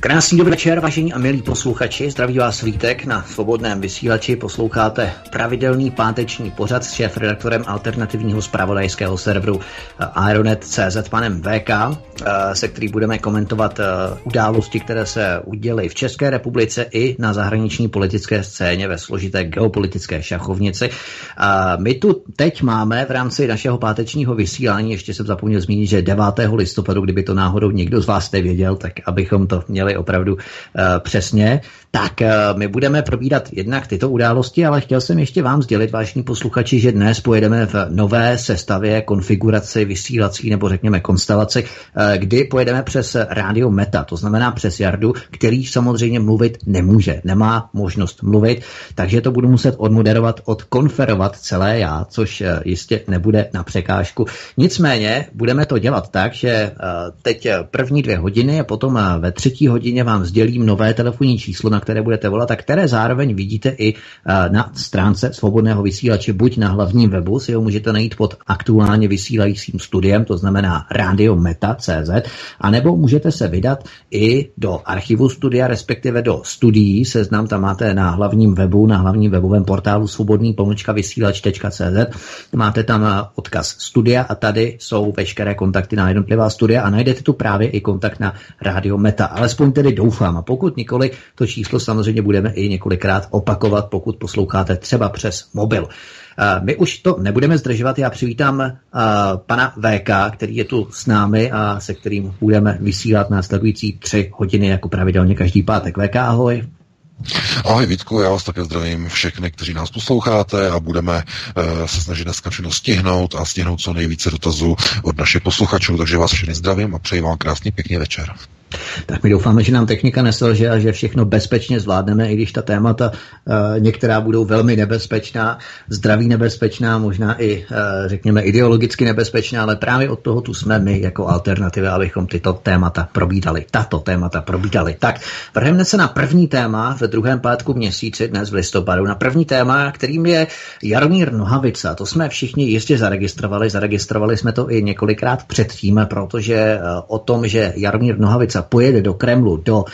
Krásný dobrý večer, vážení a milí posluchači. Zdraví vás Vítek na svobodném vysílači. Posloucháte pravidelný páteční pořad s šéf-redaktorem alternativního zpravodajského serveru Aeronet.cz panem VK, se který budeme komentovat události, které se uděly v České republice i na zahraniční politické scéně ve složité geopolitické šachovnici. My tu teď máme v rámci našeho pátečního vysílání, ještě jsem zapomněl zmínit, že 9. listopadu, kdyby to náhodou někdo z vás nevěděl, tak abychom to měli opravdu uh, přesně, tak uh, my budeme probírat jednak tyto události, ale chtěl jsem ještě vám sdělit, vážní posluchači, že dnes pojedeme v nové sestavě, konfiguraci, vysílací nebo řekněme konstelaci, uh, kdy pojedeme přes rádio Meta, to znamená přes Jardu, který samozřejmě mluvit nemůže, nemá možnost mluvit, takže to budu muset odmoderovat, odkonferovat celé já, což jistě nebude na překážku. Nicméně budeme to dělat tak, že teď první dvě hodiny a potom ve třetí hodině vám sdělím nové telefonní číslo, na které budete volat a které zároveň vidíte i na stránce svobodného vysílače, buď na hlavním webu, si ho můžete najít pod aktuálně vysílajícím studiem, to znamená radiometa.cz, anebo můžete se vydat i do archivu studia, respektive do studií, seznam tam máte na hlavním webu, na hlavním webovém portálu svobodný pomlčka vysílač.cz, máte tam odkaz studia a tady jsou veškeré kontakty na jednotlivá studia a najdete tu právě i kontakt na Radio Meta. Alespoň tedy doufám. A pokud nikoli, to číslo samozřejmě budeme i několikrát opakovat, pokud posloucháte třeba přes mobil. My už to nebudeme zdržovat, já přivítám pana VK, který je tu s námi a se kterým budeme vysílat následující tři hodiny jako pravidelně každý pátek. VK, ahoj. Ahoj Vítku, já vás také zdravím všechny, kteří nás posloucháte a budeme uh, se snažit dneska všechno stihnout a stihnout co nejvíce dotazů od našich posluchačů, takže vás všechny zdravím a přeji vám krásný pěkný večer. Tak my doufáme, že nám technika neselže a že všechno bezpečně zvládneme, i když ta témata uh, některá budou velmi nebezpečná, zdraví nebezpečná, možná i, uh, řekněme, ideologicky nebezpečná, ale právě od toho tu jsme my jako alternativa, abychom tyto témata probídali, tato témata probídali. Tak, vrhneme se na první téma ve druhém pátku měsíci, dnes v listopadu, na první téma, kterým je Jaromír Nohavica. To jsme všichni jistě zaregistrovali, zaregistrovali jsme to i několikrát předtím, protože uh, o tom, že Jaromír Nohavica pojede do Kremlu, do uh,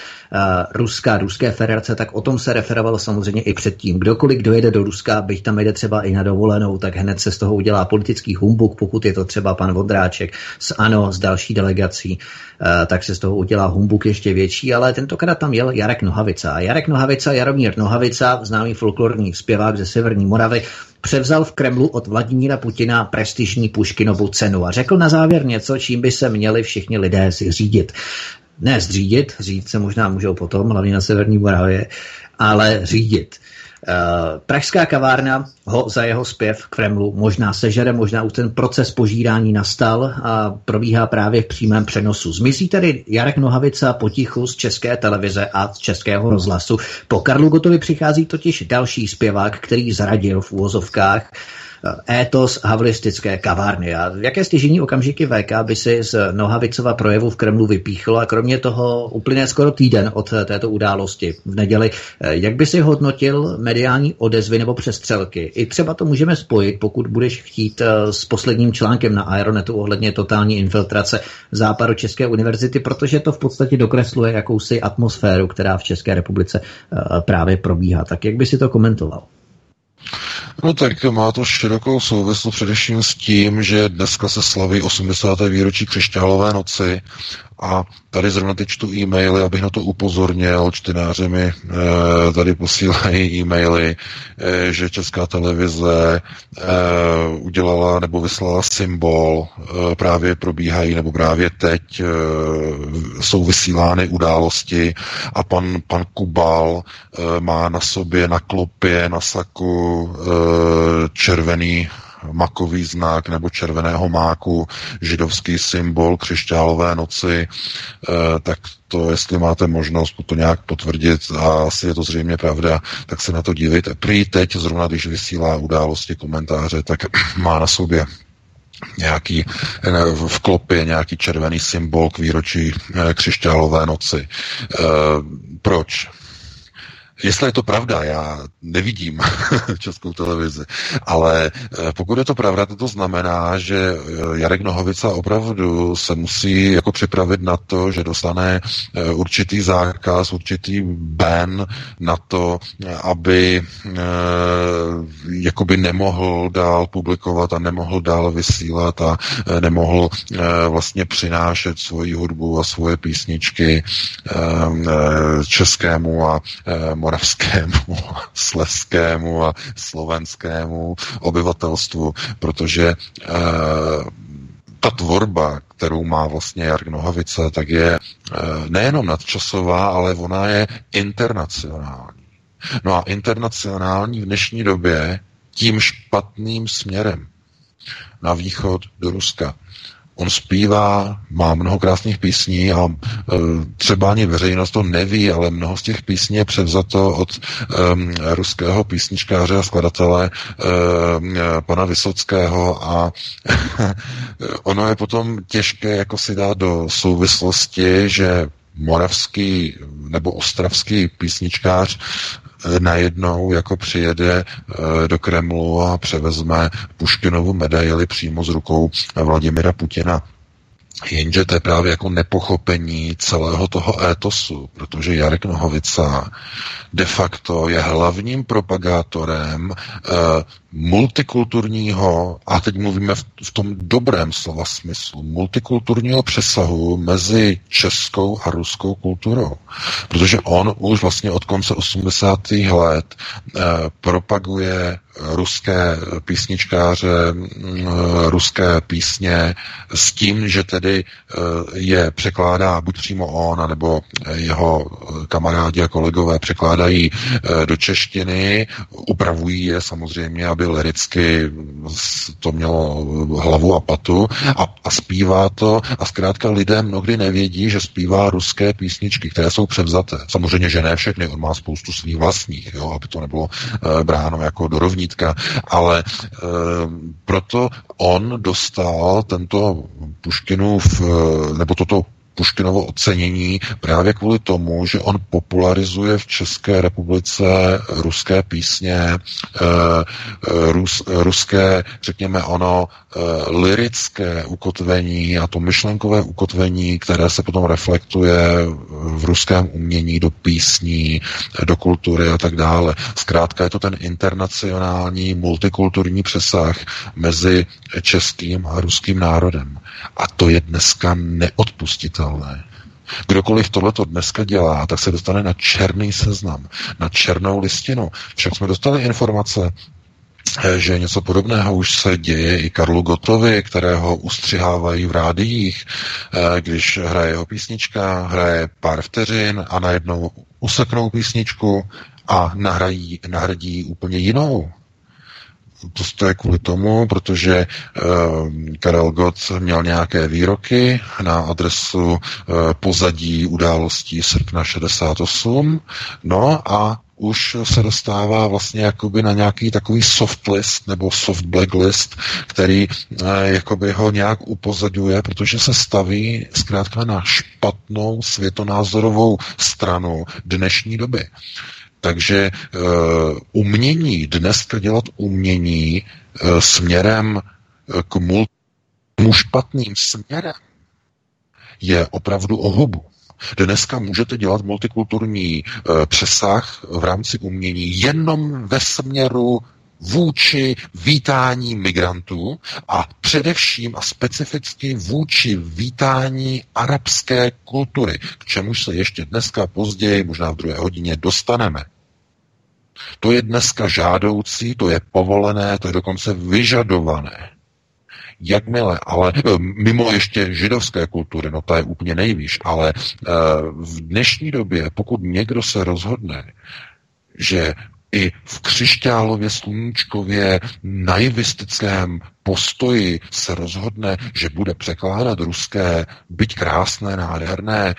Ruska, Ruské federace, tak o tom se referovalo samozřejmě i předtím. Kdokoliv dojede do Ruska, byť tam jde třeba i na dovolenou, tak hned se z toho udělá politický humbuk, pokud je to třeba pan Vodráček z ANO, z další delegací, uh, tak se z toho udělá humbuk ještě větší, ale tentokrát tam jel Jarek Nohavica. A Jarek Nohavica, Jaromír Nohavica, známý folklorní zpěvák ze Severní Moravy, převzal v Kremlu od Vladimíra Putina prestižní Puškinovu cenu a řekl na závěr něco, čím by se měli všichni lidé si řídit. Ne zřídit, řídit se možná můžou potom, hlavně na Severní Moravě, ale řídit. Uh, pražská kavárna ho za jeho zpěv v Kremlu možná sežere, možná už ten proces požírání nastal a probíhá právě v přímém přenosu. Zmizí tedy Jarek Nohavica potichu z české televize a z českého rozhlasu. Po Karlu Gotovi přichází totiž další zpěvák, který zradil v úvozovkách étos havlistické kavárny. A jaké stěžení okamžiky VK by si z Nohavicova projevu v Kremlu vypíchlo a kromě toho uplyne skoro týden od této události v neděli. Jak by si hodnotil mediální odezvy nebo přestřelky? I třeba to můžeme spojit, pokud budeš chtít eh, s posledním článkem na Aeronetu ohledně totální infiltrace západu České univerzity, protože to v podstatě dokresluje jakousi atmosféru, která v České republice eh, právě probíhá. Tak jak by si to komentoval? No tak má to širokou souvislost především s tím, že dneska se slaví 80. výročí křišťálové noci a tady zrovna teď čtu e-maily, abych na to upozornil. Čtenáři mi e, tady posílají e-maily, e, že Česká televize e, udělala nebo vyslala symbol. Právě probíhají, nebo právě teď jsou vysílány události a pan, pan Kubal má na sobě, na klopě, na saku červený makový znak nebo červeného máku, židovský symbol křišťálové noci, eh, tak to, jestli máte možnost to nějak potvrdit a asi je to zřejmě pravda, tak se na to dívejte. Prý teď, zrovna když vysílá události, komentáře, tak má na sobě nějaký v klopě nějaký červený symbol k výročí eh, křišťálové noci. Proč? Jestli je to pravda, já nevidím českou televizi, ale eh, pokud je to pravda, to znamená, že eh, Jarek Nohovica opravdu se musí jako připravit na to, že dostane eh, určitý zákaz, určitý ban na to, aby jakoby nemohl dál publikovat a nemohl dál vysílat a nemohl vlastně přinášet svoji hudbu a svoje písničky českému a moravskému, sleskému a slovenskému obyvatelstvu, protože e, ta tvorba, kterou má vlastně Jark Nohavice, tak je e, nejenom nadčasová, ale ona je internacionální. No a internacionální v dnešní době tím špatným směrem na východ do Ruska. On zpívá, má mnoho krásných písní a e, třeba ani veřejnost to neví, ale mnoho z těch písní je převzato od e, ruského písničkáře a skladatele e, pana Vysockého a ono je potom těžké jako si dát do souvislosti, že moravský nebo ostravský písničkář najednou jako přijede eh, do Kremlu a převezme Puškinovu medaili přímo z rukou Vladimira Putina. Jenže to je právě jako nepochopení celého toho étosu, protože Jarek Nohovica de facto je hlavním propagátorem eh, multikulturního, a teď mluvíme v, v tom dobrém slova smyslu, multikulturního přesahu mezi českou a ruskou kulturou. Protože on už vlastně od konce 80. let eh, propaguje ruské písničkáře, mm, ruské písně s tím, že tedy eh, je překládá buď přímo on, nebo jeho kamarádi a kolegové překládají eh, do češtiny, upravují je samozřejmě, aby liricky to mělo hlavu a patu a, a zpívá to. A zkrátka lidé mnohdy nevědí, že zpívá ruské písničky, které jsou převzaté. Samozřejmě, že ne všechny, on má spoustu svých vlastních, jo, aby to nebylo bráno jako do rovnítka, ale e, proto on dostal tento Puškinův, nebo toto Puškinovo ocenění právě kvůli tomu, že on popularizuje v České republice ruské písně, eh, eh, rus, ruské, řekněme ono, eh, lirické ukotvení a to myšlenkové ukotvení, které se potom reflektuje v ruském umění do písní, do kultury a tak dále. Zkrátka je to ten internacionální multikulturní přesah mezi českým a ruským národem. A to je dneska neodpustitelné. Kdokoliv tohleto dneska dělá, tak se dostane na černý seznam, na černou listinu. Však jsme dostali informace, eh, že něco podobného už se děje i Karlu Gotovi, kterého ustřihávají v rádiích, eh, když hraje jeho písnička, hraje pár vteřin a najednou useknou písničku a nahradí, nahradí úplně jinou to je kvůli tomu, protože uh, Karel Gott měl nějaké výroky na adresu uh, pozadí událostí srpna 68, no a už se dostává vlastně jakoby na nějaký takový soft list nebo soft blacklist, který uh, jakoby ho nějak upozaduje, protože se staví zkrátka na špatnou světonázorovou stranu dnešní doby. Takže uh, umění, dneska dělat umění uh, směrem uh, k multimu špatným směrem je opravdu ohobu. Dneska můžete dělat multikulturní přesah v rámci umění jenom ve směru vůči vítání migrantů a především a specificky vůči vítání arabské kultury, k čemuž se ještě dneska později, možná v druhé hodině, dostaneme. To je dneska žádoucí, to je povolené, to je dokonce vyžadované. Jakmile, ale eh, mimo ještě židovské kultury, no to je úplně nejvíš, ale eh, v dnešní době, pokud někdo se rozhodne, že i v křišťálově sluníčkově naivistickém postoji se rozhodne, že bude překládat ruské, byť krásné, nádherné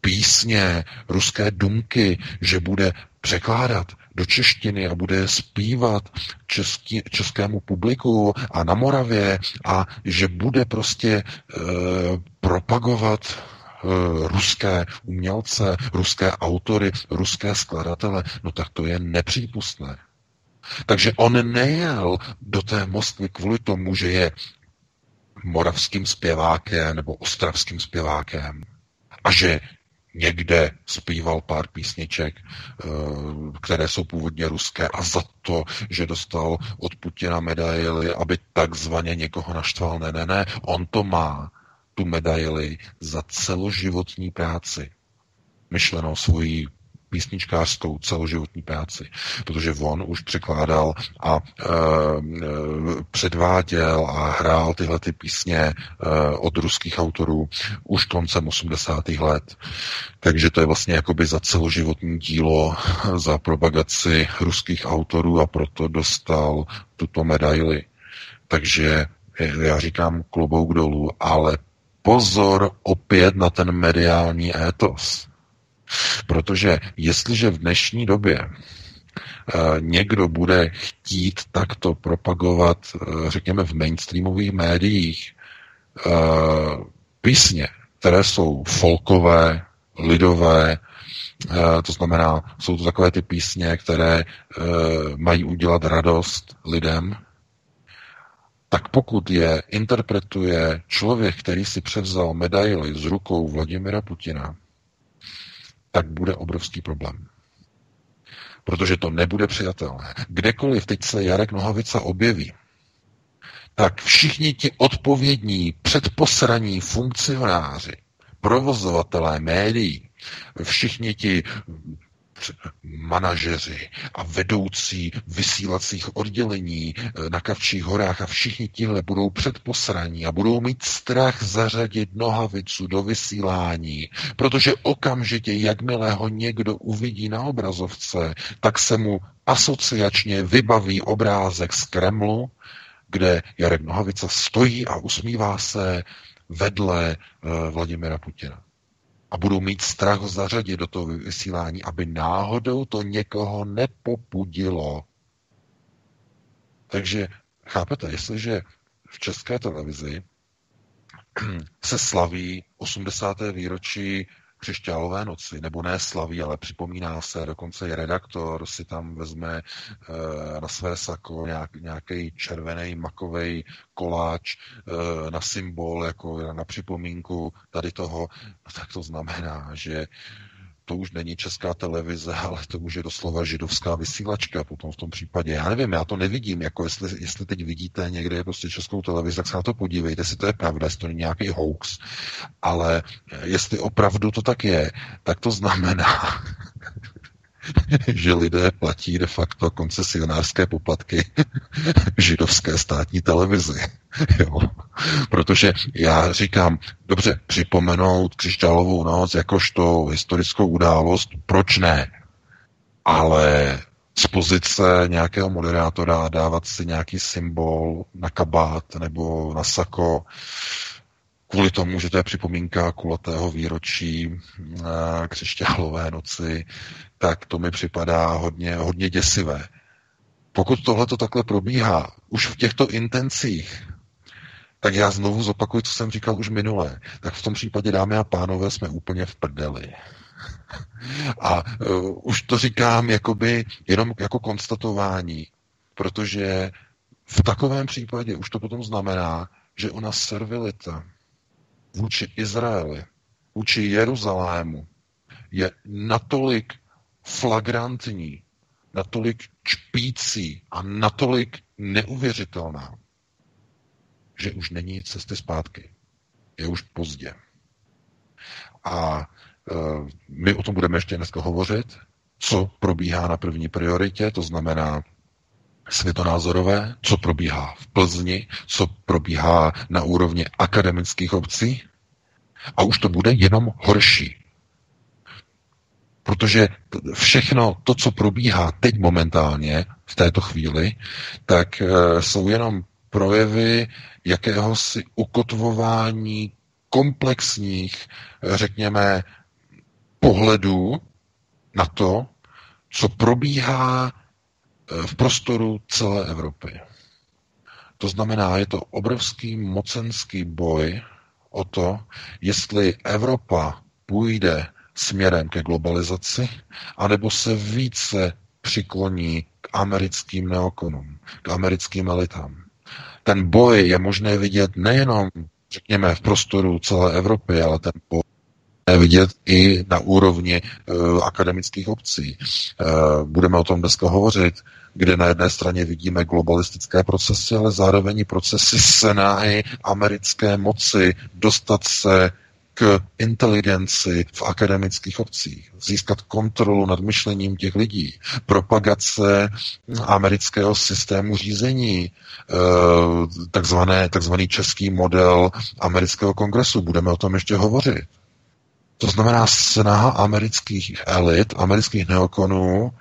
písně, ruské dumky, že bude překládat do češtiny a bude zpívat český, českému publiku a na Moravě a že bude prostě e, propagovat ruské umělce, ruské autory, ruské skladatele, no tak to je nepřípustné. Takže on nejel do té Moskvy kvůli tomu, že je moravským zpěvákem nebo ostravským zpěvákem a že někde zpíval pár písniček, eh, které jsou původně ruské a za to, že dostal od Putina medaily, aby takzvaně někoho naštval. Ne, ne, ne, on to má, tu medaili, za celoživotní práci myšlenou svojí písničkářskou celoživotní práci, protože on už překládal a e, předváděl a hrál tyhle ty písně e, od ruských autorů už koncem 80. let. Takže to je vlastně jakoby za celoživotní dílo, za propagaci ruských autorů a proto dostal tuto medaili. Takže já říkám klobouk dolů, ale pozor opět na ten mediální étos. Protože jestliže v dnešní době eh, někdo bude chtít takto propagovat, eh, řekněme, v mainstreamových médiích eh, písně, které jsou folkové, lidové, to znamená, jsou to takové ty písně, které mají udělat radost lidem, tak pokud je interpretuje člověk, který si převzal medaily z rukou Vladimira Putina, tak bude obrovský problém. Protože to nebude přijatelné. Kdekoliv teď se Jarek Nohavica objeví, tak všichni ti odpovědní, předposraní funkcionáři, provozovatelé médií, všichni ti manažeři a vedoucí vysílacích oddělení eh, na Kavčích horách a všichni tihle budou předposraní a budou mít strach zařadit nohavicu do vysílání, protože okamžitě, jakmile ho někdo uvidí na obrazovce, tak se mu asociačně vybaví obrázek z Kremlu, kde Jarek Nohavica stojí a usmívá se vedle uh, Vladimira Putina a budou mít strach ho zařadit do toho vysílání, aby náhodou to někoho nepopudilo. Takže chápete, jestliže v české televizi se slaví 80. výročí křišťálové noci, nebo ne slaví, ale připomíná se, dokonce i redaktor si tam vezme e, na své sako nějak, nějaký červený makový koláč e, na symbol, jako na připomínku tady toho, tak to znamená, že to už není česká televize, ale to už je doslova židovská vysílačka potom v tom případě. Já nevím, já to nevidím, jako jestli, jestli teď vidíte někde prostě českou televizi, tak se na to podívejte, jestli to je pravda, jestli to není nějaký hoax, ale jestli opravdu to tak je, tak to znamená, že lidé platí de facto koncesionářské poplatky židovské státní televizi. Jo. Protože já říkám, dobře, připomenout křišťálovou noc jakožto historickou událost, proč ne? Ale z pozice nějakého moderátora dávat si nějaký symbol na kabát nebo na sako, kvůli tomu, že to je připomínka kulatého výročí eh, křišťálové noci, tak to mi připadá hodně, hodně děsivé. Pokud tohle to takhle probíhá, už v těchto intencích, tak já znovu zopakuju, co jsem říkal už minule. Tak v tom případě, dámy a pánové, jsme úplně v prdeli. A uh, už to říkám jakoby jenom jako konstatování, protože v takovém případě už to potom znamená, že ona servilita vůči Izraeli, vůči Jeruzalému je natolik flagrantní, natolik čpící a natolik neuvěřitelná, že už není cesty zpátky. Je už pozdě. A e, my o tom budeme ještě dneska hovořit, co probíhá na první prioritě, to znamená světonázorové, co probíhá v Plzni, co probíhá na úrovni akademických obcí. A už to bude jenom horší. Protože všechno to, co probíhá teď momentálně, v této chvíli, tak eh, jsou jenom projevy jakéhosi ukotvování komplexních, řekněme, pohledů na to, co probíhá eh, v prostoru celé Evropy. To znamená, je to obrovský mocenský boj o to, jestli Evropa půjde směrem ke globalizaci, anebo se více přikloní k americkým neokonům, k americkým elitám. Ten boj je možné vidět nejenom, řekněme, v prostoru celé Evropy, ale ten boj je vidět i na úrovni uh, akademických obcí. Uh, budeme o tom dneska hovořit, kde na jedné straně vidíme globalistické procesy, ale zároveň i procesy senáhy americké moci dostat se k inteligenci v akademických obcích, získat kontrolu nad myšlením těch lidí, propagace amerického systému řízení, eh, takzvané, takzvaný český model amerického kongresu. Budeme o tom ještě hovořit. To znamená snaha amerických elit, amerických neokonů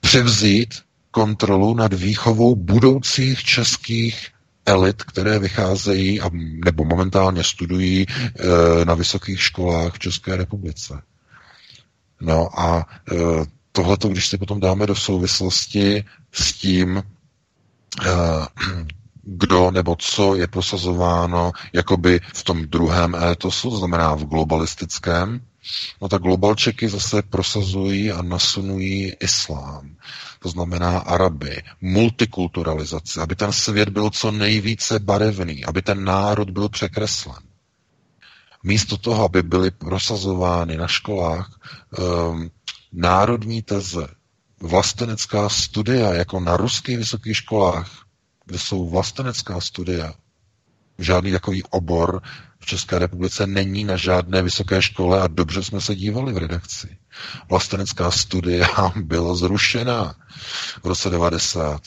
převzít kontrolu nad výchovou budoucích českých elit, které vycházejí a, nebo momentálně studují e, na vysokých školách v České republice. No a e, tohleto, když si potom dáme do souvislosti s tím, e, kdo nebo co je prosazováno jakoby v tom druhém étosu, to znamená v globalistickém, no tak globalčeky zase prosazují a nasunují islám. To znamená Araby, multikulturalizace, aby ten svět byl co nejvíce barevný, aby ten národ byl překreslen. Místo toho, aby byly prosazovány na školách um, národní teze, vlastenecká studia, jako na ruských vysokých školách, kde jsou vlastenecká studia, žádný takový obor v České republice není na žádné vysoké škole a dobře jsme se dívali v redakci. Vlastenecká studia byla zrušena v roce 90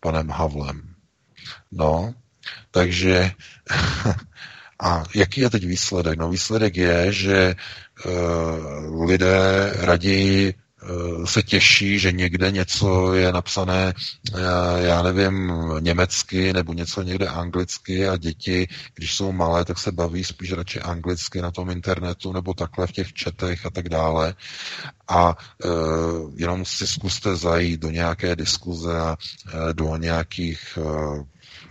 panem Havlem. No, takže a jaký je teď výsledek? No výsledek je, že uh, lidé raději se těší, že někde něco je napsané, já nevím, německy nebo něco někde anglicky a děti, když jsou malé, tak se baví spíš radši anglicky na tom internetu nebo takhle v těch četech a tak dále. A e, jenom si zkuste zajít do nějaké diskuze a do nějakých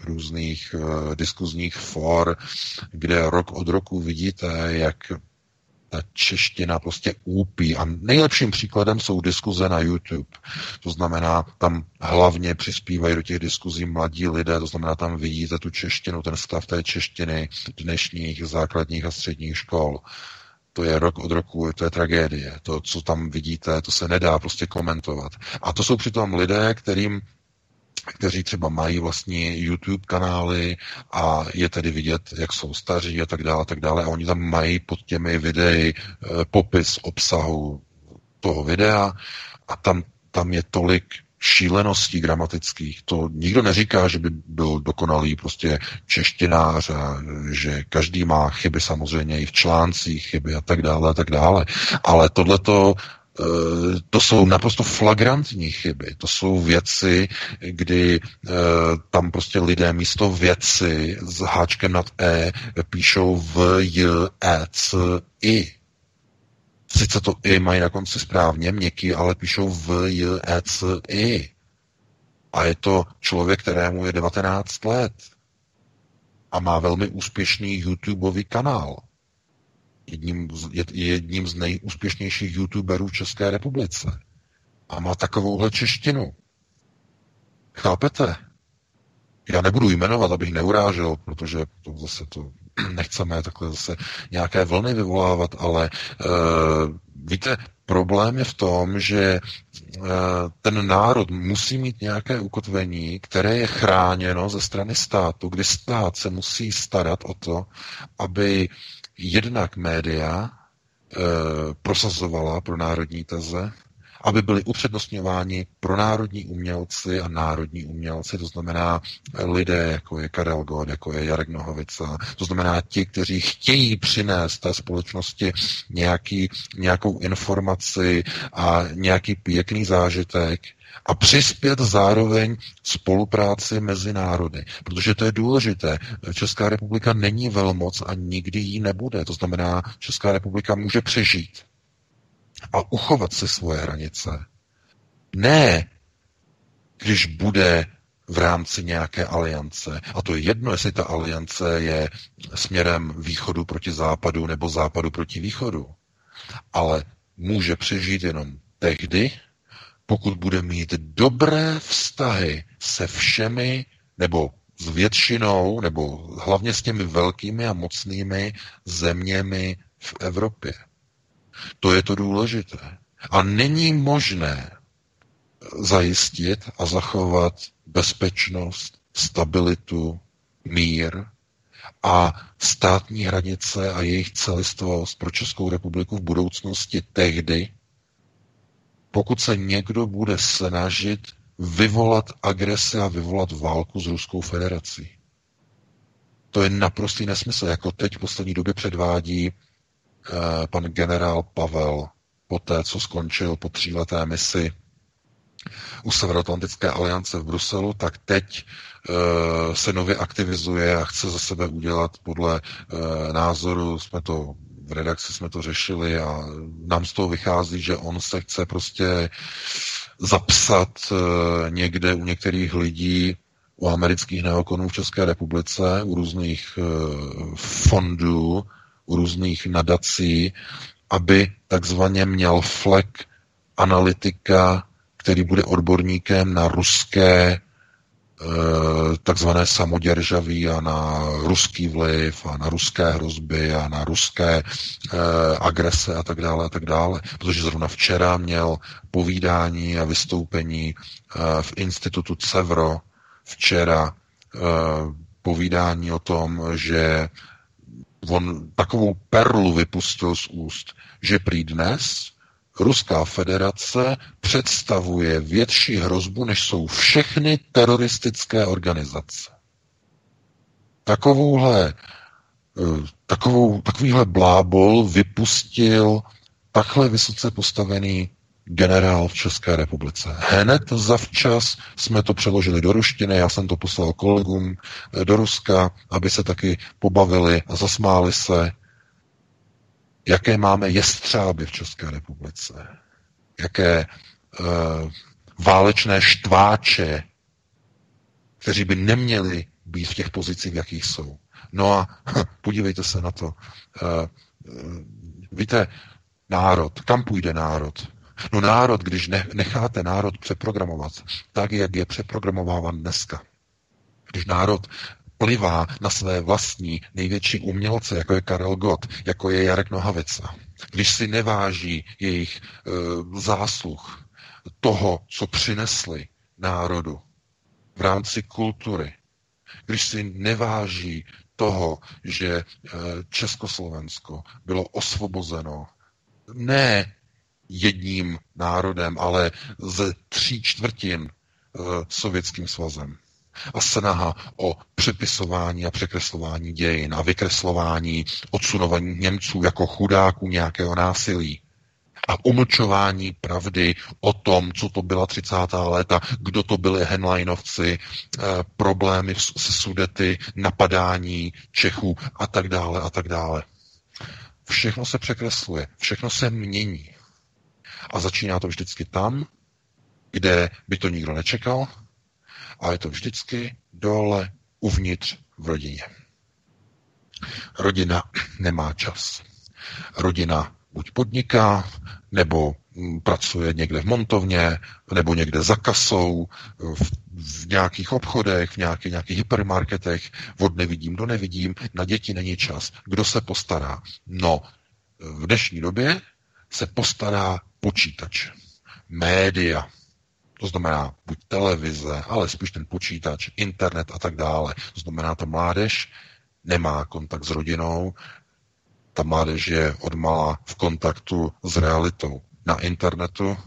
různých diskuzních for, kde rok od roku vidíte, jak čeština prostě úpí. A nejlepším příkladem jsou diskuze na YouTube. To znamená, tam hlavně přispívají do těch diskuzí mladí lidé, to znamená, tam vidíte tu češtinu, ten stav té češtiny dnešních základních a středních škol. To je rok od roku, to je tragédie. To, co tam vidíte, to se nedá prostě komentovat. A to jsou přitom lidé, kterým kteří třeba mají vlastní YouTube kanály a je tedy vidět, jak jsou staří a tak dále, a tak dále. A oni tam mají pod těmi videi eh, popis obsahu toho videa a tam, tam je tolik šíleností gramatických. To nikdo neříká, že by byl dokonalý prostě češtinář a že každý má chyby samozřejmě i v článcích chyby a tak dále a tak dále. Ale tohleto to jsou naprosto flagrantní chyby. To jsou věci, kdy eh, tam prostě lidé místo věci s háčkem nad E píšou v, j, e, c, i. Sice to i mají na konci správně, měkký, ale píšou v, j, e, c, i. A je to člověk, kterému je 19 let a má velmi úspěšný YouTubeový kanál jedním, je jedním z nejúspěšnějších youtuberů v České republice. A má takovouhle češtinu. Chápete? Já nebudu jmenovat, abych neurážel, protože to zase to nechceme takhle zase nějaké vlny vyvolávat, ale uh, víte, problém je v tom, že uh, ten národ musí mít nějaké ukotvení, které je chráněno ze strany státu, kdy stát se musí starat o to, aby jednak média e, prosazovala pro národní teze, aby byli upřednostňováni pro národní umělci a národní umělci, to znamená lidé, jako je Karel God, jako je Jarek Nohovica, to znamená ti, kteří chtějí přinést té společnosti nějaký, nějakou informaci a nějaký pěkný zážitek, a přispět zároveň spolupráci mezi národy. Protože to je důležité. Česká republika není velmoc a nikdy jí nebude. To znamená, Česká republika může přežít a uchovat si svoje hranice. Ne, když bude v rámci nějaké aliance. A to je jedno, jestli ta aliance je směrem východu proti západu nebo západu proti východu. Ale může přežít jenom tehdy, pokud bude mít dobré vztahy se všemi, nebo s většinou, nebo hlavně s těmi velkými a mocnými zeměmi v Evropě. To je to důležité. A není možné zajistit a zachovat bezpečnost, stabilitu, mír a státní hranice a jejich celistvost pro Českou republiku v budoucnosti tehdy, pokud se někdo bude snažit vyvolat agresi a vyvolat válku s Ruskou federací. To je naprostý nesmysl, jako teď v poslední době předvádí eh, pan generál Pavel po té, co skončil po tříleté misi u Severoatlantické aliance v Bruselu, tak teď e, se nově aktivizuje a chce za sebe udělat podle e, názoru, jsme to v redakci jsme to řešili a nám z toho vychází, že on se chce prostě zapsat eh, někde u některých lidí, u amerických neokonů v České republice, u různých eh, fondů, u různých nadací, aby takzvaně měl flek analytika, který bude odborníkem na ruské takzvané samoděržaví a na ruský vliv a na ruské hrozby a na ruské eh, agrese a tak dále a tak dále. Protože zrovna včera měl povídání a vystoupení eh, v institutu Cevro včera povídání o tom, že on takovou perlu vypustil z úst, že prý dnes Ruská federace představuje větší hrozbu, než jsou všechny teroristické organizace. Takovouhle, eh, takovou, takovýhle blábol vypustil takhle vysoce postavený generál v České republice. Hned zavčas jsme to přeložili do ruštiny, já jsem to poslal kolegům eh, do Ruska, aby se taky pobavili a zasmáli se, jaké máme jestřáby v České republice, jaké uh, válečné štváče, kteří by neměli být v těch pozicích, v jakých jsou. No a podívejte se na to. Uh, víte, národ, kam půjde národ? No národ, když necháte národ přeprogramovat, tak, jak je přeprogramován dneska, když národ plivá na své vlastní největší umělce, jako je Karel Gott, jako je Jarek Nohavica, když si neváží jejich e, zásluh, toho, co přinesli národu v rámci kultury, když si neváží toho, že e, Československo bylo osvobozeno ne jedním národem, ale ze tří čtvrtin e, sovětským svazem. A snaha o přepisování a překreslování dějin a vykreslování odsunování Němců jako chudáků nějakého násilí a umlčování pravdy o tom, co to byla 30. léta, kdo to byli Henleinovci, e, problémy se sudety, napadání Čechů a tak dále a tak dále. Všechno se překresluje, všechno se mění. A začíná to vždycky tam, kde by to nikdo nečekal, a je to vždycky dole uvnitř v rodině. Rodina nemá čas. Rodina buď podniká, nebo mm, pracuje někde v montovně, nebo někde za kasou, v, v nějakých obchodech, v nějakých, nějakých hypermarketech, od nevidím do nevidím, na děti není čas. Kdo se postará? No, v dnešní době se postará počítač, média, to znamená buď televize, ale spíš ten počítač, internet a tak dále. To znamená, ta mládež nemá kontakt s rodinou, ta mládež je odmala v kontaktu s realitou na internetu.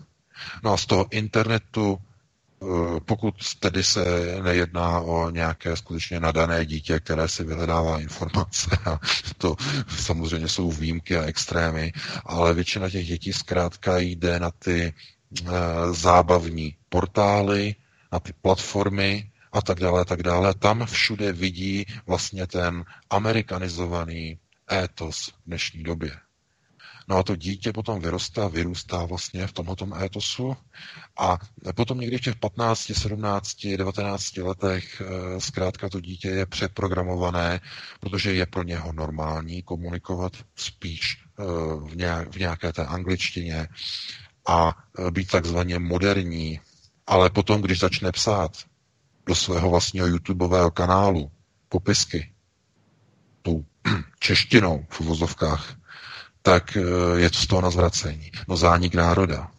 No a z toho internetu, eh, pokud tedy se nejedná o nějaké skutečně nadané dítě, které si vyhledává informace, a to samozřejmě jsou výjimky a extrémy, ale většina těch dětí zkrátka jde na ty zábavní portály, na ty platformy a tak dále, a tak dále. Tam všude vidí vlastně ten amerikanizovaný étos v dnešní době. No a to dítě potom vyrostá, vyrůstá vlastně v tomhle étosu a potom někdy v těch 15, 17, 19 letech eh, zkrátka to dítě je přeprogramované, protože je pro něho normální komunikovat spíš eh, v nějaké té angličtině a eh, být takzvaně moderní. Ale potom, když začne psát do svého vlastního YouTubeového kanálu popisky, tou češtinou v uvozovkách, tak eh, je to z toho na zvracení. No zánik národa.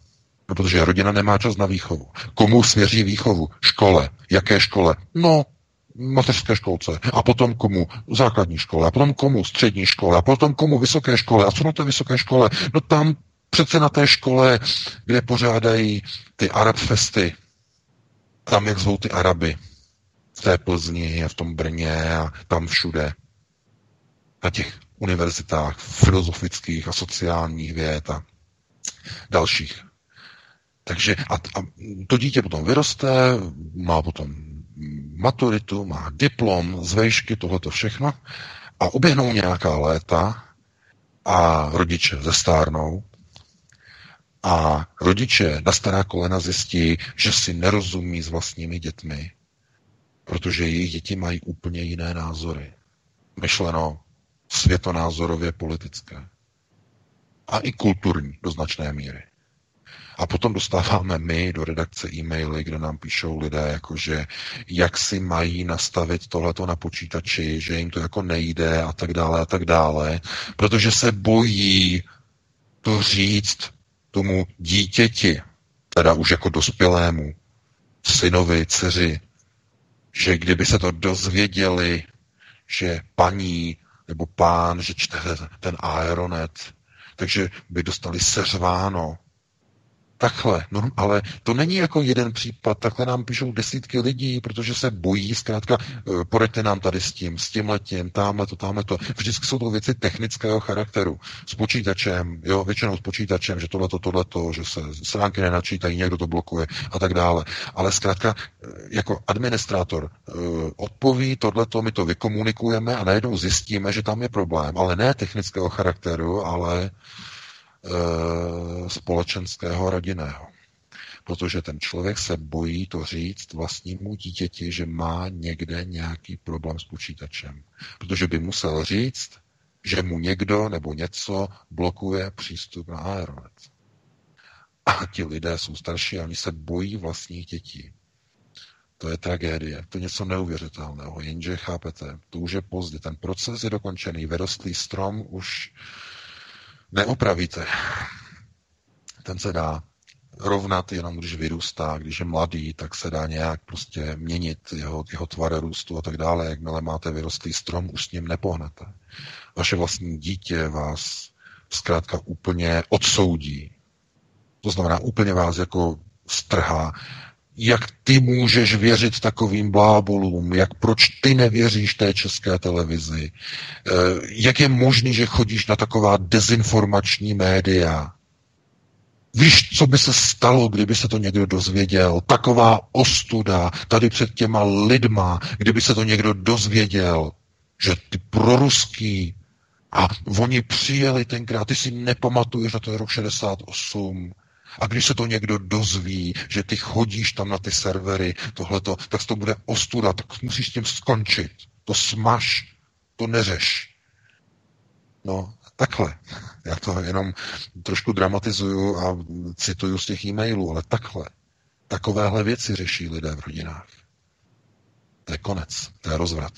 No, protože rodina nemá čas na výchovu. Komu svěří výchovu? Škole. Jaké škole? No, mateřské školce. A potom komu? Základní škole. A potom komu? Střední škole. A potom komu? Vysoké škole. A co na té vysoké škole? No tam přece na té škole, kde pořádají ty Arab festy, tam, jak zvou ty Araby, v té Plzni a v tom Brně a tam všude na těch univerzitách filozofických a sociálních věd a dalších. Takže a, a to dítě potom vyroste, má potom maturitu, má diplom z vejšky, tohleto všechno a oběhnou nějaká léta a rodiče zestárnou a rodiče na stará kolena zjistí, že si nerozumí s vlastními dětmi, protože jejich děti mají úplně jiné názory. Myšleno světonázorově politické. A i kulturní do značné míry. A potom dostáváme my do redakce e-maily, kde nám píšou lidé, jakože jak si mají nastavit tohleto na počítači, že jim to jako nejde a tak dále a tak dále, protože se bojí to říct tomu dítěti, teda už jako dospělému, synovi, dceři, že kdyby se to dozvěděli, že paní nebo pán, že čte ten aeronet, takže by dostali seřváno. Takhle, no, ale to není jako jeden případ, takhle nám píšou desítky lidí, protože se bojí, zkrátka, eh, poraďte nám tady s tím, s tím letím, tamhle to, tamhle to. Vždycky jsou to věci technického charakteru. S počítačem, jo, většinou s počítačem, že tohleto, tohleto, že se stránky nenačítají, někdo to blokuje a tak dále. Ale zkrátka, eh, jako administrátor eh, odpoví, tohleto, my to vykomunikujeme a najednou zjistíme, že tam je problém, ale ne technického charakteru, ale společenského rodinného. Protože ten člověk se bojí to říct vlastnímu dítěti, že má někde nějaký problém s počítačem. Protože by musel říct, že mu někdo nebo něco blokuje přístup na Aeronet. A ti lidé jsou starší a oni se bojí vlastních dětí. To je tragédie, to je něco neuvěřitelného. Jenže chápete, to už je pozdě. Ten proces je dokončený, vyrostlý strom už neopravíte. Ten se dá rovnat jenom, když vyrůstá, když je mladý, tak se dá nějak prostě měnit jeho, jeho tvar růstu a tak dále. Jakmile máte vyrostlý strom, už s ním nepohnete. Vaše vlastní dítě vás zkrátka úplně odsoudí. To znamená, úplně vás jako strhá jak ty můžeš věřit takovým blábolům, jak proč ty nevěříš té české televizi, eh, jak je možný, že chodíš na taková dezinformační média. Víš, co by se stalo, kdyby se to někdo dozvěděl? Taková ostuda tady před těma lidma, kdyby se to někdo dozvěděl, že ty proruský a oni přijeli tenkrát, ty si nepamatuješ na ten rok 68, a když se to někdo dozví, že ty chodíš tam na ty servery, tohleto, tak to bude ostuda, tak musíš s tím skončit. To smaž, to neřeš. No, takhle. Já to jenom trošku dramatizuju a cituju z těch e-mailů, ale takhle. Takovéhle věci řeší lidé v rodinách. To je konec, to je rozvrat.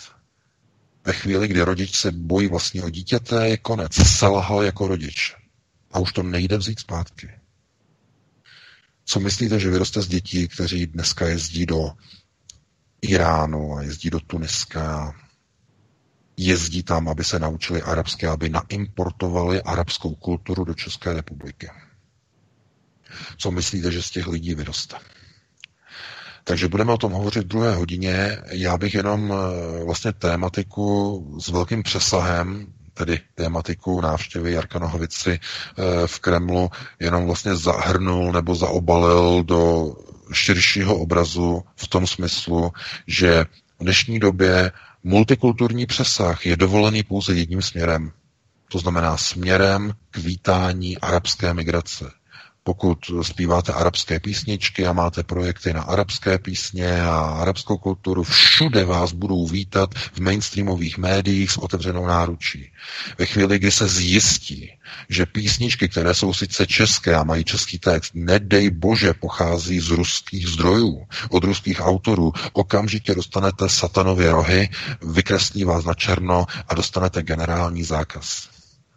Ve chvíli, kdy rodič se bojí vlastního dítěte, je konec. Selhal jako rodič. A už to nejde vzít zpátky. Co myslíte, že vyroste z dětí, kteří dneska jezdí do Iránu a jezdí do Tuniska, jezdí tam, aby se naučili arabské, aby naimportovali arabskou kulturu do České republiky. Co myslíte, že z těch lidí vyroste? Takže budeme o tom hovořit v druhé hodině. Já bych jenom eh, vlastně tématiku s velkým přesahem tedy tématiku návštěvy Jarka Nohovici eh, v Kremlu jenom vlastně zahrnul nebo zaobalil do širšího obrazu v tom smyslu, že v dnešní době multikulturní přesah je dovolený pouze jedním směrem. To znamená směrem k vítání arabské migrace pokud zpíváte arabské písničky a máte projekty na arabské písně a arabskou kulturu, všude vás budou vítat v mainstreamových médiích s otevřenou náručí. Ve chvíli, kdy se zjistí, že písničky, které jsou sice české a mají český text, nedej bože, pochází z ruských zdrojů, od ruských autorů, okamžitě dostanete satanově rohy, vykreslí vás na černo a dostanete generální zákaz.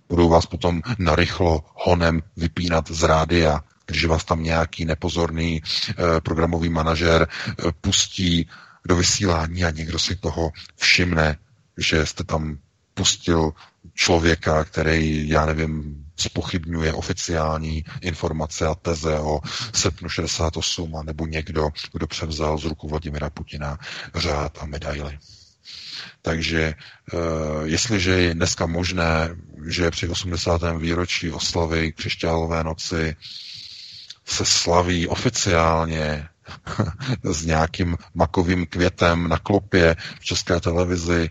Budou vás potom narychlo honem vypínat z rádia, když vás tam nějaký nepozorný eh, programový manažer eh, pustí do vysílání a někdo si toho všimne, že jste tam pustil člověka, který, já nevím, spochybňuje oficiální informace a teze o srpnu 68 a nebo někdo, kdo převzal z ruku Vladimira Putina řád a medaily. Takže eh, jestliže je dneska možné, že při 80. výročí oslavy křišťálové noci se slaví oficiálně s nějakým makovým květem na klopě v české televizi,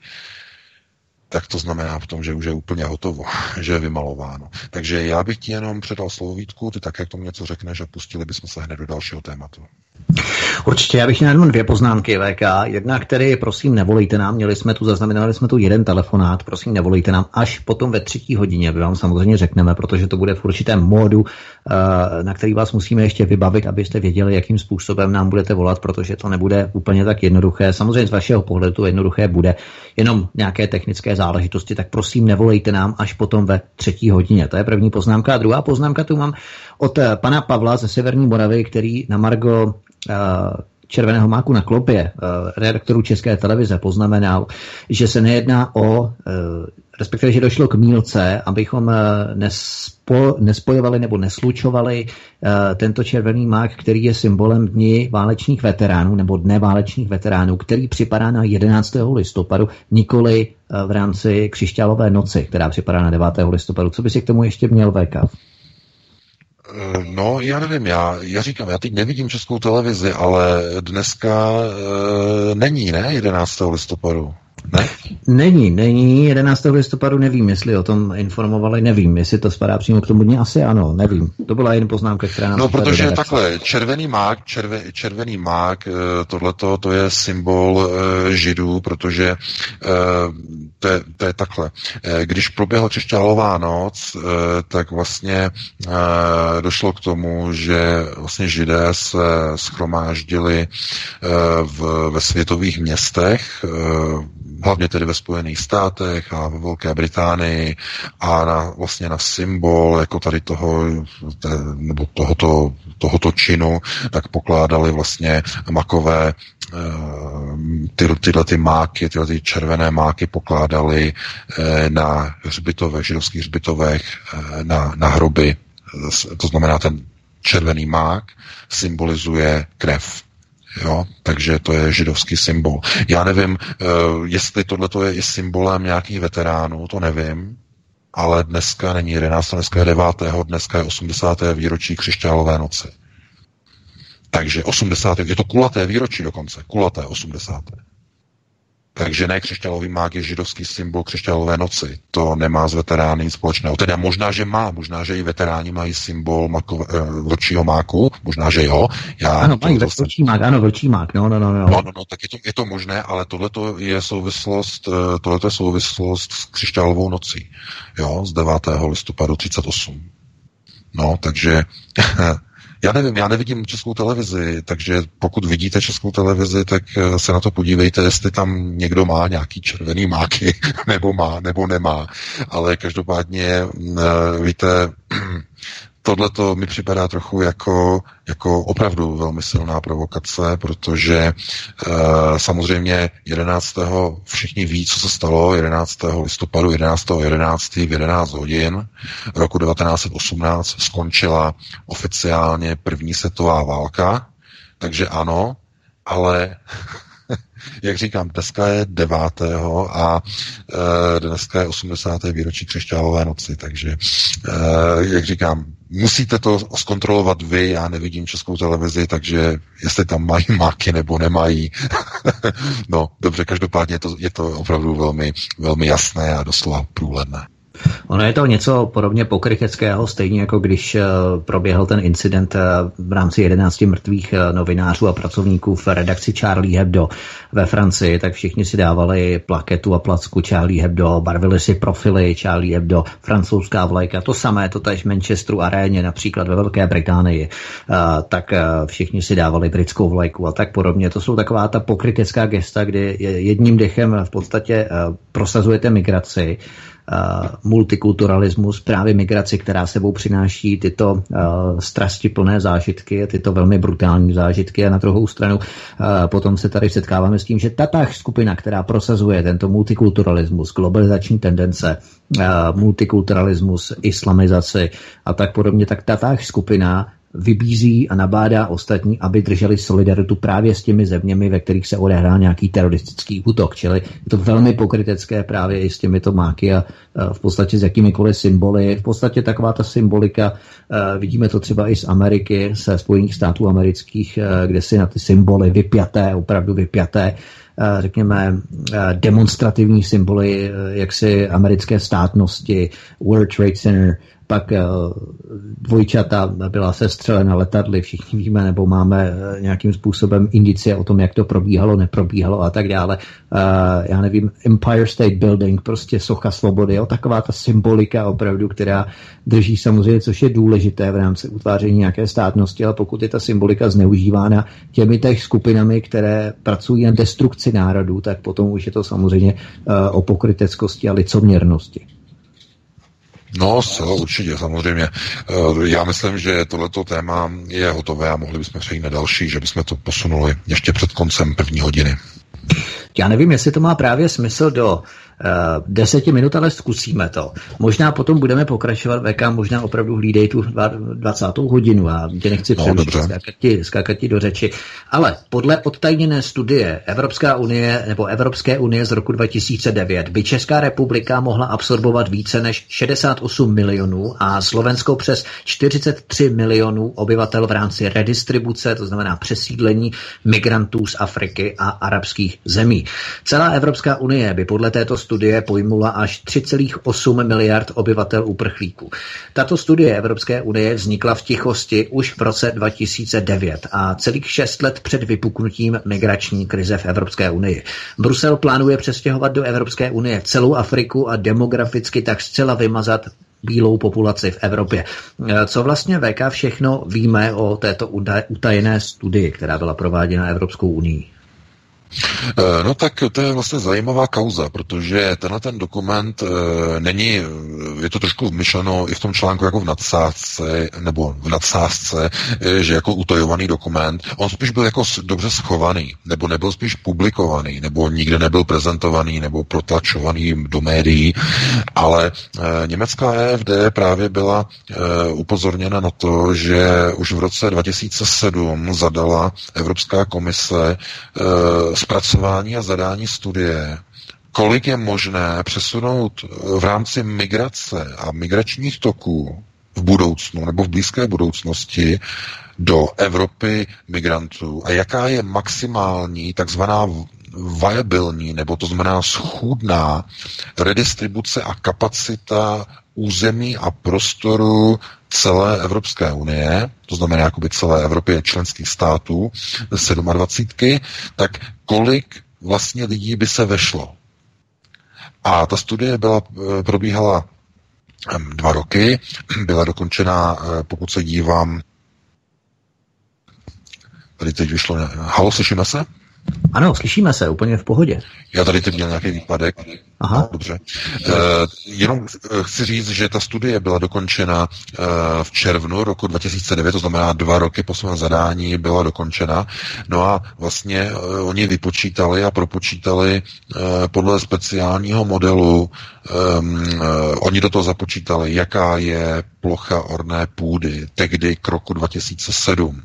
tak to znamená v tom, že už je úplně hotovo, že je vymalováno. Takže já bych ti jenom předal slovo Vítku, ty také k tomu něco řekneš a pustili bychom se hned do dalšího tématu. Určitě, já bych měl jenom dvě poznámky VK. Jedna, který, prosím, nevolejte nám, měli jsme tu, zaznamenali jsme tu jeden telefonát, prosím, nevolejte nám až potom ve třetí hodině, my vám samozřejmě řekneme, protože to bude v určitém módu, eh, na který vás musíme ještě vybavit, abyste věděli, jakým způsobem nám budete volat, protože to nebude úplně tak jednoduché. Samozřejmě z vašeho pohledu to jednoduché bude, jenom nějaké technické záležitosti, tak prosím, nevolejte nám až potom ve třetí hodině. To je první poznámka. A druhá poznámka tu mám od eh, pana Pavla ze Severní Moravy, který na Margo červeného máku na klopě redaktorů České televize poznamenal, že se nejedná o respektive, že došlo k mílce, abychom nespo, nespojovali nebo neslučovali tento červený mák, který je symbolem dní válečných veteránů nebo dne válečných veteránů, který připadá na 11. listopadu, nikoli v rámci křišťálové noci, která připadá na 9. listopadu. Co by si k tomu ještě měl VK? Eh, no, já nevím, já, já říkám, já teď nevidím českou televizi, ale dneska e, není, ne, 11. listopadu. Ne? Není, není. 11. listopadu nevím, jestli o tom informovali, nevím, jestli to spadá přímo k tomu dní, asi ano, nevím. To byla jen poznámka, která nám No, protože takhle, červený mák, červe, červený mák, eh, tohleto, to je symbol e, židů, protože e, to, je, to je takhle. Když proběhla křišťálová noc, tak vlastně došlo k tomu, že vlastně židé se schromáždili v, ve světových městech, hlavně tedy ve Spojených státech a ve Velké Británii a na, vlastně na symbol jako tady toho, te, nebo tohoto, tohoto činu, tak pokládali vlastně makové eh, ty, tyhle ty máky, tyhle ty červené máky pokládali eh, na hřbitovech, židovských hřbitovech, eh, na, na hroby. To znamená, ten červený mák symbolizuje krev Jo? Takže to je židovský symbol. Já nevím, uh, jestli tohle je i symbolem nějakých veteránů, to nevím, ale dneska není 11, dneska je 9. dneska je 80. výročí křišťálové noci. Takže 80. je to kulaté výročí dokonce, kulaté 80. Takže ne křišťálový mák je židovský symbol křišťálové noci. To nemá s veterány nic společného. Teda možná, že má, možná, že i veteráni mají symbol uh, vlčího máku, možná, že jo. Já ano, mají to, vlčí mák, ano, vlčí mák, no, no, no. No, no, no, no tak je to, je to možné, ale tohle je souvislost, eh, tohleto je souvislost s křišťálovou nocí, jo, z 9. listopadu 38. No, takže Já nevím, já nevidím českou televizi, takže pokud vidíte českou televizi, tak eh, se na to podívejte, jestli tam někdo má nějaký červený máky, nebo má, nebo nemá. Ale každopádně, mm, eh, víte, tohle to mi připadá trochu jako, jako opravdu velmi silná provokace, protože e, samozřejmě 11. všichni ví, co se stalo 11. listopadu, 11. 11. v 11 hodin roku 1918 skončila oficiálně první světová válka, takže ano, ale jak říkám, dneska je 9. a e, dneska je 80. výročí křišťálové noci, takže e, jak říkám, musíte to zkontrolovat vy, já nevidím českou televizi, takže jestli tam mají máky nebo nemají. no, dobře, každopádně je to, je to opravdu velmi, velmi jasné a doslova průhledné. Ono je to něco podobně pokryteckého, stejně jako když eh, proběhl ten incident eh, v rámci 11 mrtvých eh, novinářů a pracovníků v redakci Charlie Hebdo ve Francii, tak všichni si dávali plaketu a placku Charlie Hebdo, barvili si profily Charlie Hebdo, francouzská vlajka, to samé, to tež v Manchesteru aréně, například ve Velké Británii, tak všichni si dávali britskou vlajku a tak podobně. To jsou taková ta pokrytecká gesta, kdy jedním dechem v podstatě prosazujete migraci, multikulturalismus, právě migraci, která sebou přináší tyto uh, strastiplné zážitky, tyto velmi brutální zážitky. A na druhou stranu uh, potom se tady setkáváme s tím, že tatáž skupina, která prosazuje tento multikulturalismus, globalizační tendence, uh, multikulturalismus, islamizaci a tak podobně, tak tatáž skupina vybízí a nabádá ostatní, aby drželi solidaritu právě s těmi zeměmi, ve kterých se odehrál nějaký teroristický útok. Čili je to velmi pokrytecké právě i s těmito máky a v podstatě s jakýmikoliv symboly. V podstatě taková ta symbolika, vidíme to třeba i z Ameriky, se Spojených států amerických, kde si na ty symboly vypjaté, opravdu vypjaté, řekněme, demonstrativní symboly jaksi americké státnosti, World Trade Center, pak eh, dvojčata byla sestřelena letadly, všichni víme, nebo máme eh, nějakým způsobem indicie o tom, jak to probíhalo, neprobíhalo a tak dále. Eh, já nevím, Empire State Building, prostě socha svobody, jo, taková ta symbolika opravdu, která drží samozřejmě, což je důležité v rámci utváření nějaké státnosti, ale pokud je ta symbolika zneužívána těmi těch skupinami, které pracují na destrukci národů, tak potom už je to samozřejmě o pokryteckosti a licoměrnosti. No, zcela určitě, samozřejmě. Eh, já myslím, že tohleto téma je hotové a mohli bychom přejít na další, že bychom to posunuli ještě před koncem první hodiny. Já nevím, jestli to má právě smysl do Eh, deseti minut, ale zkusíme to. Možná potom budeme pokračovat, VK možná opravdu hlídej tu 20. hodinu a tě nechci no, přerušit, skákat ti, skákat ti do řeči. Ale podle odtajněné studie Evropská unie nebo Evropské unie z roku 2009 by Česká republika mohla absorbovat více než 68 milionů a Slovensko přes 43 milionů obyvatel v rámci redistribuce, to znamená přesídlení migrantů z Afriky a arabských zemí. Celá Evropská unie by podle této studie pojmula až 3,8 miliard obyvatel uprchlíků. Tato studie Evropské unie vznikla v tichosti už v roce 2009 a celých šest let před vypuknutím migrační krize v Evropské unii. Brusel plánuje přestěhovat do Evropské unie celou Afriku a demograficky tak zcela vymazat bílou populaci v Evropě. Co vlastně VK všechno víme o této utajené studii, která byla prováděna Evropskou unii? Eh, no tak to je vlastně zajímavá kauza, protože tenhle ten dokument e, není, je to trošku myšleno i v tom článku jako v nadsázce, nebo v nadsázce, e, že jako utajovaný dokument, on spíš byl jako dobře schovaný, nebo nebyl spíš publikovaný, nebo nikde nebyl prezentovaný, nebo protlačovaný do médií, ale e, německá EFD právě byla upozorněna na to, že už v roce 2007 zadala Evropská komise zpracování a zadání studie, kolik je možné přesunout v rámci migrace a migračních toků v budoucnu nebo v blízké budoucnosti do Evropy migrantů? A jaká je maximální takzvaná viabilní, nebo to znamená schůdná redistribuce a kapacita území a prostoru celé Evropské unie, to znamená jakoby celé Evropy členských států, 27, tak kolik vlastně lidí by se vešlo. A ta studie byla, eh, probíhala dva roky, byla dokončena, eh, pokud se dívám, tady teď vyšlo, halo, slyšíme se? Ano, slyšíme se, úplně v pohodě. Já tady teď měl nějaký výpadek. Aha. No, dobře. E, jenom eh, chci říct, že ta studie byla dokončena e, v červnu roku 2009, to znamená dva roky po svém zadání byla dokončena. No a vlastně e, oni vypočítali a propočítali e, podle speciálního modelu, e, oni do toho započítali, jaká je plocha orné půdy tehdy k roku 2007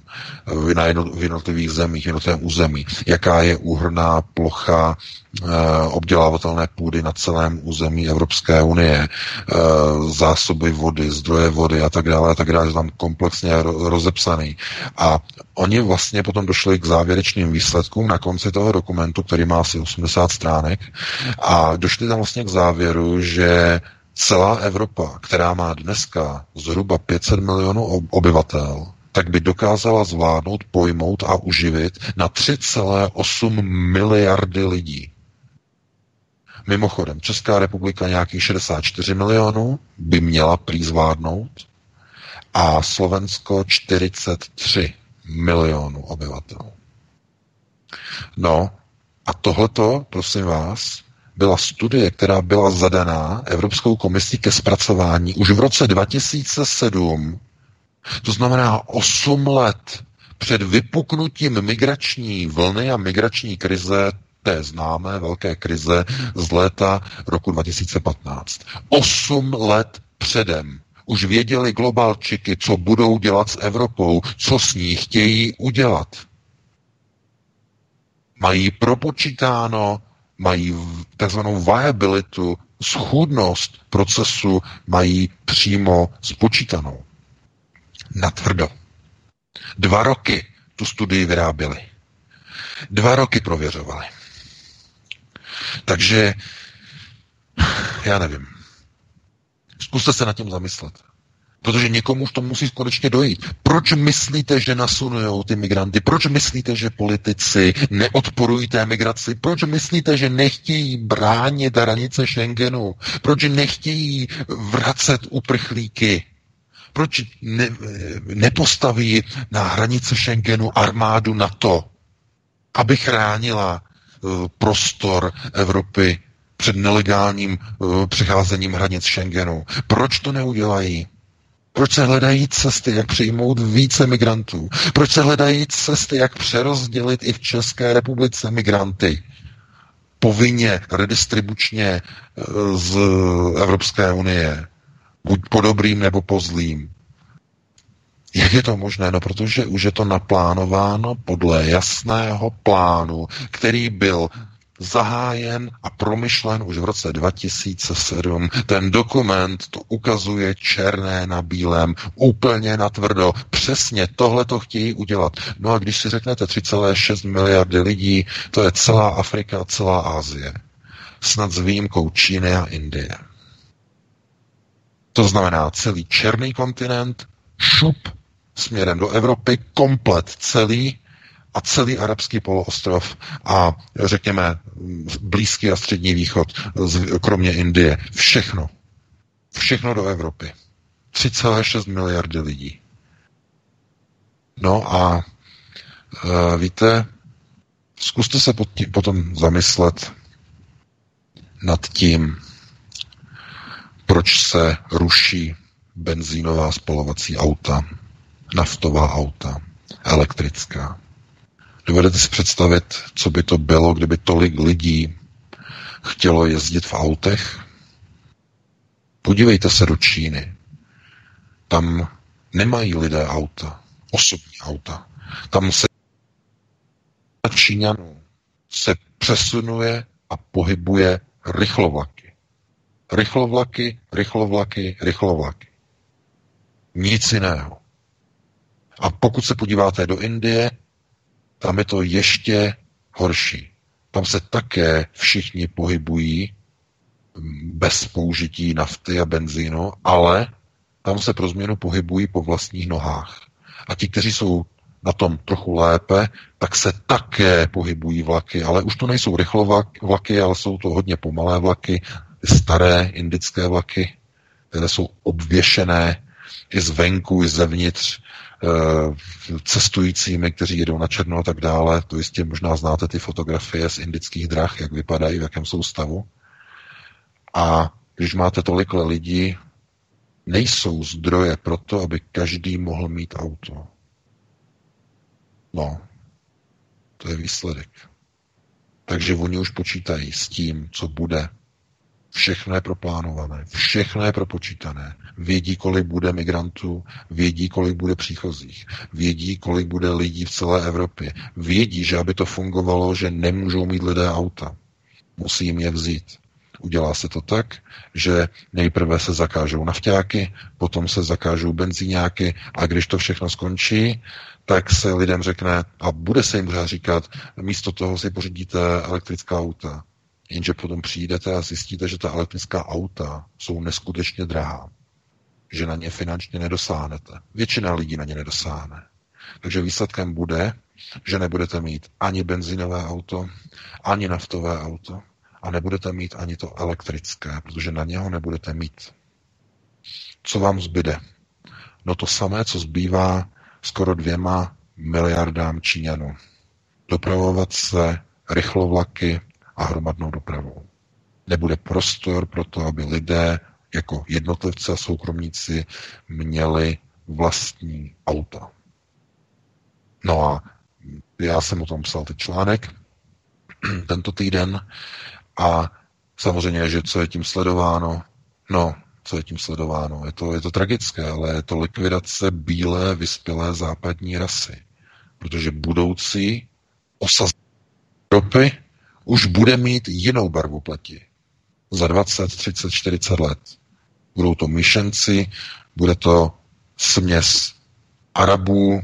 na jednotlivých zemích, jednotlivém území, jaká je úhrná plocha Eh, obdělávatelné půdy na celém území Evropské unie, eh, zásoby vody, zdroje vody a tak dále, a tak dále, tam komplexně rozepsaný. A oni vlastně potom došli k závěrečným výsledkům na konci toho dokumentu, který má asi 80 stránek, a došli tam vlastně k závěru, že celá Evropa, která má dneska zhruba 500 milionů obyvatel, tak by dokázala zvládnout, pojmout a uživit na 3,8 miliardy lidí. Mimochodem, Česká republika nějakých 64 milionů by měla prý zvládnout a Slovensko 43 milionů obyvatel. No a tohleto, prosím vás, byla studie, která byla zadaná Evropskou komisí ke zpracování už v roce 2007, to znamená 8 let před vypuknutím migrační vlny a migrační krize té známé velké krize z léta roku 2015. Osm let předem už věděli globalčiky, co budou dělat s Evropou, co s ní chtějí udělat. Mají propočítáno, mají takzvanou viabilitu, schůdnost procesu mají přímo spočítanou. Natvrdo. Dva roky tu studii vyráběli. Dva roky prověřovali. Takže já nevím. Zkuste se nad tím zamyslet. Protože někomu už to musí konečně dojít. Proč myslíte, že nasunujou ty migranty? Proč myslíte, že politici neodporují té migraci? Proč myslíte, že nechtějí bránit hranice Schengenu? Proč nechtějí vracet uprchlíky? Proč ne, nepostaví na hranice Schengenu armádu NATO, aby chránila prostor Evropy před nelegálním uh, přecházením hranic Schengenu. Proč to neudělají? Proč se hledají cesty, jak přijmout více migrantů? Proč se hledají cesty, jak přerozdělit i v České republice migranty? Povinně, redistribučně eh, z Evropské unie. Buď po dobrým nebo po zlým. Jak je to možné? No, protože už je to naplánováno podle jasného plánu, který byl zahájen a promyšlen už v roce 2007. Ten dokument to ukazuje černé na bílém, úplně natvrdo. Přesně tohle to chtějí udělat. No a když si řeknete 3,6 miliardy lidí, to je celá Afrika, celá Asie. Snad s výjimkou Číny a Indie. To znamená celý černý kontinent, šup směrem do Evropy, komplet celý, a celý arabský poloostrov a řekněme Blízký a Střední východ, kromě Indie. Všechno. Všechno do Evropy. 3,6 miliardy lidí. No a e, víte, zkuste se potom zamyslet nad tím, proč se ruší benzínová spalovací auta, naftová auta, elektrická. Dovedete si představit, co by to bylo, kdyby tolik lidí chtělo jezdit v autech? Podívejte se do Číny. Tam nemají lidé auta, osobní auta. Tam se Číňanů se přesunuje a pohybuje rychlovlaky. Rychlovlaky, rychlovlaky, rychlovlaky. Nic jiného. A pokud se podíváte do Indie, tam je to ještě horší. Tam se také všichni pohybují bez použití nafty a benzínu, ale tam se pro změnu pohybují po vlastních nohách. A ti, kteří jsou na tom trochu lépe, tak se také pohybují vlaky, ale už to nejsou rychlovlaky, ale jsou to hodně pomalé vlaky, staré indické vlaky, které jsou obvěšené i zvenku, i zevnitř cestujícími, kteří jedou na černo a tak dále. To jistě možná znáte ty fotografie z indických drah, jak vypadají, v jakém jsou stavu. A když máte tolik lidí, nejsou zdroje pro to, aby každý mohl mít auto. No, to je výsledek. Takže oni už počítají s tím, co bude Všechno je proplánované, všechno je propočítané. Vědí, kolik bude migrantů, vědí, kolik bude příchozích, vědí, kolik bude lidí v celé Evropě. Vědí, že aby to fungovalo, že nemůžou mít lidé auta. Musí jim je vzít. Udělá se to tak, že nejprve se zakážou nafťáky, potom se zakážou benzíňáky a když to všechno skončí, tak se lidem řekne, a bude se jim říkat, místo toho si pořídíte elektrická auta, Jenže potom přijdete a zjistíte, že ta elektrická auta jsou neskutečně drahá. Že na ně finančně nedosáhnete. Většina lidí na ně nedosáhne. Takže výsledkem bude, že nebudete mít ani benzinové auto, ani naftové auto a nebudete mít ani to elektrické, protože na něho nebudete mít. Co vám zbyde? No to samé, co zbývá skoro dvěma miliardám Číňanů. Dopravovat se rychlovlaky a hromadnou dopravou. Nebude prostor pro to, aby lidé jako jednotlivci a soukromníci měli vlastní auta. No a já jsem o tom psal teď článek tento týden a samozřejmě, že co je tím sledováno, no, co je tím sledováno, je to, je to tragické, ale je to likvidace bílé, vyspělé západní rasy, protože budoucí osazení Evropy už bude mít jinou barvu pleti. Za 20, 30, 40 let. Budou to myšenci, bude to směs Arabů,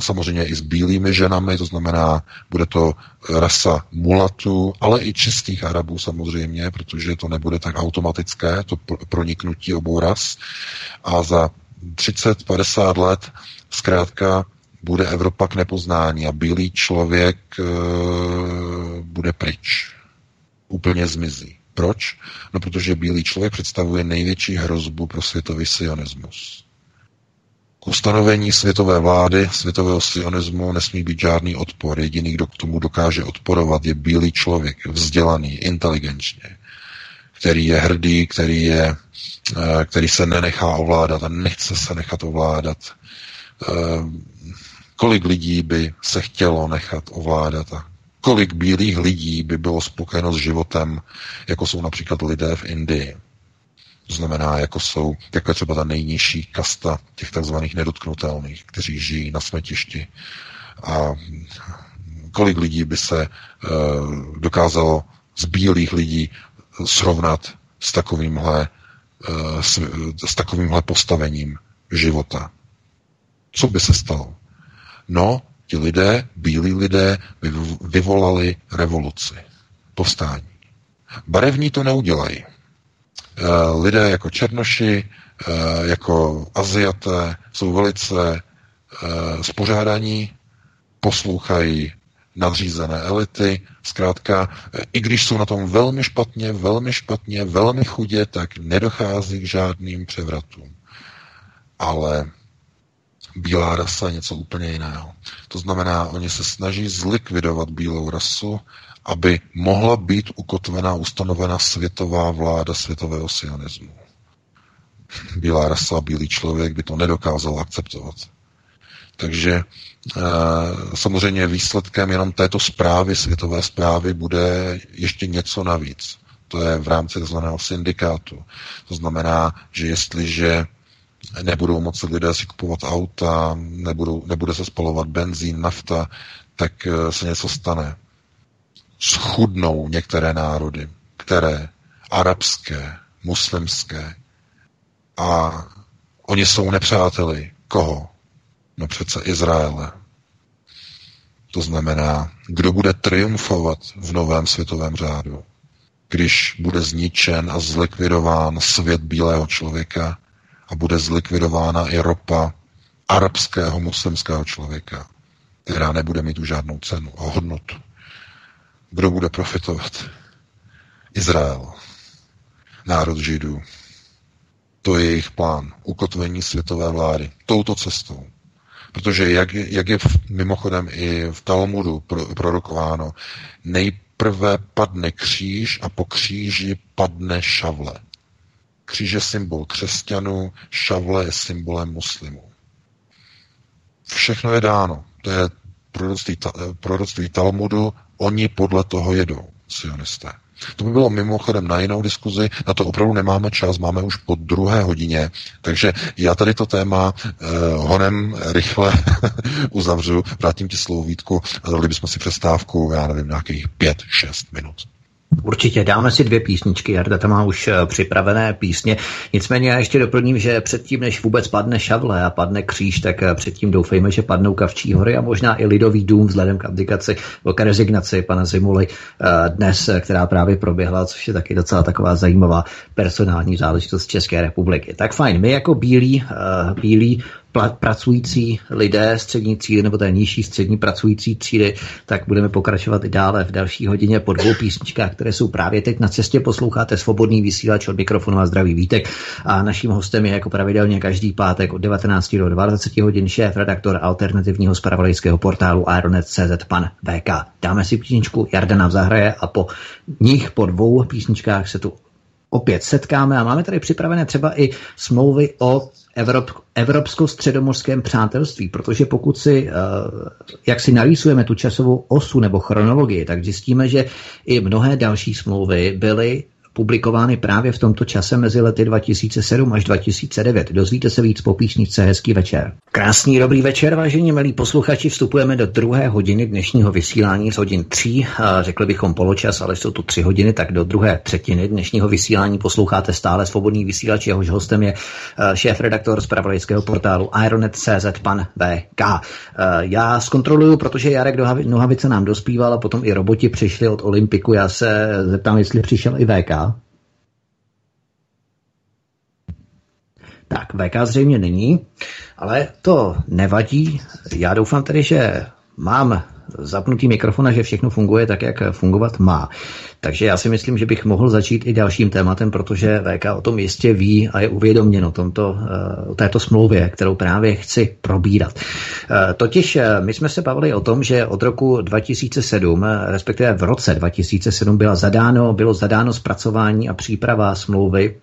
samozřejmě i s bílými ženami, to znamená, bude to rasa mulatů, ale i čistých Arabů samozřejmě, protože to nebude tak automatické, to proniknutí obou ras. A za 30-50 let zkrátka bude Evropa k nepoznání a bílý člověk e, bude pryč. Úplně zmizí. Proč? No, protože bílý člověk představuje největší hrozbu pro světový sionismus. K ustanovení světové vlády, světového sionismu nesmí být žádný odpor. Jediný, kdo k tomu dokáže odporovat, je bílý člověk, vzdělaný, inteligentně, který je hrdý, který, je, eh, který se nenechá ovládat a nechce se nechat ovládat. Eh, kolik lidí by se chtělo nechat ovládat a kolik bílých lidí by bylo spokojeno s životem, jako jsou například lidé v Indii. To znamená, jako jsou, jako je třeba ta nejnižší kasta těch takzvaných nedotknutelných, kteří žijí na smetišti. A kolik lidí by se uh, dokázalo z bílých lidí srovnat s takovýmhle, uh, s, s takovýmhle postavením života. Co by se stalo? No, ti lidé, bílí lidé, vyvolali revoluci, povstání. Barevní to neudělají. Eh, lidé jako černoši, eh, jako Aziaté jsou velice eh, spořádaní, poslouchají nadřízené elity, zkrátka, i když jsou na tom velmi špatně, velmi špatně, velmi chudě, tak nedochází k žádným převratům. Ale bílá rasa je něco úplně jiného. To znamená, oni se snaží zlikvidovat bílou rasu, aby mohla být ukotvená, ustanovena světová vláda světového sionismu. Bílá rasa, bílý člověk by to nedokázal akceptovat. Takže e, samozřejmě výsledkem jenom této zprávy, světové zprávy, bude ještě něco navíc. To je v rámci tzv. syndikátu. To znamená, že jestliže nebudou moci lidé si kupovat auta, nebudou, nebude se spalovat benzín, nafta, tak eh, se něco stane. Schudnou některé národy, které arabské, muslimské, a oni jsou nepřáteli. Koho? No přece Izraele. To znamená, kdo bude triumfovat v novém světovém řádu, když bude zničen a zlikvidován svět bílého člověka a bude zlikvidována i ropa arabského muslimského člověka, která nebude mít už žádnou cenu a hodnotu. Kdo bude profitovat? Izrael, národ Židů. To je jejich plán, ukotvení světové vlády touto cestou. Protože jak, jak je v, mimochodem i v Talmudu pro, prorokováno, nejprve padne kříž a po kříži padne šavle. Kříž je symbol křesťanů, šavle je symbolem muslimů. Všechno je dáno. To je proroctví, proroctví Talmudu, oni podle toho jedou, sionisté. To by bylo mimochodem na jinou diskuzi, na to opravdu nemáme čas, máme už po druhé hodině, takže já tady to téma eh, honem rychle uzavřu, vrátím ti slovo Vítku a dali bychom si přestávku, já nevím, nějakých pět, šest minut. Určitě, dáme si dvě písničky, Jarda tam má už eh, připravené písně. Nicméně já ještě doplním, že předtím, než vůbec padne šavle a padne kříž, tak eh, předtím doufejme, že padnou Kavčí hory a možná i Lidový dům vzhledem k abdikaci, k rezignaci pana Zimuly eh, dnes, která právě proběhla, což je taky docela taková zajímavá personální záležitost České republiky. Tak fajn, my jako bílí, bílí pracující lidé střední třídy nebo té nižší střední pracující třídy, tak budeme pokračovat i dále v další hodině po dvou písničkách, které jsou právě teď na cestě. Posloucháte svobodný vysílač od mikrofonu a zdraví Vítek a naším hostem je jako pravidelně každý pátek od 19 do 20 hodin šéf redaktor alternativního spravodajského portálu Aeronet.cz pan VK. Dáme si písničku, Jarda nám zahraje a po nich po dvou písničkách se tu opět setkáme a máme tady připravené třeba i smlouvy o Evrop, evropsko-středomorském přátelství, protože pokud si, eh, jak si narýsujeme tu časovou osu nebo chronologii, tak zjistíme, že i mnohé další smlouvy byly publikovány právě v tomto čase mezi lety 2007 až 2009. Dozvíte se víc po písničce Hezký večer. Krásný dobrý večer, vážení milí posluchači. Vstupujeme do druhé hodiny dnešního vysílání z hodin tří. Řekli bychom poločas, ale jsou to tři hodiny, tak do druhé třetiny dnešního vysílání posloucháte stále svobodný vysílač. Jehož hostem je eh, šéf-redaktor z pravodajského portálu Ironet.cz, pan VK. Eh, já zkontroluju, protože Jarek Nohavice nám dospíval a potom i roboti přišli od Olympiku. Já se zeptám, jestli přišel i VK. Tak, VK zřejmě není, ale to nevadí. Já doufám tedy, že mám zapnutý mikrofon a že všechno funguje tak, jak fungovat má. Takže já si myslím, že bych mohl začít i dalším tématem, protože VK o tom jistě ví a je uvědoměno tomto, o této smlouvě, kterou právě chci probírat. Totiž my jsme se bavili o tom, že od roku 2007, respektive v roce 2007 byla zadáno, bylo zadáno zpracování a příprava smlouvy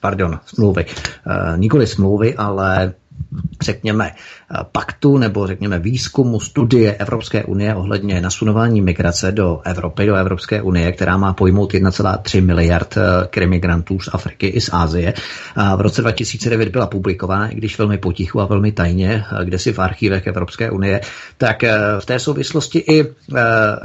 pardon, smlouvy. Nikoli smlouvy, ale řekněme, paktu nebo řekněme výzkumu studie Evropské unie ohledně nasunování migrace do Evropy, do Evropské unie, která má pojmout 1,3 miliard eh, krimigrantů z Afriky i z Ázie. V roce 2009 byla publikována, i když velmi potichu a velmi tajně, eh, kde si v archívech Evropské unie, tak eh, v té souvislosti i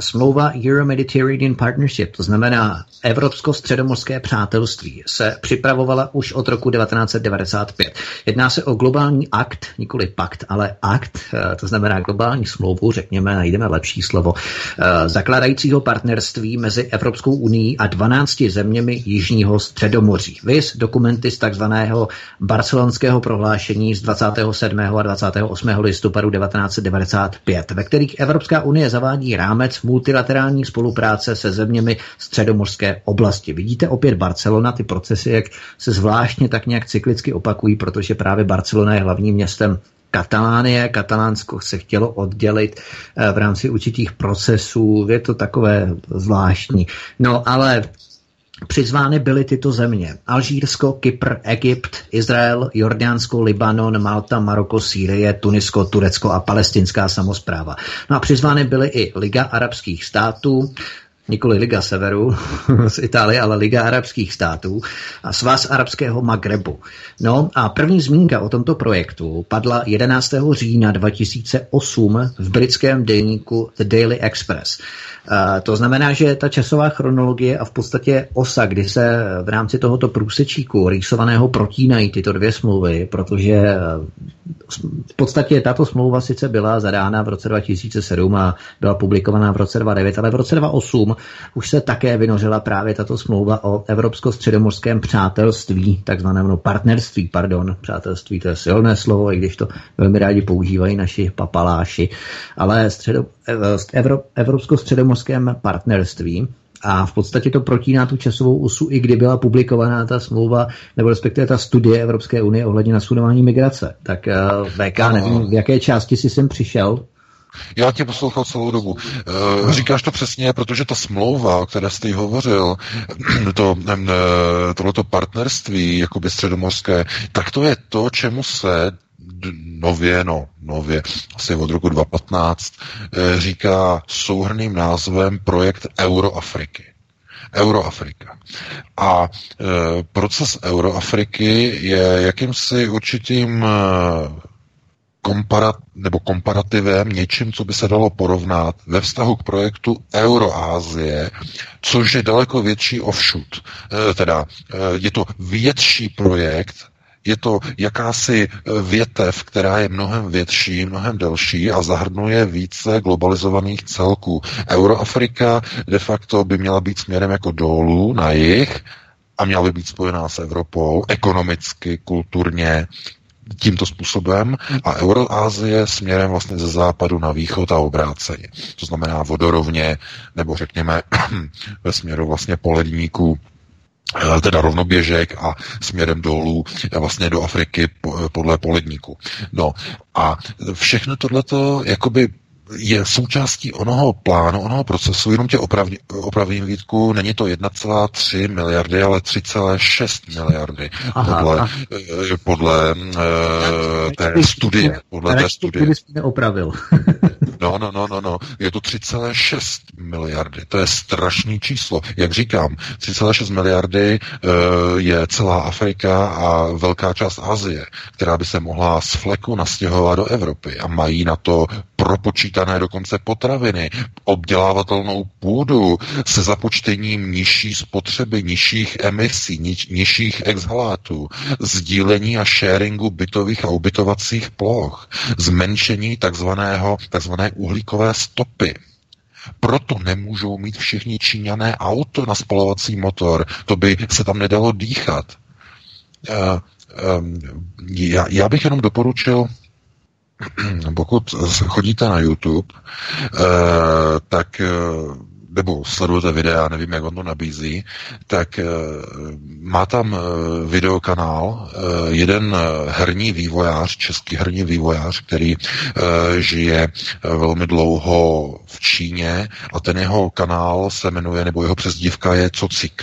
smlouva Euro-Mediterranean Partnership, to znamená Evropsko-středomorské přátelství, se připravovala už od roku 1995. Jedná se o globální akt, nikoli pakt, ale akt, eh, to znamená globální smlouvu, řekněme, najdeme lepší slovo, eh, zakladajícího partnerství mezi Evropskou unii a 12 zeměmi Jižního středomoří. Vys dokumenty z takzvaného barcelonského prohlášení z 27. a 28. listopadu 1995, ve kterých Evropská unie zavádí rámec multilaterální spolupráce se zeměmi středomorské oblasti. Vidíte opět Barcelona, ty procesy, jak se zvláštně tak nějak cyklicky opakují, protože právě Barcelona je hlavním městem Katalánie. Katalánsko se chtělo oddělit eh, v rámci určitých procesů. Je to takové zvláštní. No ale Přizvány byly tyto země. Alžírsko, Kypr, Egypt, Izrael, Jordánsko, Libanon, Malta, Maroko, Sýrie, Tunisko, Turecko a palestinská samozpráva. No a přizvány byly i Liga arabských států, nikoli Liga Severu z Itálie, ale Liga arabských států a Svaz arabského Magrebu. No a první zmínka o tomto projektu padla 11. října 2008 v britském deníku The Daily Express. To znamená, že ta časová chronologie a v podstatě osa, kdy se v rámci tohoto průsečíku rýsovaného protínají tyto dvě smlouvy, protože eh, v podstatě tato smlouva sice byla zadána v roce 2007 a byla publikovaná v roce 2009, ale v roce 2008 už se také vynořila právě tato smlouva o evropsko-středomorském přátelství, takzvaném no, partnerství, pardon, přátelství to je silné slovo, i když to velmi rádi používají naši papaláši, ale středo, eh, Evro, evropsko-středomorském partnerství, a v podstatě to protíná tu časovou osu, i kdy byla publikovaná ta smlouva, nebo respektive ta studie Evropské unie ohledně nasunování migrace. Tak uh, VK, nevím, v jaké části jsi sem přišel? Já tě poslouchal celou dobu. E, říkáš to přesně, protože ta smlouva, o které jsi hovořil, to, e, tohleto partnerství, jakoby středomorské, tak to je to, čemu se nově, no nově, asi od roku 2015, e, říká souhrným názvem projekt Euroafriky. Euroafrika. A e, proces Euroafriky je jakýmsi určitým e, komparat, nebo komparativem, něčím, co by se dalo porovnat ve vztahu k projektu Euroázie, což je daleko větší offshoot. E, teda e, je to větší projekt, je to jakási e, větev, která je mnohem větší, mnohem delší a zahrnuje více globalizovaných celků. Euroafrika de facto by měla být směrem jako dolů na jih a měla by být spojená s Evropou ekonomicky, kulturně, tímto způsobem a Euroázie směrem vlastně ze západu na východ a obráceně. To znamená vodorovně, nebo řekněme ve směru vlastně poledníků eh, teda rovnoběžek a směrem dolů eh, vlastně do Afriky podle poledníku. No a všechno tohleto jakoby je součástí onoho plánu, onoho procesu, jenom tě opravní, opravím Vítku, není to 1,3 miliardy, ale 3,6 miliardy Aha, podle, aha. Eh, podle uh, té studie. Podle té studie. neopravil. no, no, no, no, no. Je to 3,6 miliardy. To je strašný číslo. Jak říkám, 3,6 miliardy uh, je celá Afrika a velká část Asie, která by se mohla z fleku nastěhovat do Evropy a mají na to propočítané dokonce potraviny, obdělávatelnou půdu se započtením nižší spotřeby, nižších emisí, niž, nižších exhalátů, sdílení a sharingu bytových a ubytovacích ploch, zmenšení takzvaného, takzvané uhlíkové stopy. Proto nemůžou mít všichni Číňané auto na spalovací motor. To by se tam nedalo dýchat. Uh, um, já, já bych jenom doporučil pokud chodíte na YouTube, tak nebo sledujete videa, nevím, jak on to nabízí, tak e, má tam videokanál jeden herní vývojář, český herní vývojář, který žije velmi dlouho v Číně a ten jeho kanál se jmenuje, nebo jeho přezdívka je Cocik.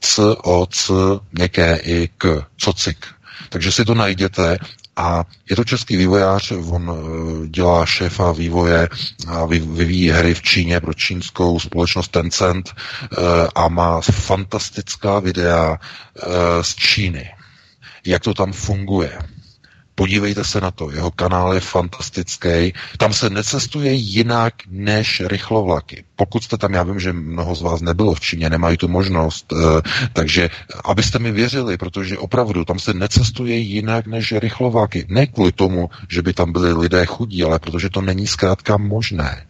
C, O, C, měkké i K. Cocik. Takže si to najděte a je to český vývojář, on eh, dělá šéfa vývoje a vyvíjí hry v Číně pro čínskou společnost Tencent eh, a má fantastická videa eh, z Číny. Jak to tam funguje Podívejte se na to, jeho kanál je fantastický. Tam se necestuje jinak než rychlovlaky. Pokud jste tam, já vím, že mnoho z vás nebylo v Číně, nemají tu možnost, eh, takže abyste mi věřili, protože opravdu tam se necestuje jinak než rychlovlaky. Ne kvůli tomu, že by tam byli lidé chudí, ale protože to není zkrátka možné.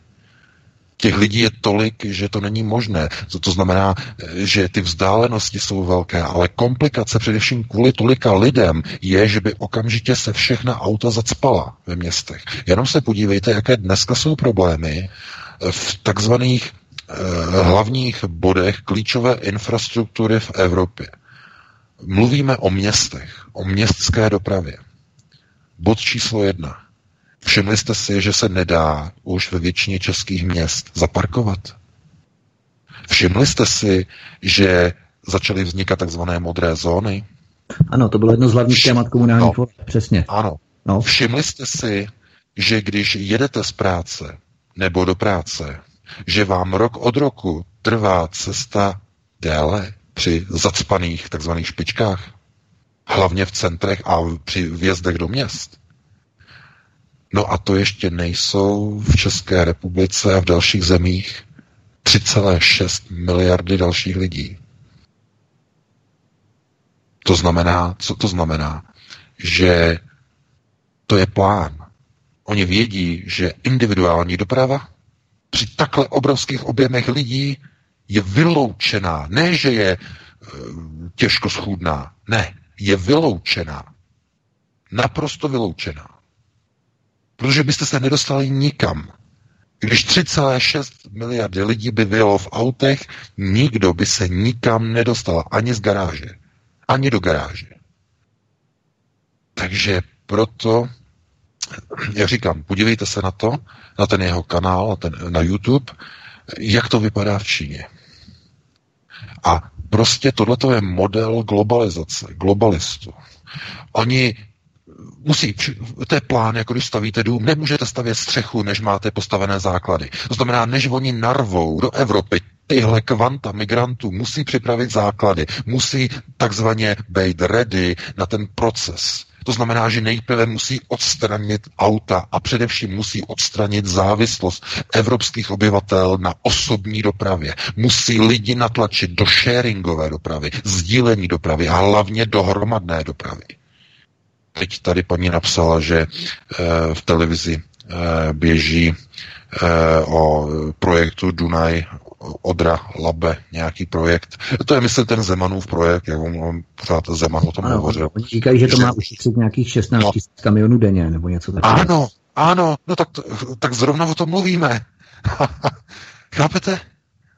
Těch lidí je tolik, že to není možné. To, to znamená, že ty vzdálenosti jsou velké, ale komplikace především kvůli tolika lidem je, že by okamžitě se všechna auta zacpala ve městech. Jenom se podívejte, jaké dneska jsou problémy v takzvaných eh, hlavních bodech klíčové infrastruktury v Evropě. Mluvíme o městech, o městské dopravě. Bod číslo jedna. Všimli jste si, že se nedá už ve většině českých měst zaparkovat? Všimli jste si, že začaly vznikat takzvané modré zóny? Ano, to bylo jedno z hlavních témat komunálních no, přesně. Ano. No. Všimli jste si, že když jedete z práce nebo do práce, že vám rok od roku trvá cesta déle při zacpaných takzvaných špičkách? Hlavně v centrech a při vjezdech do měst. No a to ještě nejsou v České republice a v dalších zemích 3,6 miliardy dalších lidí. To znamená, co to znamená? Že to je plán. Oni vědí, že individuální doprava při takhle obrovských objemech lidí je vyloučená. Ne, že je e, těžko schůdná. Ne, je vyloučená. Naprosto vyloučená. Protože byste se nedostali nikam. Když 3,6 miliardy lidí by bylo v autech, nikdo by se nikam nedostal, ani z garáže, ani do garáže. Takže proto, jak říkám, podívejte se na to, na ten jeho kanál, na, ten, na YouTube, jak to vypadá v Číně. A prostě tohle je model globalizace, globalistů. Oni musí, to je plán, jako když stavíte dům, nemůžete stavět střechu, než máte postavené základy. To znamená, než oni narvou do Evropy tyhle kvanta migrantů, musí připravit základy, musí takzvaně být ready na ten proces. To znamená, že nejprve musí odstranit auta a především musí odstranit závislost evropských obyvatel na osobní dopravě. Musí lidi natlačit do sharingové dopravy, sdílení dopravy a hlavně do hromadné dopravy. Teď tady paní napsala, že eh, v televizi eh, běží eh, o projektu Dunaj Odra Labe, nějaký projekt. To je, myslím, ten Zemanův projekt, jak on, on pořád Zeman o tom ano, hovořil. Oni říkají, že to má ušetřit nějakých 16 no. kamionů denně, nebo něco takového. Ano, ano, no tak, tak zrovna o tom mluvíme. Chápete?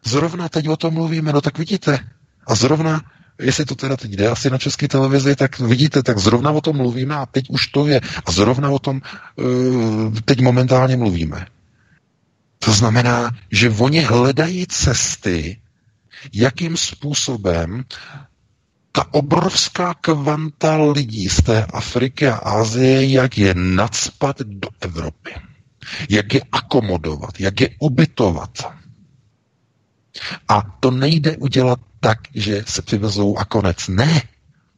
Zrovna teď o tom mluvíme, no tak vidíte. A zrovna jestli to teda teď jde asi na české televizi, tak vidíte, tak zrovna o tom mluvíme a teď už to je. A zrovna o tom uh, teď momentálně mluvíme. To znamená, že oni hledají cesty, jakým způsobem ta obrovská kvanta lidí z té Afriky a Asie, jak je nadspat do Evropy. Jak je akomodovat, jak je ubytovat. A to nejde udělat tak, že se přivezou a konec. Ne,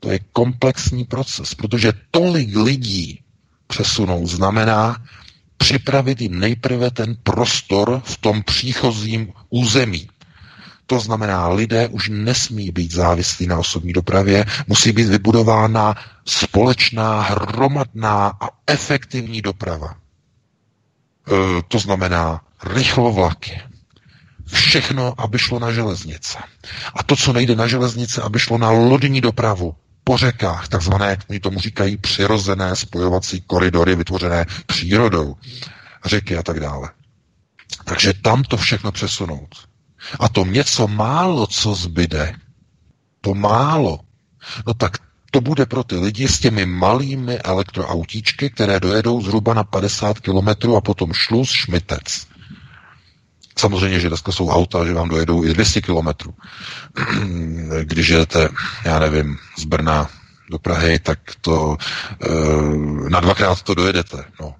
to je komplexní proces, protože tolik lidí přesunout znamená připravit jim nejprve ten prostor v tom příchozím území. To znamená, lidé už nesmí být závislí na osobní dopravě, musí být vybudována společná, hromadná a efektivní doprava. E, to znamená rychlovlaky, všechno, aby šlo na železnice. A to, co nejde na železnice, aby šlo na lodní dopravu. po řekách, takzvané, oni tomu říkají přirozené spojovací koridory vytvořené přírodou, řeky a tak dále. Takže tam to všechno přesunout. A to něco málo, co zbyde, to málo, no tak to bude pro ty lidi s těmi malými elektroautíčky, které dojedou zhruba na 50 km a potom šluz šmitec. Samozřejmě, že dneska jsou auta, že vám dojedou i 200 kilometrů. Když jedete, já nevím, z Brna do Prahy, tak to e, na dvakrát to dojedete. No.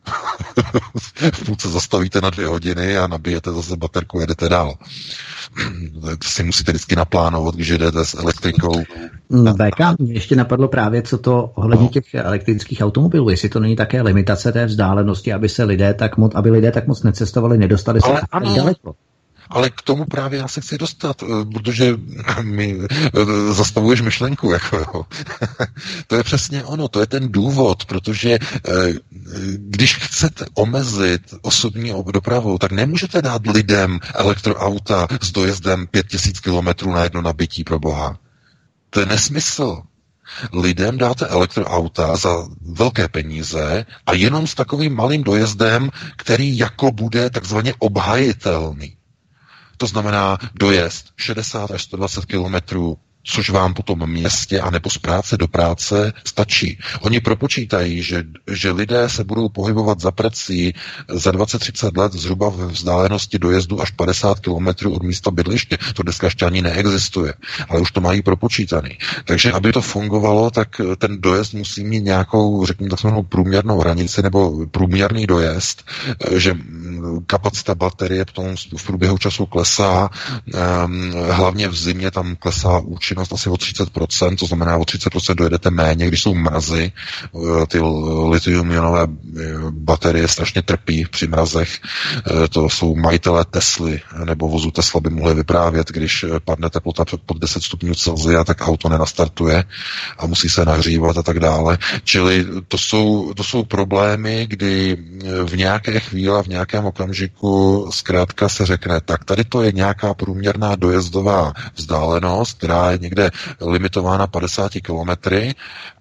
v půlce zastavíte na dvě hodiny a nabijete zase baterku, jedete dál. to si musíte vždycky naplánovat, když jdete s elektrikou. BK, mě ještě napadlo právě, co to ohledně no. těch elektrických automobilů, jestli to není také limitace té vzdálenosti, aby se lidé tak moc, aby lidé tak moc necestovali, nedostali se tak daleko. Ale k tomu právě já se chci dostat, eh, protože mi eh, zastavuješ myšlenku. Jako, jo. to je přesně ono, to je ten důvod, protože eh, když chcete omezit osobní dopravu, tak nemůžete dát lidem elektroauta s dojezdem 5000 kilometrů na jedno nabití pro Boha. To je nesmysl lidem dáte elektroauta za velké peníze a jenom s takovým malým dojezdem, který jako bude takzvaně obhajitelný. To znamená dojezd 60 až 120 kilometrů což vám po tom městě a nebo z práce do práce stačí. Oni propočítají, že, že lidé se budou pohybovat za prací za 20-30 let zhruba v vzdálenosti dojezdu až 50 km od místa bydliště. To dneska ještě ani neexistuje, ale už to mají propočítaný. Takže aby to fungovalo, tak ten dojezd musí mít nějakou, řekněme takzvanou průměrnou hranici nebo průměrný dojezd, že kapacita baterie v, tom, v průběhu času klesá, ehm, hlavně v zimě tam klesá účinnost účinnost asi o 30%, to znamená o 30% dojedete méně, když jsou mrazy, eh, ty litium-ionové eh, baterie strašně trpí při mrazech, eh, to jsou majitelé Tesly nebo vozu Tesla by mohli vyprávět, když padne teplota pod 10 stupňů Celsia, tak auto nenastartuje a musí se nahřívat a tak dále. Čili to jsou, to jsou problémy, kdy v nějaké chvíli, v nějakém okamžiku zkrátka se řekne, tak tady to je nějaká průměrná dojezdová vzdálenost, která je někde limitována 50 kilometry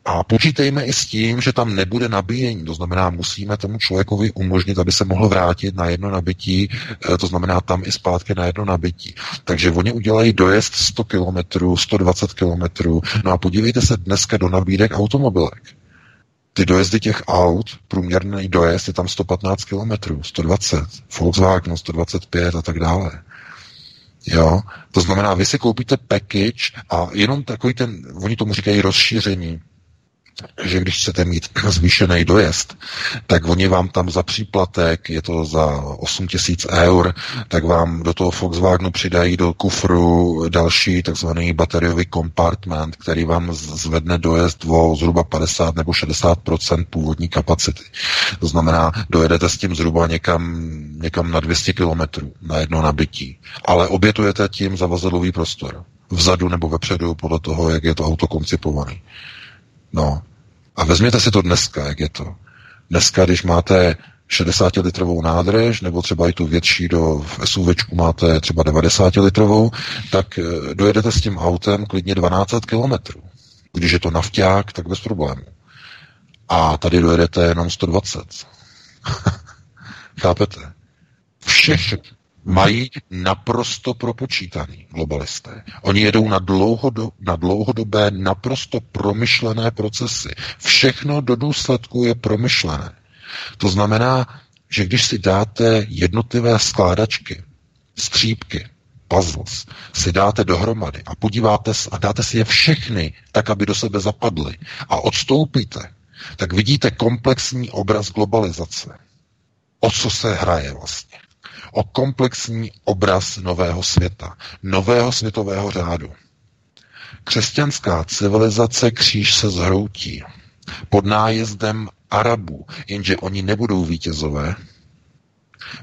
a počítejme i s tím, že tam nebude nabíjení, to znamená, musíme tomu člověkovi umožnit, aby se mohl vrátit na jedno nabití, eh, to znamená tam i zpátky na jedno nabití. Takže oni udělají dojezd 100 kilometrů, 120 kilometrů, no a podívejte se dneska do nabídek automobilek. Ty dojezdy těch aut, průměrný dojezd je tam 115 kilometrů, 120, Volkswagen 125 a tak dále. Jo? To znamená, vy si koupíte package a jenom takový ten, oni tomu říkají rozšíření, že když chcete mít zvýšený dojezd, tak oni vám tam za příplatek, je to za 8 tisíc eur, tak vám do toho Volkswagenu přidají do kufru další takzvaný bateriový kompartment, který vám zvedne dojezd o zhruba 50 nebo 60% původní kapacity. To znamená, dojedete s tím zhruba někam, někam na 200 kilometrů na jedno nabití, ale obětujete tím zavazadlový prostor vzadu nebo vepředu, podle toho, jak je to auto koncipované. No. A vezměte si to dneska, jak je to. Dneska, když máte 60-litrovou nádrž, nebo třeba i tu větší do SUVčku máte třeba 90-litrovou, tak eh, dojedete s tím autem klidně 12 kilometrů. Když je to nafťák, tak bez problému. A tady dojedete jenom 120. Chápete? Všech, mají naprosto propočítaný globalisté. Oni jedou na, dlouhodo, na dlouhodobé, naprosto promyšlené procesy. Všechno do důsledku je promyšlené. To znamená, že když si dáte jednotlivé skládačky, střípky, puzzles, si dáte dohromady a podíváte a dáte si je všechny tak, aby do sebe zapadly a odstoupíte, tak vidíte komplexní obraz globalizace. O co se hraje vlastně? O komplexní obraz nového světa, nového světového řádu. Křesťanská civilizace kříž se zhroutí pod nájezdem Arabů, jenže oni nebudou vítězové,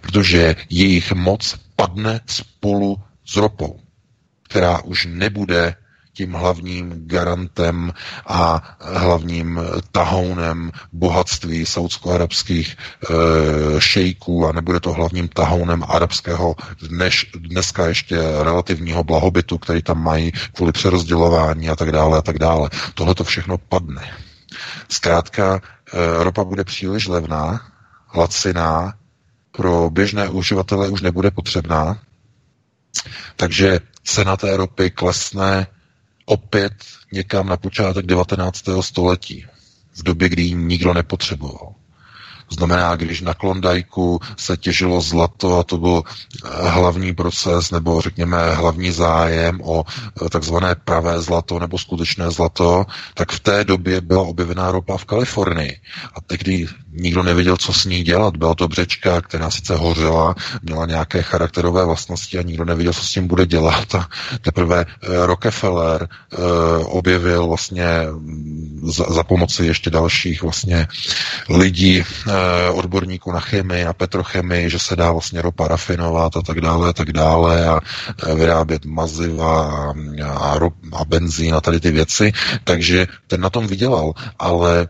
protože jejich moc padne spolu s ropou, která už nebude tím hlavním garantem a hlavním tahounem bohatství saudsko-arabských e, šejků a nebude to hlavním tahounem arabského dnes, dneska ještě relativního blahobytu, který tam mají kvůli přerozdělování a tak dále a tak dále. Tohle to všechno padne. Zkrátka, e, ropa bude příliš levná, laciná, pro běžné uživatele už nebude potřebná, takže cena té ropy klesne opět někam na počátek 19. století, v době, kdy ji nikdo nepotřeboval. Znamená, když na Klondajku se těžilo zlato a to byl eh, hlavní proces nebo řekněme hlavní zájem o eh, takzvané pravé zlato nebo skutečné zlato, tak v té době byla objevená ropa v Kalifornii. A tehdy nikdo nevěděl, co s ní dělat. Byla to břečka, která sice hořela, měla nějaké charakterové vlastnosti a nikdo nevěděl, co s tím bude dělat. A teprve eh, Rockefeller objevil vlastně mm, za, za pomoci ještě dalších vlastně lidí Eh, odborníků na chemii, na petrochemii, že se dá vlastně ropa rafinovat a tak dále a tak dále a eh, vyrábět maziva a, a, a benzín a tady ty věci. Takže ten na tom vydělal, ale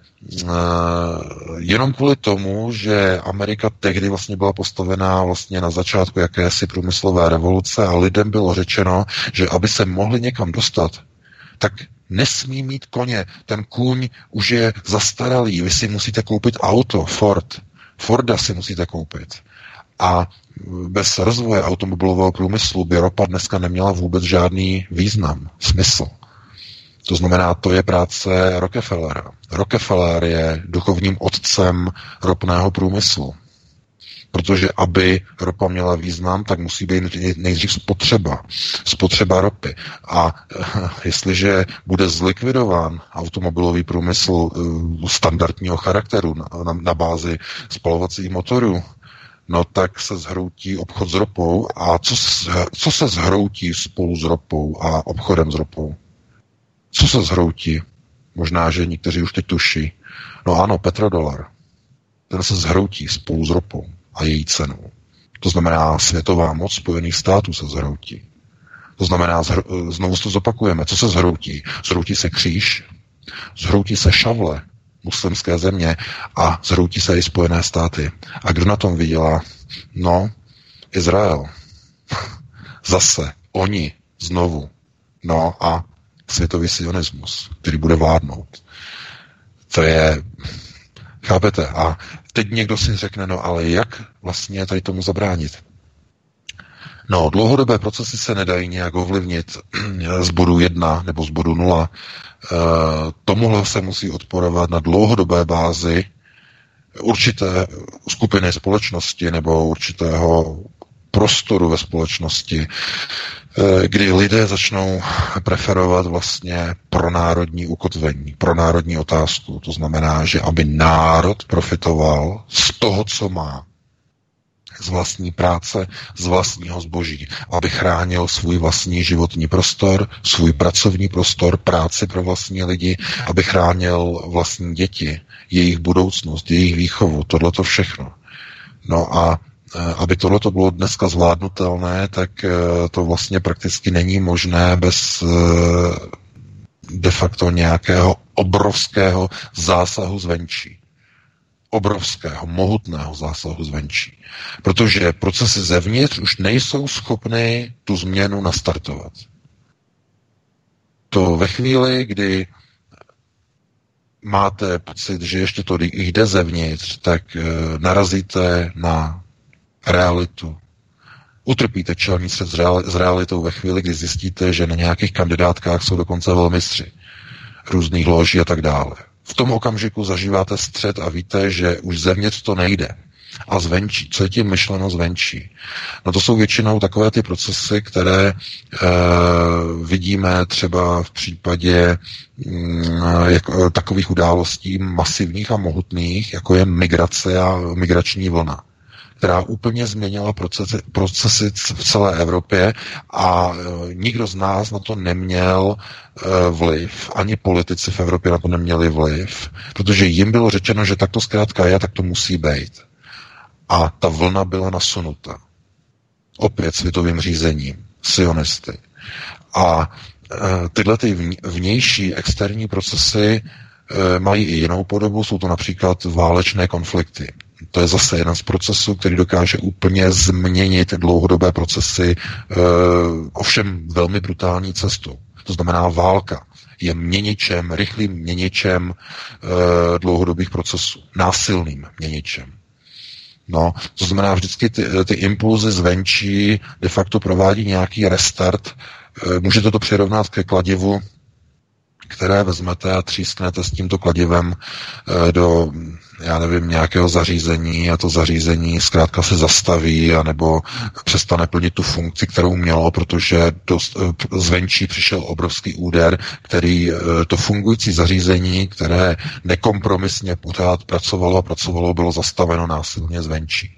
jenom kvůli tomu, že Amerika tehdy vlastně byla postavená vlastně na začátku jakési průmyslové revoluce a lidem bylo řečeno, že aby se mohli někam dostat, tak nesmí mít koně. Ten kůň už je zastaralý. Vy si musíte koupit auto, Ford. Forda si musíte koupit. A bez rozvoje automobilového průmyslu by ropa dneska neměla vůbec žádný význam, smysl. To znamená, to je práce Rockefellera. Rockefeller je duchovním otcem ropného průmyslu. Protože aby ropa měla význam, tak musí být nejdřív spotřeba. Spotřeba ropy. A jestliže bude zlikvidován automobilový průmysl eh, standardního charakteru na, na, na bázi spalovacích motorů, no tak se zhroutí obchod s ropou. A co, co se zhroutí spolu s ropou a obchodem s ropou? Co se zhroutí? Možná, že někteří už teď tuší. No ano, petrodolar. Ten se zhroutí spolu s ropou a její cenu. To znamená, světová moc Spojených států se zhroutí. To znamená, znovu to zopakujeme, co se zhroutí? Zhroutí se kříž, zhroutí se šavle muslimské země a zhroutí se i Spojené státy. A kdo na tom vydělá? No, Izrael. Zase, oni, znovu. No a světový sionismus, který bude vládnout. To je, chápete? A teď někdo si řekne, no ale jak vlastně tady tomu zabránit? No, dlouhodobé procesy se nedají nějak ovlivnit z bodu 1 nebo z bodu 0. E, tomuhle se musí odporovat na dlouhodobé bázi určité skupiny společnosti nebo určitého prostoru ve společnosti, kdy lidé začnou preferovat vlastně pro národní ukotvení, pro národní otázku. To znamená, že aby národ profitoval z toho, co má, z vlastní práce, z vlastního zboží, aby chránil svůj vlastní životní prostor, svůj pracovní prostor, práci pro vlastní lidi, aby chránil vlastní děti, jejich budoucnost, jejich výchovu, tohle to všechno. No a Eh, aby tohle to bylo dneska zvládnutelné, tak eh, to vlastně prakticky není možné bez eh, de facto nějakého obrovského zásahu zvenčí. Obrovského, mohutného zásahu zvenčí. Protože procesy zevnitř už nejsou schopny tu změnu nastartovat. To ve chvíli, kdy máte pocit, že ještě to jde zevnitř, tak narazíte na realitu. Utrpíte čelní střed s realitou ve chvíli, kdy zjistíte, že na nějakých kandidátkách jsou dokonce velmistři různých loží a tak dále. V tom okamžiku zažíváte střed a víte, že už zevnitř to nejde. A zvenčí, co je tím myšleno zvenčí? No to jsou většinou takové ty procesy, které e, vidíme třeba v případě mm, jak, takových událostí masivních a mohutných, jako je migrace a migrační vlna která úplně změnila procesy, procesy v celé Evropě a e, nikdo z nás na to neměl e, vliv, ani politici v Evropě na to neměli vliv, protože jim bylo řečeno, že tak to zkrátka je, tak to musí být. A ta vlna byla nasunuta. Opět světovým řízením, sionisty. A tyhle ty vnější externí procesy mají i jinou podobu, jsou to například válečné konflikty. To je zase jeden z procesů, který dokáže úplně změnit dlouhodobé procesy, ovšem velmi brutální cestou. To znamená válka je měničem, rychlým měničem e, dlouhodobých procesů, násilným měničem. No, to znamená, vždycky ty, ty impulzy zvenčí de facto provádí nějaký restart. E, můžete to přirovnat ke kladivu, které vezmete a třísknete s tímto kladivem e, do já nevím, nějakého zařízení a to zařízení zkrátka se zastaví anebo přestane plnit tu funkci, kterou mělo, protože dost, eh, zvenčí přišel obrovský úder, který eh, to fungující zařízení, které nekompromisně pořád pracovalo a pracovalo, bylo zastaveno násilně zvenčí.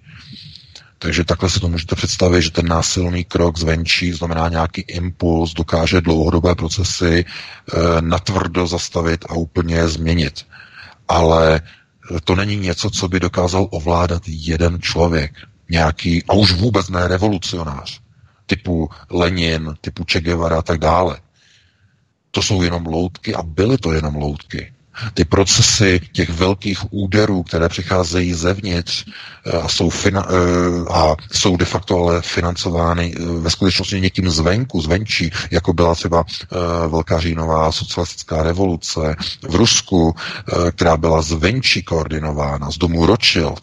Takže takhle si to můžete představit, že ten násilný krok zvenčí, znamená nějaký impuls, dokáže dlouhodobé procesy e, natvrdo zastavit a úplně změnit. Ale to není něco, co by dokázal ovládat jeden člověk. Nějaký, a už vůbec ne revolucionář, typu Lenin, typu Che Guevara a tak dále. To jsou jenom loutky a byly to jenom loutky ty procesy těch velkých úderů, které přicházejí zevnitř eh, a jsou, fina- eh, a jsou de facto ale financovány eh, ve skutečnosti někým zvenku, zvenčí, jako byla třeba Velká říjnová socialistická revoluce v Rusku, která byla zvenčí koordinována z domu Rothschild.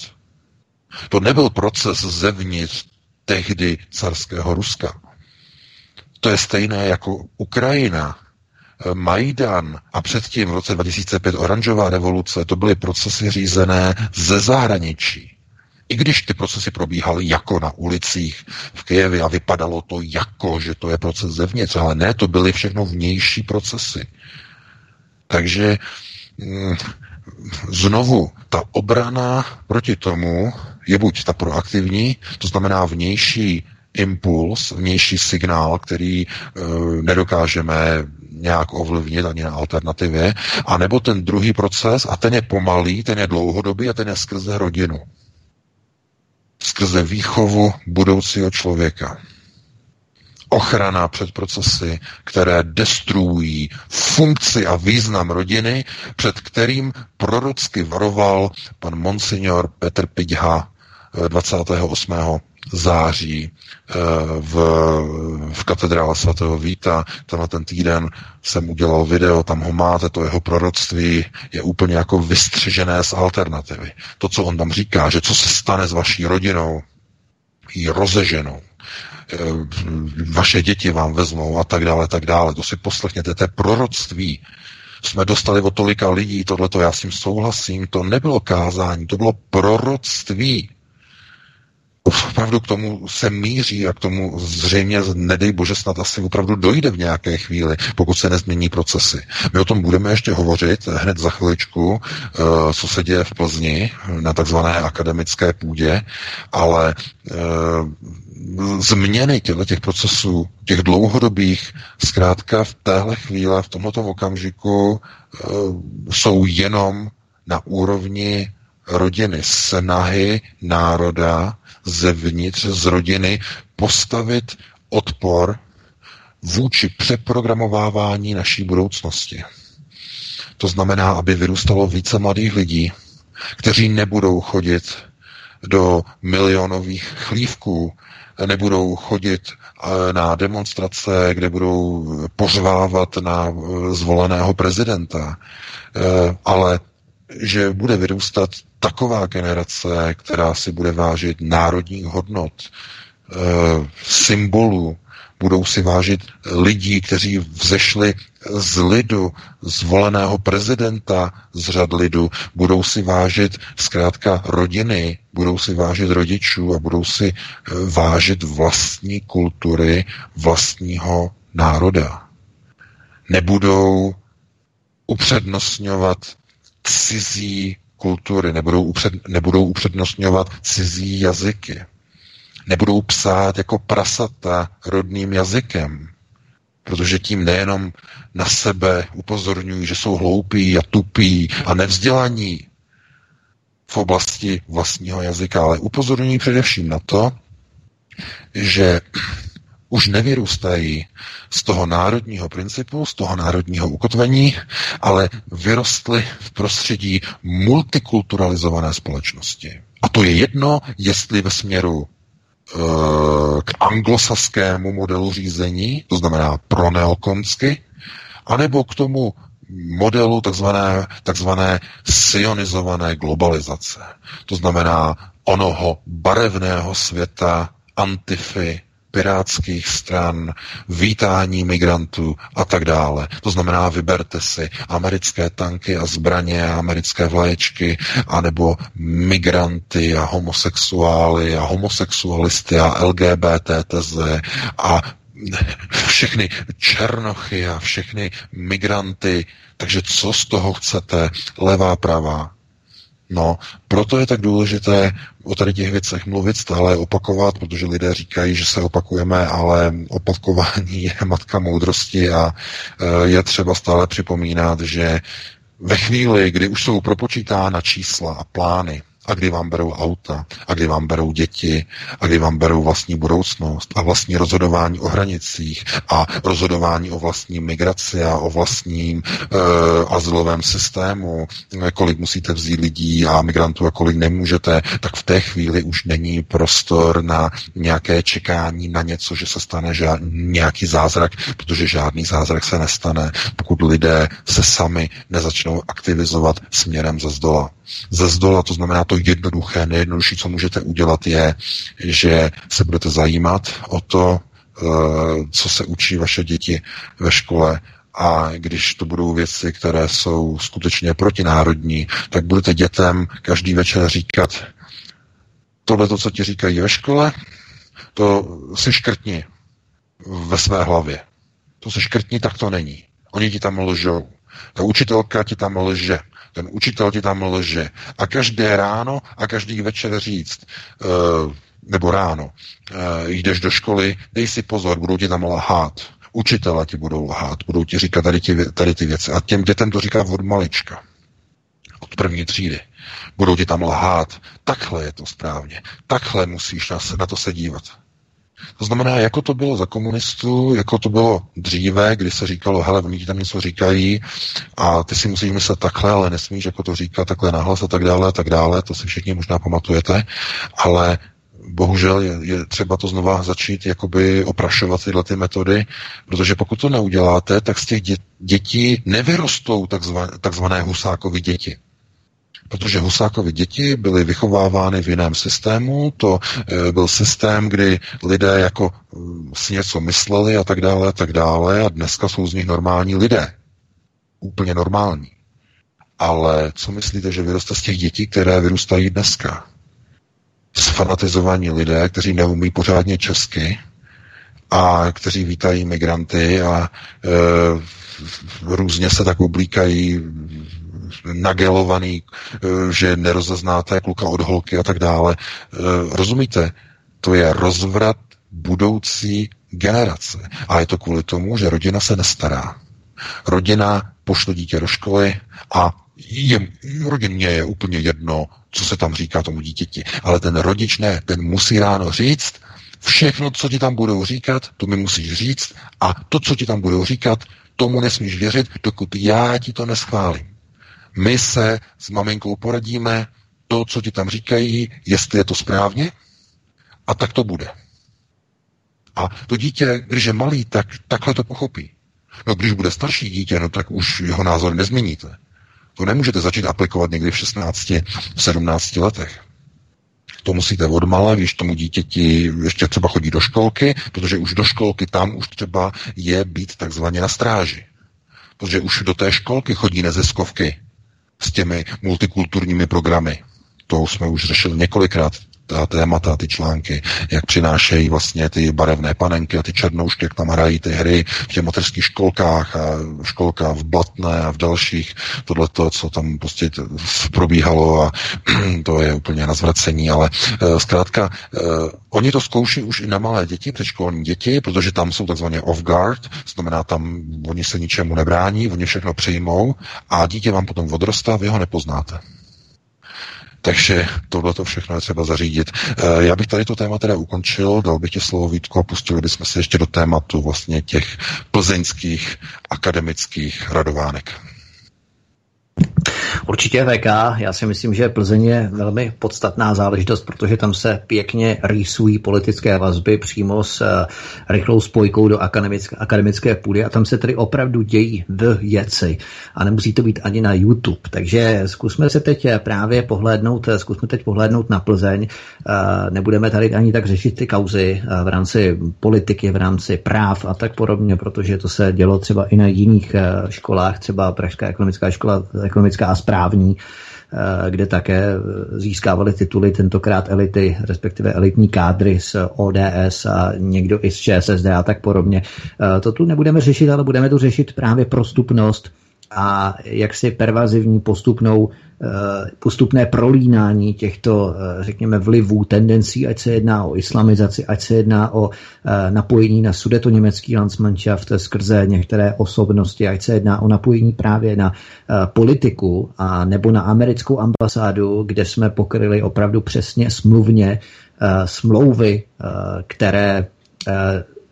To nebyl proces zevnitř tehdy carského Ruska. To je stejné jako Ukrajina, Majdan a předtím v roce 2005 oranžová revoluce, to byly procesy řízené ze zahraničí. I když ty procesy probíhaly jako na ulicích v Kijevě a vypadalo to jako, že to je proces zevnitř, ale ne, to byly všechno vnější procesy. Takže mm, znovu, ta obrana proti tomu je buď ta proaktivní, to znamená vnější impuls, vnější signál, který e, nedokážeme nějak ovlivnit ani na alternativě, a nebo ten druhý proces, a ten je pomalý, ten je dlouhodobý a ten je skrze rodinu. Skrze výchovu budoucího člověka. Ochrana před procesy, které destruují funkci a význam rodiny, před kterým prorocky varoval pan monsignor Petr Pidha 28 září eh, v, v katedrále svatého Víta. Tenhle ten týden jsem udělal video, tam ho máte, to jeho proroctví je úplně jako vystřežené z alternativy. To, co on tam říká, že co se stane s vaší rodinou, ji rozeženou, eh, vaše děti vám vezmou a tak dále, tak dále. To si poslechněte, to je proroctví. Jsme dostali od tolika lidí, tohleto já s tím souhlasím, to nebylo kázání, to bylo proroctví opravdu k tomu se míří a k tomu zřejmě, nedej bože, snad asi opravdu dojde v nějaké chvíli, pokud se nezmění procesy. My o tom budeme ještě hovořit hned za chviličku, eh, co se děje v Plzni na takzvané akademické půdě, ale eh, změny těchto těch procesů, těch dlouhodobých, zkrátka v téhle chvíli, v tomto okamžiku eh, jsou jenom na úrovni rodiny, snahy národa zevnitř z rodiny postavit odpor vůči přeprogramovávání naší budoucnosti. To znamená, aby vyrůstalo více mladých lidí, kteří nebudou chodit do milionových chlívků, nebudou chodit eh, na demonstrace, kde budou pořvávat na eh, zvoleného prezidenta, eh, ale že bude vyrůstat taková generace, která si bude vážit národních hodnot, eh, symbolů, budou si vážit lidí, kteří vzešli z lidu, zvoleného prezidenta z řad lidu, budou si vážit zkrátka rodiny, budou si vážit rodičů a budou si eh, vážit vlastní kultury vlastního národa. Nebudou upřednostňovat cizí kultury, nebudou, upřed, nebudou upřednostňovat cizí jazyky, nebudou psát jako prasata rodným jazykem, protože tím nejenom na sebe upozorňují, že jsou hloupí a tupí a nevzdělaní v oblasti vlastního jazyka, ale upozorňují především na to, že už nevyrůstají z toho národního principu, z toho národního ukotvení, ale vyrostly v prostředí multikulturalizované společnosti. A to je jedno, jestli ve směru e, k anglosaskému modelu řízení, to znamená pro neokonsky, anebo k tomu modelu takzvané, takzvané sionizované globalizace. To znamená onoho barevného světa antify, pirátských stran, vítání migrantů a tak dále. To znamená, vyberte si americké tanky a zbraně a americké vlaječky, anebo migranty a homosexuály a homosexualisty a LGBT teze a všechny černochy a všechny migranty. Takže co z toho chcete? Levá, pravá. No, proto je tak důležité o tady těch věcech mluvit, stále opakovat, protože lidé říkají, že se opakujeme, ale opakování je matka moudrosti a e, je třeba stále připomínat, že ve chvíli, kdy už jsou propočítána čísla a plány, a kdy vám berou auta, a kdy vám berou děti, a kdy vám berou vlastní budoucnost? A vlastní rozhodování o hranicích? A rozhodování o vlastní migraci a o vlastním e, azylovém systému, kolik musíte vzít lidí a migrantů a kolik nemůžete, tak v té chvíli už není prostor na nějaké čekání na něco, že se stane žád, nějaký zázrak, protože žádný zázrak se nestane, pokud lidé se sami nezačnou aktivizovat směrem ze zdola. Ze zdola to znamená to jednoduché, nejjednodušší, co můžete udělat, je, že se budete zajímat o to, eh, co se učí vaše děti ve škole, a když to budou věci, které jsou skutečně protinárodní, tak budete dětem každý večer říkat, tohle to, co ti říkají ve škole, to si škrtni ve své hlavě. To si škrtni, tak to není. Oni ti tam lžou. Ta učitelka ti tam lže. Ten učitel ti tam lže. A každé ráno a každý večer říct, uh, nebo ráno, uh, jdeš do školy, dej si pozor, budou ti tam lhát. Učitele ti budou lhát, budou ti říkat tady, ti, tady ty věci. A těm dětem to říká od malička. Od první třídy. Budou ti tam lhát. Takhle je to správně. Takhle musíš na, na to se dívat. To znamená, jako to bylo za komunistů, jako to bylo dříve, kdy se říkalo, hele, oni tam něco říkají a ty si musíš myslet takhle, ale nesmíš jako to říkat takhle nahlas a tak dále a tak dále, to si všichni možná pamatujete, ale bohužel je, je třeba to znova začít jakoby oprašovat tyhle ty metody, protože pokud to neuděláte, tak z těch dětí nevyrostou takzvané, husákovy děti protože Husákovi děti byly vychovávány v jiném systému, to e, byl systém, kdy lidé jako e, si něco mysleli a tak dále a tak dále a dneska jsou z nich normální lidé. Úplně normální. Ale co myslíte, že vyroste z těch dětí, které vyrůstají dneska? Sfanatizovaní lidé, kteří neumí pořádně česky a kteří vítají migranty a e, různě se tak oblíkají nagelovaný, eh, že nerozeznáte kluka od holky a tak dále. Eh, rozumíte? To je rozvrat budoucí generace. A je to kvůli tomu, že rodina se nestará. Rodina pošle dítě do školy a je, rodině je úplně jedno, co se tam říká tomu dítěti. Ale ten rodič ne, ten musí ráno říct, všechno, co ti tam budou říkat, to mi musíš říct a to, co ti tam budou říkat, tomu nesmíš věřit, dokud já ti to neschválím. My se s maminkou poradíme to, co ti tam říkají, jestli je to správně, a tak to bude. A to dítě, když je malý, tak takhle to pochopí. No když bude starší dítě, no tak už jeho názor nezměníte. To nemůžete začít aplikovat někdy v 16, 17 letech. To musíte odmala, když tomu dítěti ještě třeba chodí do školky, protože už do školky tam už třeba je být takzvaně na stráži. Protože už do té školky chodí neziskovky, s těmi multikulturními programy. To jsme už řešili několikrát, ta témata, ty články, jak přinášejí vlastně ty barevné panenky a ty černoušky, jak tam hrají ty hry v těch mateřských školkách a školka v Blatné a v dalších, tohle to, co tam prostě probíhalo a to je úplně na zvracení, ale uh, zkrátka uh, oni to zkouší už i na malé děti, předškolní děti, protože tam jsou takzvaně off guard, znamená tam oni se ničemu nebrání, oni všechno přijmou a dítě vám potom odrostá, vy ho nepoznáte. Takže tohle to všechno je třeba zařídit. Eh, já bych tady to téma teda ukončil, dal bych tě slovo Vítku a pustili bychom se ještě do tématu vlastně těch plzeňských akademických radovánek. Určitě VK, já si myslím, že Plzeň je velmi podstatná záležitost, protože tam se pěkně rýsují politické vazby přímo s uh, rychlou spojkou do akademické, akademické půdy a tam se tedy opravdu dějí věci a nemusí to být ani na YouTube. Takže zkusme se teď právě pohlédnout, zkusme teď pohlédnout na Plzeň. Uh, nebudeme tady ani tak řešit ty kauzy uh, v rámci politiky, v rámci práv a tak podobně, protože to se dělo třeba i na jiných uh, školách, třeba Pražská ekonomická škola, ekonomická a správní, eh, kde také získávali tituly tentokrát elity, respektive elitní kádry z ODS a někdo i z ČSSD a tak podobně. Eh, to tu nebudeme řešit, ale budeme tu řešit právě prostupnost a jaksi pervazivní postupnou Eh, postupné prolínání těchto, eh, řekněme, vlivů, tendencí, ať se jedná o islamizaci, ať se jedná o eh, napojení na sudeto-německý Landsmannschaft skrze některé osobnosti, ať se jedná o napojení právě na politiku a nebo na americkou ambasádu, kde jsme pokryli opravdu přesně smluvně smlouvy, které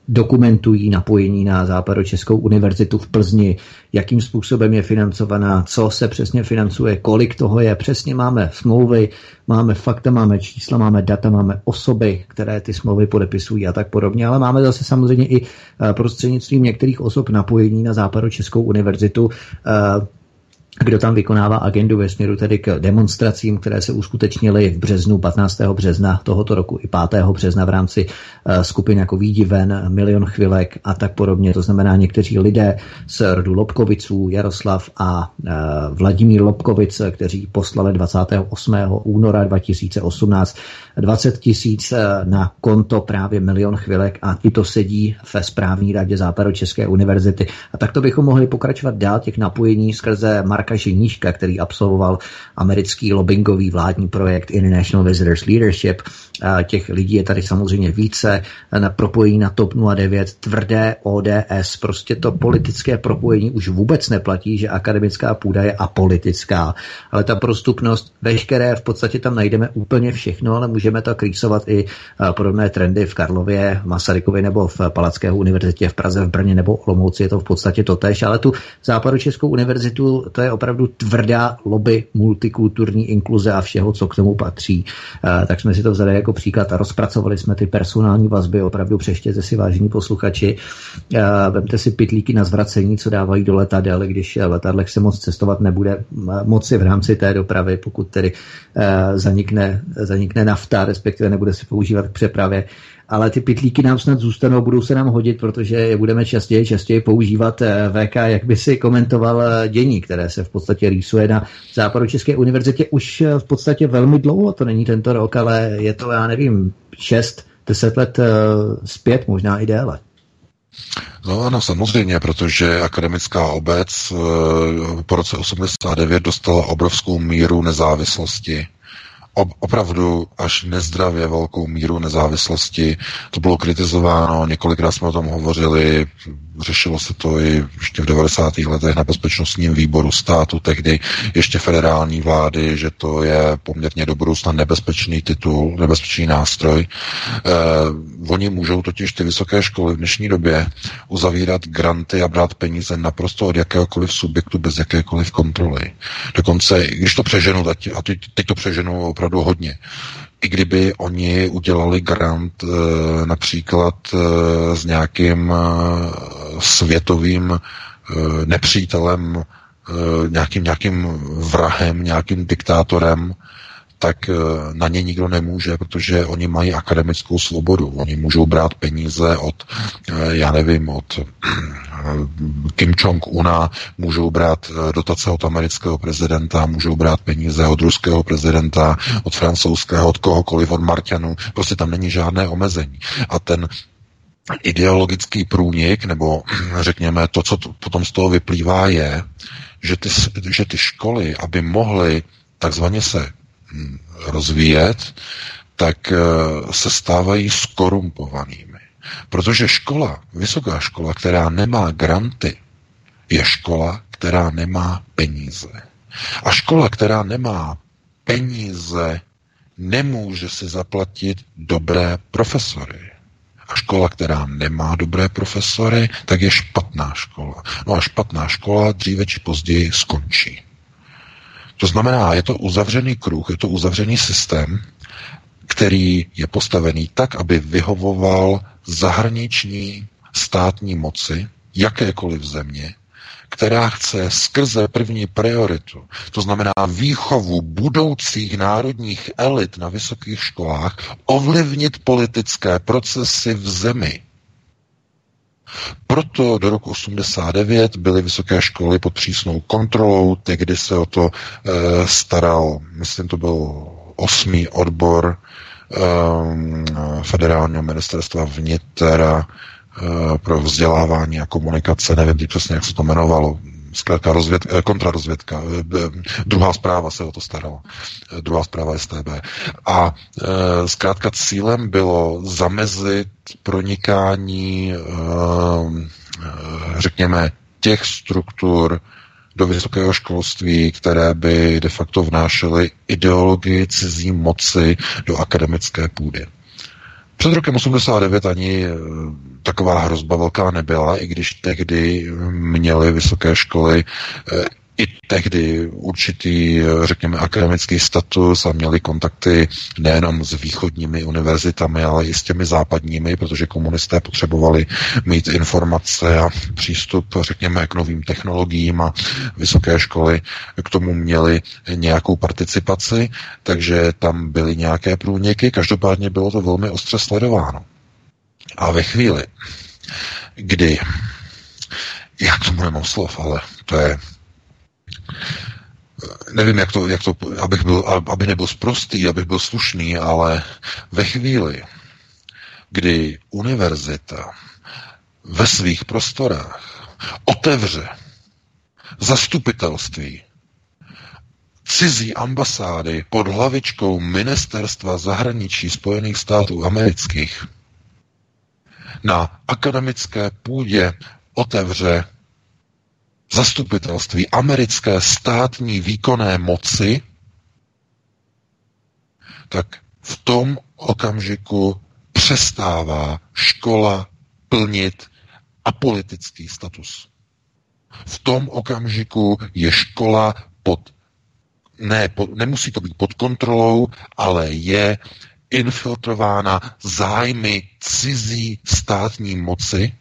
dokumentují napojení na Západočeskou univerzitu v Plzni, jakým způsobem je financovaná, co se přesně financuje, kolik toho je. Přesně máme smlouvy, máme fakta, máme čísla, máme data, máme osoby, které ty smlouvy podepisují a tak podobně, ale máme zase samozřejmě i eh, prostřednictvím některých osob napojení na Západočeskou univerzitu eh, kdo tam vykonává agendu ve směru tedy k demonstracím, které se uskutečnily v březnu, 15. března tohoto roku i 5. března v rámci uh, skupin jako Výdiven, Milion chvilek a tak podobně. To znamená někteří lidé z rodu Lobkoviců, Jaroslav a uh, Vladimír Lobkovic, kteří poslali 28. února 2018 20 tisíc uh, na konto právě Milion chvilek a ti to sedí ve správní radě Západočeské univerzity. A takto bychom mohli pokračovat dál těch napojení skrze Mark Marka Ženíška, který absolvoval americký lobbyingový vládní projekt International Visitors Leadership. Těch lidí je tady samozřejmě více. Na propojení na TOP 09, tvrdé ODS, prostě to politické propojení už vůbec neplatí, že akademická půda je apolitická. Ale ta prostupnost, veškeré, v podstatě tam najdeme úplně všechno, ale můžeme to krýsovat i podobné trendy v Karlově, Masarykově nebo v Palacké univerzitě v Praze, v Brně nebo Olomouci, je to v podstatě totéž, ale tu Západočeskou univerzitu, to je opravdu tvrdá lobby multikulturní inkluze a všeho, co k tomu patří. Eh, tak jsme si to vzali jako příklad a rozpracovali jsme ty personální vazby, opravdu přeštěte si vážení posluchači. Eh, vemte si pitlíky na zvracení, co dávají do letadel, když letadlech se moc cestovat nebude eh, moci v rámci té dopravy, pokud tedy zanikne, zanikne nafta, respektive nebude se používat k přepravě. Ale ty pitlíky nám snad zůstanou, budou se nám hodit, protože je budeme častěji častěji používat eh, VK, jak by si komentoval eh, dění, které se v podstatě rýsuje na západu České univerzitě už eh, v podstatě velmi dlouho, to není tento rok, ale je to, já nevím, 6, 10 let zpět, možná i déle. No ano, samozřejmě, protože akademická obec po roce 89 dostala obrovskou míru nezávislosti opravdu až nezdravě velkou míru nezávislosti. To bylo kritizováno, několikrát jsme o tom hovořili, řešilo se to i ještě v 90. letech na bezpečnostním výboru státu, tehdy ještě federální vlády, že to je poměrně do budoucna nebezpečný titul, nebezpečný nástroj. Eh, oni můžou totiž ty vysoké školy v dnešní době uzavírat granty a brát peníze naprosto od jakéhokoliv subjektu bez jakékoliv kontroly. Dokonce, když to přeženu, a teď, to přeženu opravdu hodně, i kdyby oni udělali grant e, například e, s nějakým e, světovým nepřítelem, nějakým, nějakým vrahem, nějakým diktátorem, tak eh, na ně nikdo nemůže, protože oni mají akademickou svobodu. Oni můžou brát peníze od, eh, já nevím, od eh, Kim Jong-una, můžou brát dotace od amerického prezidenta, můžou brát peníze od ruského prezidenta, od francouzského, od kohokoliv, od Marťanů. Prostě tam není žádné omezení. A ten ideologický průnik, nebo řekněme to, co potom z toho vyplývá, je, že ty, že ty školy, aby mohly takzvaně se rozvíjet, tak eh, se stávají skorumpovanými. Protože škola, vysoká škola, která nemá granty, je škola, která nemá peníze. A škola, která nemá peníze nemůže si zaplatit dobré profesory. A škola, která nemá dobré profesory, tak je špatná škola. No a špatná škola dříve či později skončí. To znamená, je to uzavřený kruh, je to uzavřený systém, který je postavený tak, aby vyhovoval zahraniční státní moci jakékoliv země, která chce skrze první prioritu, to znamená výchovu budoucích národních elit na vysokých školách, ovlivnit politické procesy v zemi. Proto do roku 89 byly vysoké školy pod přísnou kontrolou, tehdy se o to e, staral, myslím, to byl osmý odbor e, federálního ministerstva vnitra, Eh, pro vzdělávání a komunikace, nevím přesně, jak se to jmenovalo, zkrátka rozvěd, eh, kontrarozvědka, eh, druhá zpráva se o to starala, druhá zpráva STB. A zkrátka cílem bylo zamezit pronikání, řekněme, těch struktur do vysokého školství, které by de facto vnášely ideologii cizí moci do akademické půdy. Před rokem 89 ani taková hrozba velká nebyla, i když tehdy měly vysoké školy eh, i tehdy určitý, řekněme, akademický status a měli kontakty nejenom s východními univerzitami, ale i s těmi západními, protože komunisté potřebovali mít informace a přístup, řekněme, k novým technologiím a vysoké školy k tomu měli nějakou participaci, takže tam byly nějaké průniky, každopádně bylo to velmi ostře sledováno. A ve chvíli, kdy, já k tomu nemám slov, ale to je, nevím, jak to, jak to abych, byl, aby nebyl sprostý, abych byl slušný, ale ve chvíli, kdy univerzita ve svých prostorách otevře zastupitelství cizí ambasády pod hlavičkou Ministerstva zahraničí Spojených států amerických, na akademické půdě otevře zastupitelství americké státní výkonné moci, tak v tom okamžiku přestává škola plnit apolitický status. V tom okamžiku je škola pod, ne, pod, nemusí to být pod kontrolou, ale je infiltrována zájmy cizí státní moci.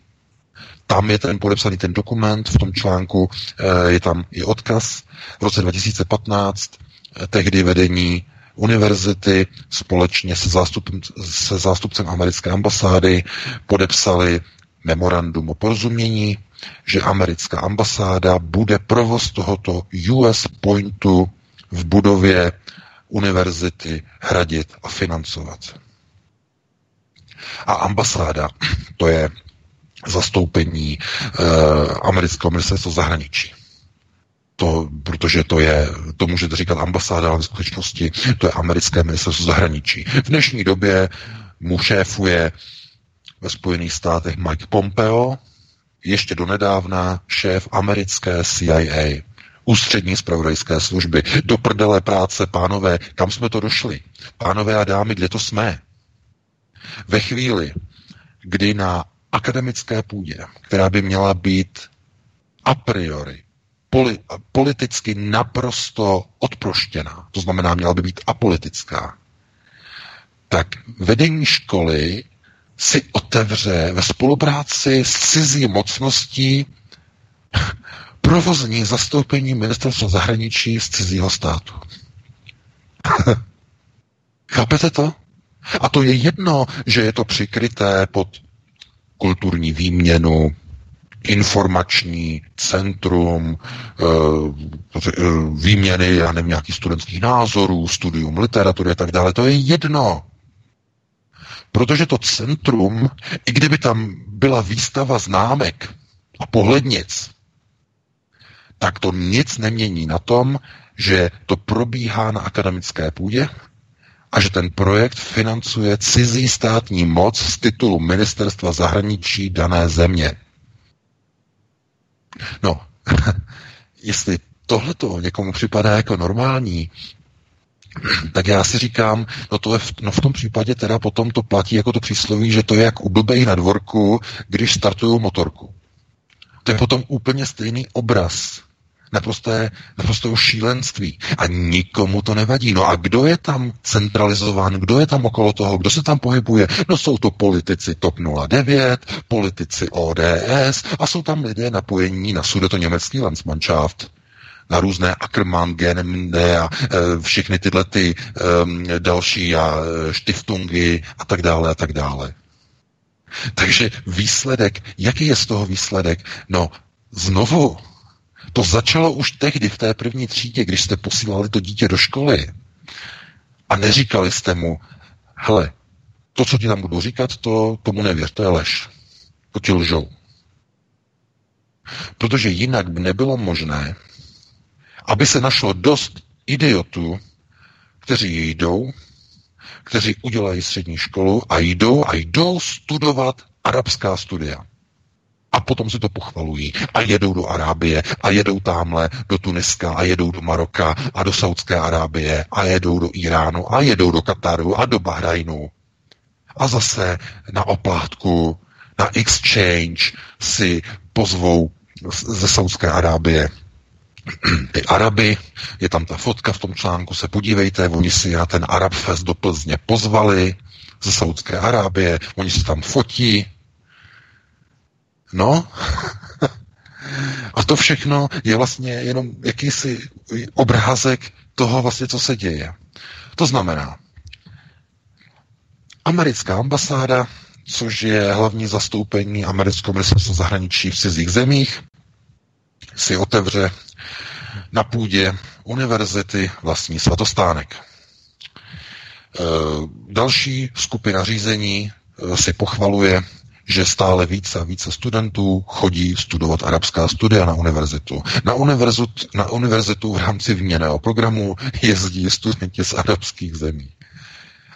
Tam je ten podepsaný ten dokument, v tom článku eh, je tam i odkaz. V roce 2015 eh, tehdy vedení univerzity společně se, zástupem, se zástupcem americké ambasády podepsali memorandum o porozumění, že americká ambasáda bude provoz tohoto US Pointu v budově univerzity hradit a financovat. A ambasáda, to je zastoupení eh, amerického ministerstva zahraničí. To, protože to je, to můžete říkat ambasáda, ale v skutečnosti to je americké ministerstvo zahraničí. V dnešní době mu šéfuje ve Spojených státech Mike Pompeo, ještě donedávna šéf americké CIA ústřední zpravodajské služby. Do prdele práce, pánové, kam jsme to došli? Pánové a dámy, kde to jsme? Ve chvíli, kdy na akademické půdě, která by měla být a priori poli, politicky naprosto odproštěná, to znamená, měla by být apolitická, tak vedení školy si otevře ve spolupráci s cizí mocností provozní zastoupení ministerstva zahraničí z cizího státu. Chápete to? A to je jedno, že je to přikryté pod kulturní výměnu, informační centrum, eh, výměny, já nevím, nějakých studentských názorů, studium literatury a tak dále. To je jedno. Protože to centrum, i kdyby tam byla výstava známek a pohlednic, tak to nic nemění na tom, že to probíhá na akademické půdě a že ten projekt financuje cizí státní moc z titulu ministerstva zahraničí dané země. No, jestli tohleto někomu připadá jako normální, tak já si říkám, no to je v, no v tom případě teda potom to platí jako to přísloví, že to je jak u blbej na dvorku, když startují motorku. To je potom úplně stejný obraz. Naprosté, naprosto šílenství. A nikomu to nevadí. No a kdo je tam centralizován, kdo je tam okolo toho, kdo se tam pohybuje? No jsou to politici TOP 09, politici ODS a jsou tam lidé napojení na sudeto německý Landsmannschaft na různé Ackermann, Geneminde a e, všechny tyhle ty e, další a e, Stiftungy a tak dále a tak dále. Takže výsledek, jaký je z toho výsledek? No, znovu, to začalo už tehdy v té první třídě, když jste posílali to dítě do školy a neříkali jste mu, hele, to, co ti tam budu říkat, to tomu nevěř, to je lež. To ti lžou. Protože jinak by nebylo možné, aby se našlo dost idiotů, kteří jdou, kteří udělají střední školu a jdou a jdou studovat arabská studia. A potom si to pochvalují. A jedou do Arábie, a jedou tamhle do Tuniska, a jedou do Maroka, a do Saudské Arábie, a jedou do Iránu, a jedou do Kataru, a do Bahrajnu. A zase na oplátku, na exchange si pozvou ze Saudské Arábie ty Araby, je tam ta fotka v tom článku, se podívejte, oni si na ten Arab Fest do Plzně pozvali ze Saudské Arábie, oni se tam fotí. No, a to všechno je vlastně jenom jakýsi obrázek toho vlastně, co se děje. To znamená, americká ambasáda, což je hlavní zastoupení amerického ministerstva zahraničí v cizích zemích, si otevře na půdě univerzity vlastní svatostánek. E, další skupina řízení e, si pochvaluje, že stále více a více studentů chodí studovat arabská studia na univerzitu. Na univerzitu, na univerzitu v rámci výměného programu jezdí studenti z arabských zemí.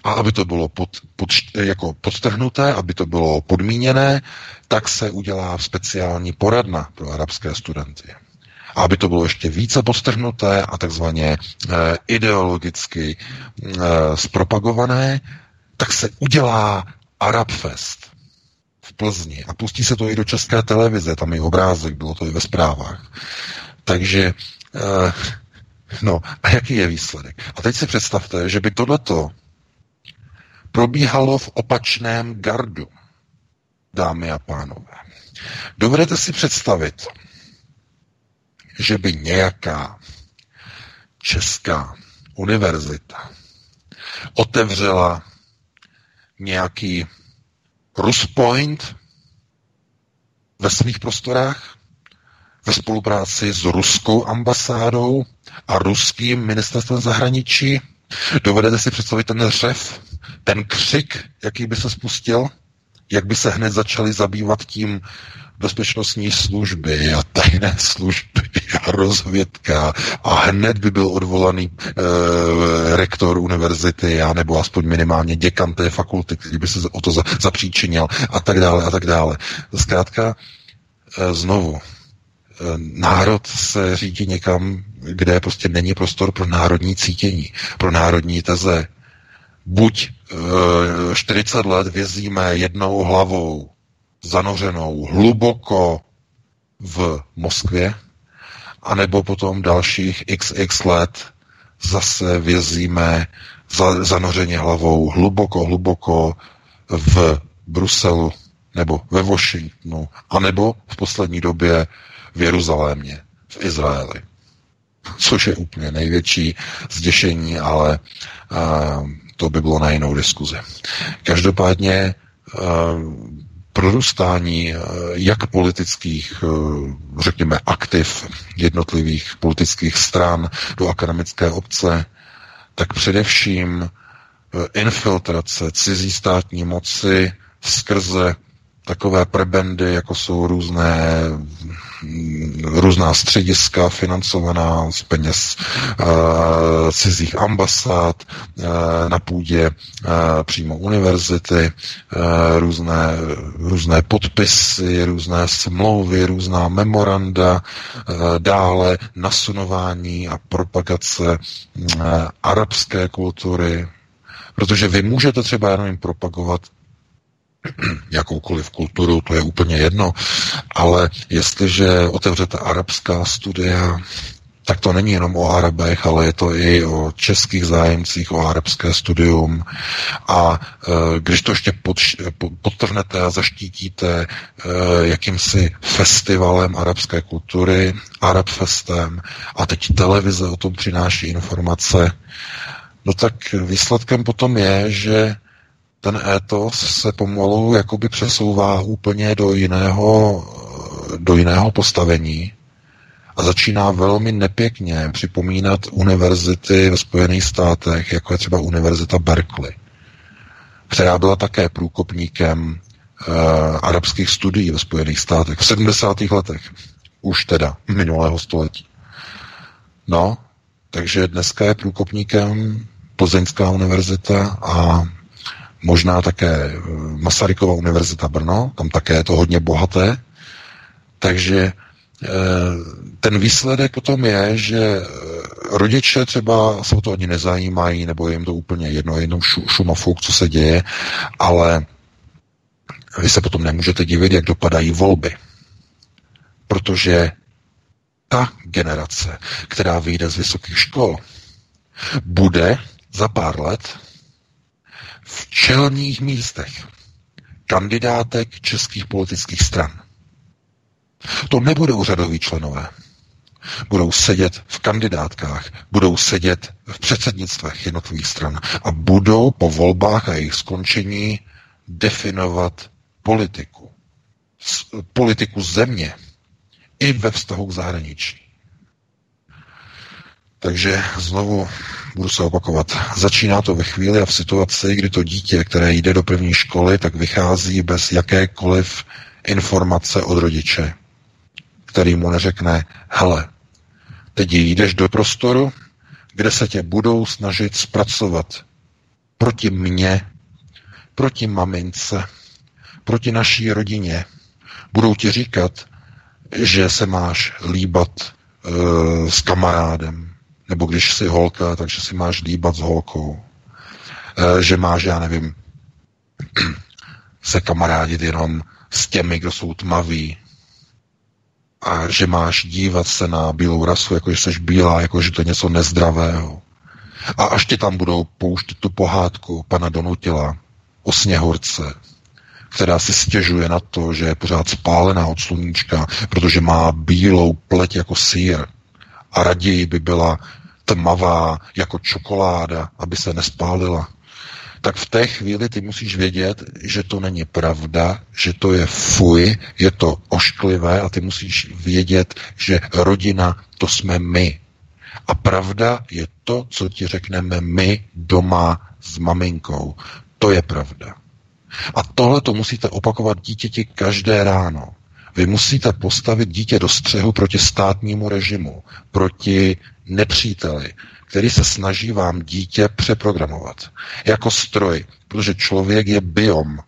A aby to bylo pod, pod, jako podtrhnuté, aby to bylo podmíněné, tak se udělá speciální poradna pro arabské studenty. A aby to bylo ještě více postrhnuté a takzvaně e, ideologicky e, zpropagované, tak se udělá Arabfest v Plzni a pustí se to i do české televize, tam je obrázek, bylo to i ve zprávách. Takže, e, no, a jaký je výsledek? A teď si představte, že by tohleto probíhalo v opačném gardu, dámy a pánové. Dovedete si představit, že by nějaká česká univerzita otevřela nějaký Ruspoint ve svých prostorách ve spolupráci s ruskou ambasádou a ruským ministerstvem zahraničí. Dovedete si představit ten řev, ten křik, jaký by se spustil, jak by se hned začali zabývat tím bezpečnostní služby a tajné služby rozvědka a hned by byl odvolaný e, rektor univerzity a nebo aspoň minimálně děkan té fakulty, který by se o to za, zapříčinil a tak dále a tak dále. Zkrátka e, znovu, e, národ se řídí někam, kde prostě není prostor pro národní cítění, pro národní teze. Buď e, 40 let vězíme jednou hlavou zanořenou hluboko v Moskvě, anebo potom dalších xx let zase vězíme za, zanořeně hlavou hluboko, hluboko v Bruselu nebo ve Washingtonu, anebo v poslední době v Jeruzalémě, v Izraeli. Což je úplně největší zděšení, ale uh, to by bylo na jinou diskuzi. Každopádně uh, prorůstání eh, jak politických, eh, řekněme, aktiv jednotlivých politických stran do akademické obce, tak především eh, infiltrace cizí státní moci skrze takové prebendy, jako jsou různé různá střediska financovaná z peněz uh, cizích ambasád uh, na půdě uh, přímo univerzity, uh, různé, různé podpisy, různé smlouvy, různá memoranda, uh, dále nasunování a propagace uh, arabské kultury, protože vy můžete třeba jenom jim propagovat jakoukoliv kulturu, to je úplně jedno, ale jestliže otevřete arabská studia, tak to není jenom o Arabech, ale je to i o českých zájemcích, o arabské studium. A e, když to ještě pod, podtrhnete a zaštítíte e, jakýmsi festivalem arabské kultury, Arabfestem, a teď televize o tom přináší informace, no tak výsledkem potom je, že ten étos se pomalu jakoby přesouvá úplně do jiného, do jiného postavení a začíná velmi nepěkně připomínat univerzity ve Spojených státech, jako je třeba Univerzita Berkeley, která byla také průkopníkem uh, arabských studií ve Spojených státech v 70. letech, už teda minulého století. No, takže dneska je průkopníkem Plzeňská univerzita a možná také eh, Masarykova univerzita Brno, tam také je to hodně bohaté. Takže eh, ten výsledek potom je, že eh, rodiče třeba se o to ani nezajímají, nebo jim to úplně jedno, jenom šumafuk, co se děje, ale vy se potom nemůžete divit, jak dopadají volby. Protože ta generace, která vyjde z vysokých škol, bude za pár let v čelních místech kandidátek českých politických stran. To nebudou řadoví členové. Budou sedět v kandidátkách, budou sedět v předsednictvech jednotlivých stran a budou po volbách a jejich skončení definovat politiku. Politiku země i ve vztahu k zahraničí. Takže znovu budu se opakovat. Začíná to ve chvíli a v situaci, kdy to dítě, které jde do první školy, tak vychází bez jakékoliv informace od rodiče, který mu neřekne, hele, teď jdeš do prostoru, kde se tě budou snažit zpracovat proti mně, proti mamince, proti naší rodině. Budou ti říkat, že se máš líbat e, s kamarádem, nebo když jsi holka, takže si máš líbat s holkou. E, že máš, já nevím, se kamarádit jenom s těmi, kdo jsou tmaví. A že máš dívat se na bílou rasu, jako že jsi bílá, jako že to je něco nezdravého. A až ti tam budou pouštět tu pohádku pana Donutila o sněhurce, která si stěžuje na to, že je pořád spálená od sluníčka, protože má bílou pleť jako sír a raději by byla tmavá jako čokoláda, aby se nespálila, tak v té chvíli ty musíš vědět, že to není pravda, že to je fuj, je to ošklivé a ty musíš vědět, že rodina to jsme my. A pravda je to, co ti řekneme my doma s maminkou. To je pravda. A tohle to musíte opakovat dítěti každé ráno. Vy musíte postavit dítě do střehu proti státnímu režimu, proti nepříteli, který se snaží vám dítě přeprogramovat. Jako stroj, protože člověk je biom.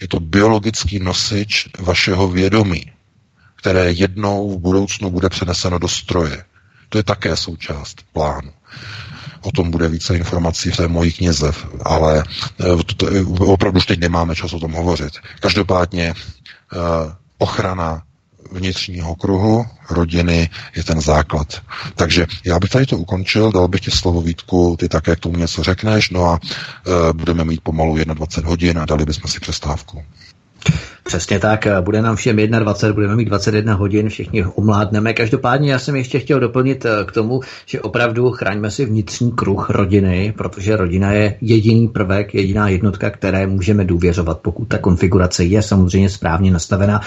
Je to biologický nosič vašeho vědomí, které jednou v budoucnu bude přeneseno do stroje. To je také součást plánu. O tom bude více informací v té mojí knize, ale eh, opravdu už teď nemáme čas o tom hovořit. Každopádně eh, ochrana vnitřního kruhu, rodiny je ten základ. Takže já bych tady to ukončil, dal bych ti slovo Vítku, ty také k tomu něco řekneš, no a e, budeme mít pomalu 21 hodin a dali bychom si přestávku. Přesně tak, bude nám všem 21, budeme mít 21 hodin, všichni omládneme. Každopádně já jsem ještě chtěl doplnit k tomu, že opravdu chraňme si vnitřní kruh rodiny, protože rodina je jediný prvek, jediná jednotka, které můžeme důvěřovat, pokud ta konfigurace je samozřejmě správně nastavena.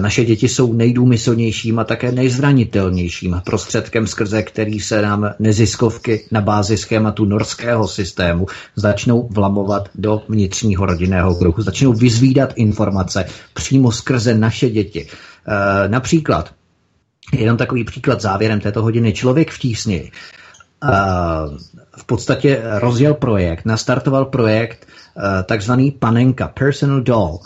Naše děti jsou nejdůmyslnějším a také nejzranitelnějším prostředkem, skrze který se nám neziskovky na bázi schématu norského systému začnou vlamovat do vnitřního rodinného kruhu, začnou vyzvídat informace přímo skrze naše děti. E, například, jenom takový příklad závěrem této hodiny, člověk v tísni e, v podstatě rozjel projekt, nastartoval projekt e, takzvaný Panenka, Personal Doll,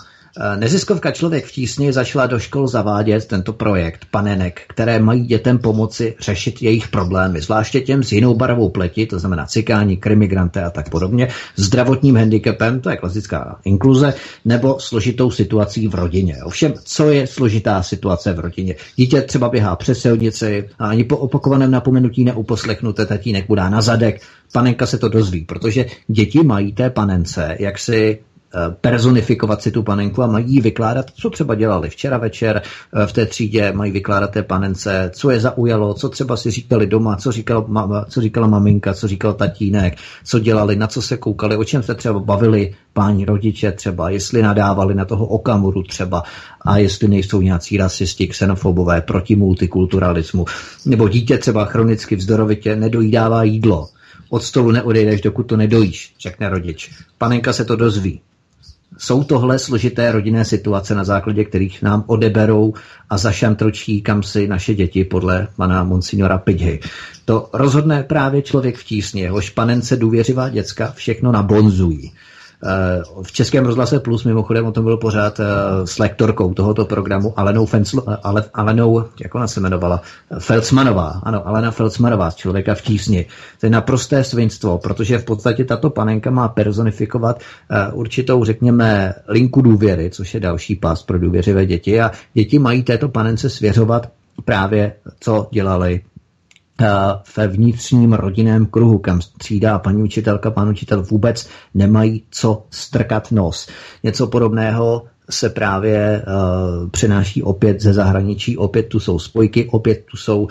neziskovka Člověk v tísni začala do škol zavádět tento projekt panenek, které mají dětem pomoci řešit jejich problémy, zvláště těm s jinou barvou pleti, to znamená cikáni, krimigranté a tak podobně, zdravotním handicapem, to je klasická inkluze, nebo složitou situací v rodině. Ovšem, co je složitá situace v rodině? Dítě třeba běhá přes silnici a ani po opakovaném napomenutí neuposlechnuté tatínek budá na zadek, panenka se to dozví, protože děti mají té panence jak si Eh, personifikovat si tu panenku a mají vykládat, co třeba dělali včera večer eh, v té třídě, mají vykládat té panence, co je zaujalo, co třeba si říkali doma, co, říkal, co říkala maminka, co říkal tatínek, co dělali, na co se koukali, o čem se třeba bavili páni rodiče třeba, jestli nadávali na toho okamuru třeba a jestli nejsou nějací rasisti, xenofobové, proti multikulturalismu, nebo dítě třeba chronicky vzdorovitě nedojídává jídlo, od stolu neodejdeš, dokud to nedojíš, řekne rodič. Panenka se to dozví. Jsou tohle složité rodinné situace, na základě kterých nám odeberou a zašantročí kam si naše děti podle pana monsignora Pidhy. To rozhodne právě člověk v tísni, jehož panence důvěřivá děcka všechno nabonzují. Eh, v Českém rozhlase Plus mimochodem o tom byl pořád eh, s lektorkou tohoto programu Alenou, Fensl, eh, Ale, Alenou jak ona se jmenovala? Felsmanová. Ano, Alena Felsmanová Člověka v tísni. To je naprosté svinstvo, protože v podstatě tato panenka má personifikovat určitou, řekněme, linku důvěry, což je další pás pro důvěřivé děti a děti mají této panence svěřovat právě, co dělali ve vnitřním rodinném kruhu, kam třída paní učitelka, pan učitel vůbec nemají co strkat nos. Něco podobného se právě uh, přenáší opět ze zahraničí, opět tu jsou spojky, opět tu jsou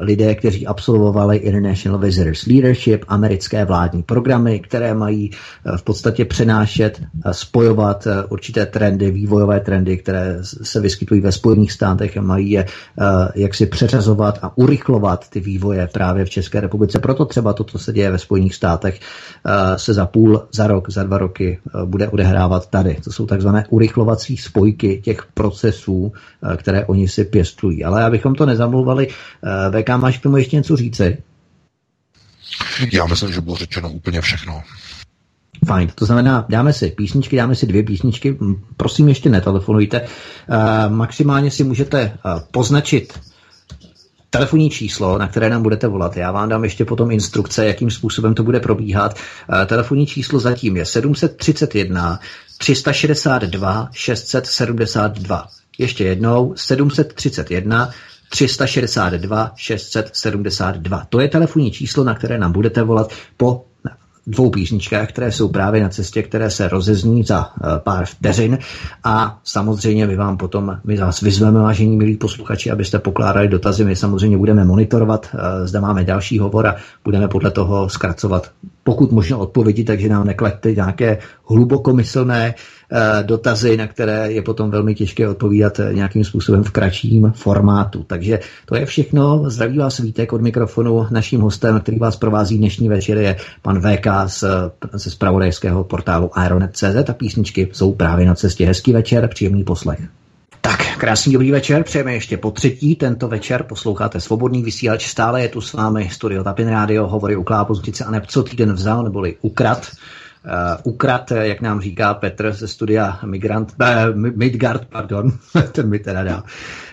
lidé, kteří absolvovali International Visitors Leadership, americké vládní programy, které mají uh, v podstatě přenášet, uh, spojovat určité trendy, vývojové trendy, které se vyskytují ve Spojených státech a mají je uh, jaksi přeřazovat a urychlovat ty vývoje právě v České republice. Proto třeba to, co se děje ve Spojených státech, se za půl, za rok, za dva roky bude odehrávat tady. To jsou takzvané urychlovací spojky těch procesů, eh, které oni si pěstují. Ale abychom to nezamluvali, eh, VK, máš k tomu ještě něco říci? Já myslím, že bylo řečeno úplně všechno. Fajn, to znamená, dáme si písničky, dáme si dvě písničky, prosím ještě netelefonujte, uh, maximálně si můžete uh, poznačit telefonní číslo, na které nám budete volat. Já vám dám ještě potom instrukce, jakým způsobem to bude probíhat. Uh, telefonní číslo zatím je 731 362 672. Ještě jednou 731 362 672. To je telefonní číslo, na které nám budete volat po dvou písničkách, které jsou právě na cestě, které se rozezní za eh, pár vteřin a samozřejmě my vám potom, my vás vyzveme, vážení milí posluchači, abyste pokládali dotazy, my samozřejmě budeme monitorovat, eh, zde máme další hovor a budeme podle toho zkracovat pokud možno odpovědi, takže nám neklaďte nějaké hlubokomyslné Eh, dotazy, na které je potom velmi těžké odpovídat eh, nějakým způsobem v kratším formátu. Takže to je všechno. Zdraví vás Vítek od mikrofonu. Naším hostem, který vás provází dnešní večer, je pan VK z, ze spravodajského portálu Aeronet.cz a písničky jsou právě na cestě. Hezký večer, příjemný poslech. Tak, krásný dobrý večer, přejeme ještě po třetí. Tento večer posloucháte Svobodný vysílač, stále je tu s vámi Studio Tapin Radio, hovory u Klápoznice a co týden vzal, neboli ukrad. Uh, ukrad, jak nám říká Petr ze studia Migrant, uh, Midgard, pardon, ten mi teda dal,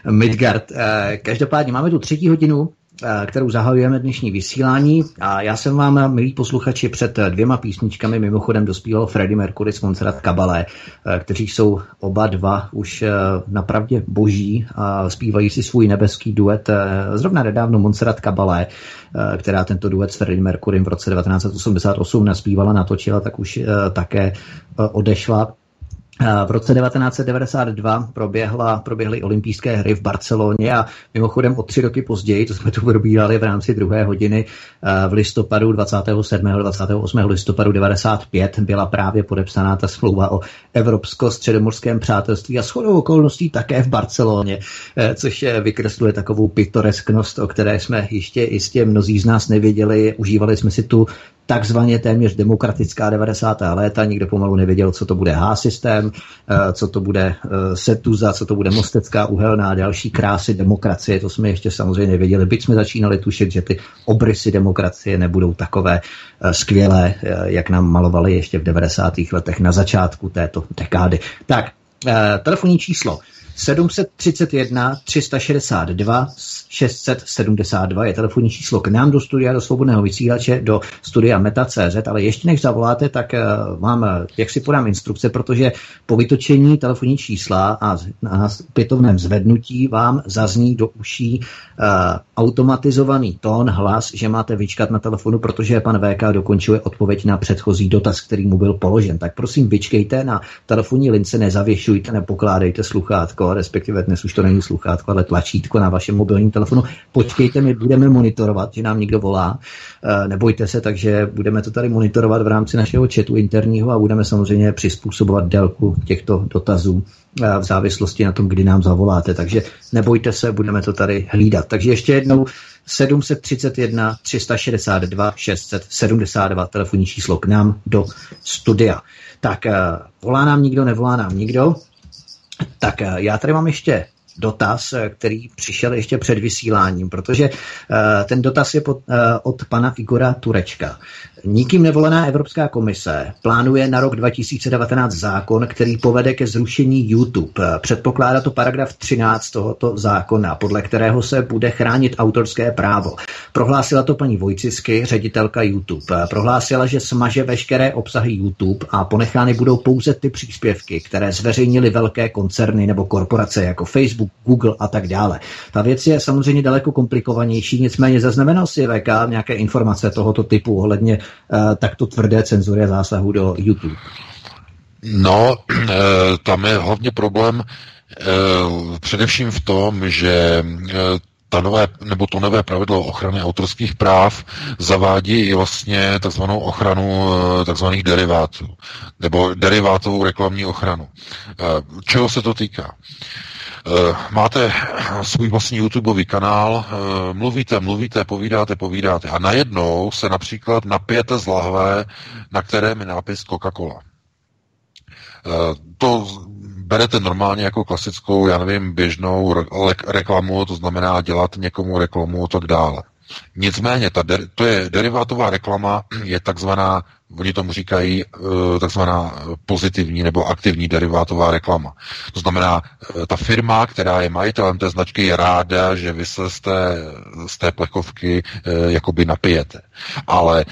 Midgard. Uh, každopádně máme tu třetí hodinu, kterou zahajujeme dnešní vysílání. A já jsem vám, milí posluchači, před dvěma písničkami mimochodem dospíval Freddie Mercury s Montserrat Kabale, kteří jsou oba dva už napravdě boží a zpívají si svůj nebeský duet. Zrovna nedávno Montserrat Kabale Eh, která tento duet s Freddie Mercurym v roce 1988 naspívala, natočila, tak už eh, také eh, odešla v roce 1992 proběhla, proběhly olympijské hry v Barceloně a mimochodem o tři roky později, to jsme tu probírali v rámci druhé hodiny, v listopadu 27. 28. listopadu 95 byla právě podepsaná ta smlouva o Evropsko-středomorském přátelství a shodou okolností také v Barceloně, eh, což vykresluje takovou pitoresknost, o které jsme ještě jistě mnozí z nás nevěděli. Užívali jsme si tu takzvaně téměř demokratická 90. léta, nikdo pomalu nevěděl, co to bude H-systém, eh, co to bude eh, Setuza, co to bude Mostecká uhelná další krásy demokracie, to jsme ještě samozřejmě nevěděli, byť jsme začínali tušit, že ty obrysy demokracie nebudou takové eh, skvělé, jak nám malovali ještě v 90. letech na začátku této dekády. Tak, telefonní číslo 731 362 672 je telefonní číslo k nám do studia, do svobodného vysílače, do studia Meta.cz, ale ještě než zavoláte, tak uh, vám, eh, jak si podám instrukce, protože po vytočení telefonní čísla a na opětovném zvednutí vám zazní do uší uh, automatizovaný tón, hlas, že máte vyčkat na telefonu, protože pan VK dokončuje odpověď na předchozí dotaz, který mu byl položen. Tak prosím, vyčkejte na telefonní lince, nezavěšujte, nepokládejte sluchátko, respektive dnes už to není sluchátko, ale tlačítko na vašem mobilním telefonu. Počkejte, my budeme monitorovat, že nám někdo volá. E, nebojte se, takže budeme to tady monitorovat v rámci našeho chatu interního a budeme samozřejmě přizpůsobovat délku těchto dotazů e, v závislosti na tom, kdy nám zavoláte. Takže nebojte se, budeme to tady hlídat. Takže ještě jednou 731 362 672 telefonní číslo k nám do studia. Tak e, volá nám nikdo, nevolá nám nikdo. Tak já tady mám ještě dotaz, eh, který přišel ještě před vysíláním, protože eh, ten dotaz je eh, od pana Igora Turečka. Nikým nevolená Evropská komise plánuje na rok 2019 zákon, který povede ke zrušení YouTube. Předpokládá to paragraf 13 tohoto zákona, podle kterého se bude chránit autorské právo. Prohlásila to paní Vojcisky, ředitelka YouTube. Prohlásila, že smaže veškeré obsahy YouTube a ponechány budou pouze ty příspěvky, které zveřejnili velké koncerny nebo korporace jako Facebook, Google a tak dále. Ta věc je samozřejmě daleko komplikovanější, nicméně zaznamenal si VK nějaké informace tohoto typu ohledně takto tvrdé cenzury a zásahu do YouTube? No, uh, tam je hlavně problém uh, především v tom, že ta nové, nebo to nové pravidlo ochrany autorských práv zavádí i vlastně takzvanou ochranu takzvaných derivátů, nebo derivátovou reklamní ochranu. Čeho se to týká? Máte svůj vlastní YouTubeový kanál, mluvíte, mluvíte, povídáte, povídáte a najednou se například napijete z lahve, na kterém je nápis Coca-Cola. To berete normálně jako klasickou, já nevím, běžnou re- reklamu, to znamená dělat někomu reklamu a tak dále. Nicméně, ta der, to je derivátová reklama, je takzvaná Oni tomu říkají uh, takzvaná pozitivní nebo aktivní derivátová reklama. To znamená, uh, ta firma, která je majitelem té značky, je ráda, že vy se z té, z té plechovky jakoby napijete. Ale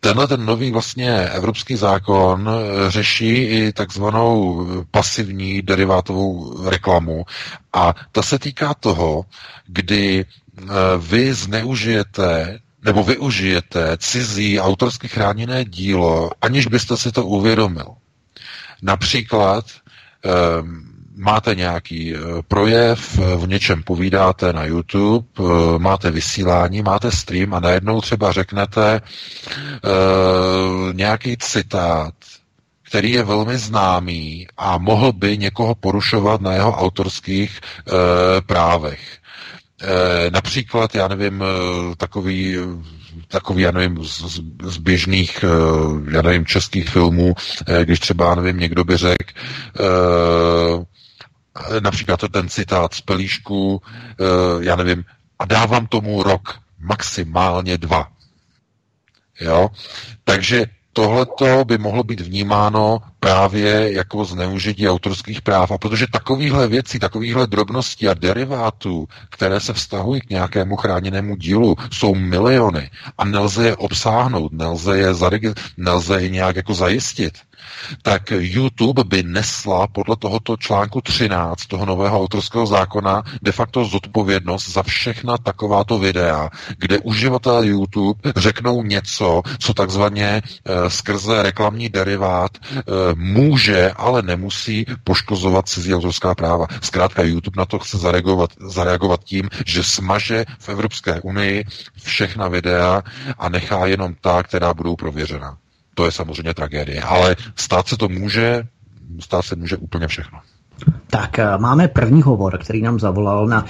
tenhle ten nový vlastně evropský zákon řeší i takzvanou pasivní derivátovou reklamu a ta se týká toho, kdy vy zneužijete nebo využijete cizí autorsky chráněné dílo, aniž byste si to uvědomil. Například eh, máte nějaký eh, projev, v něčem povídáte na YouTube, eh, máte vysílání, máte stream a najednou třeba řeknete eh, nějaký citát, který je velmi známý a mohl by někoho porušovat na jeho autorských eh, právech. Eh, například, já nevím, eh, takový takový, já nevím, z, z běžných, eh, já nevím, českých filmů, když třeba, já nevím, někdo by řekl, například ten citát z Pelíšku, já nevím, a dávám tomu rok, maximálně dva. Jo? Takže tohleto by mohlo být vnímáno právě jako zneužití autorských práv. A protože takovýchhle věcí, takovýchhle drobností a derivátů, které se vztahují k nějakému chráněnému dílu, jsou miliony a nelze je obsáhnout, nelze je, zaregi- nelze je nějak jako zajistit, tak YouTube by nesla podle tohoto článku 13 toho nového autorského zákona de facto zodpovědnost za všechna takováto videa, kde uživatelé YouTube řeknou něco, co takzvaně e, skrze reklamní derivát e, může, ale nemusí poškozovat cizí autorská práva. Zkrátka YouTube na to chce zareagovat, zareagovat tím, že smaže v Evropské unii všechna videa a nechá jenom ta, která budou prověřena. To je samozřejmě tragédie, ale stát se to může, stát se může úplně všechno. Tak eh, máme první hovor, který nám zavolal na uh,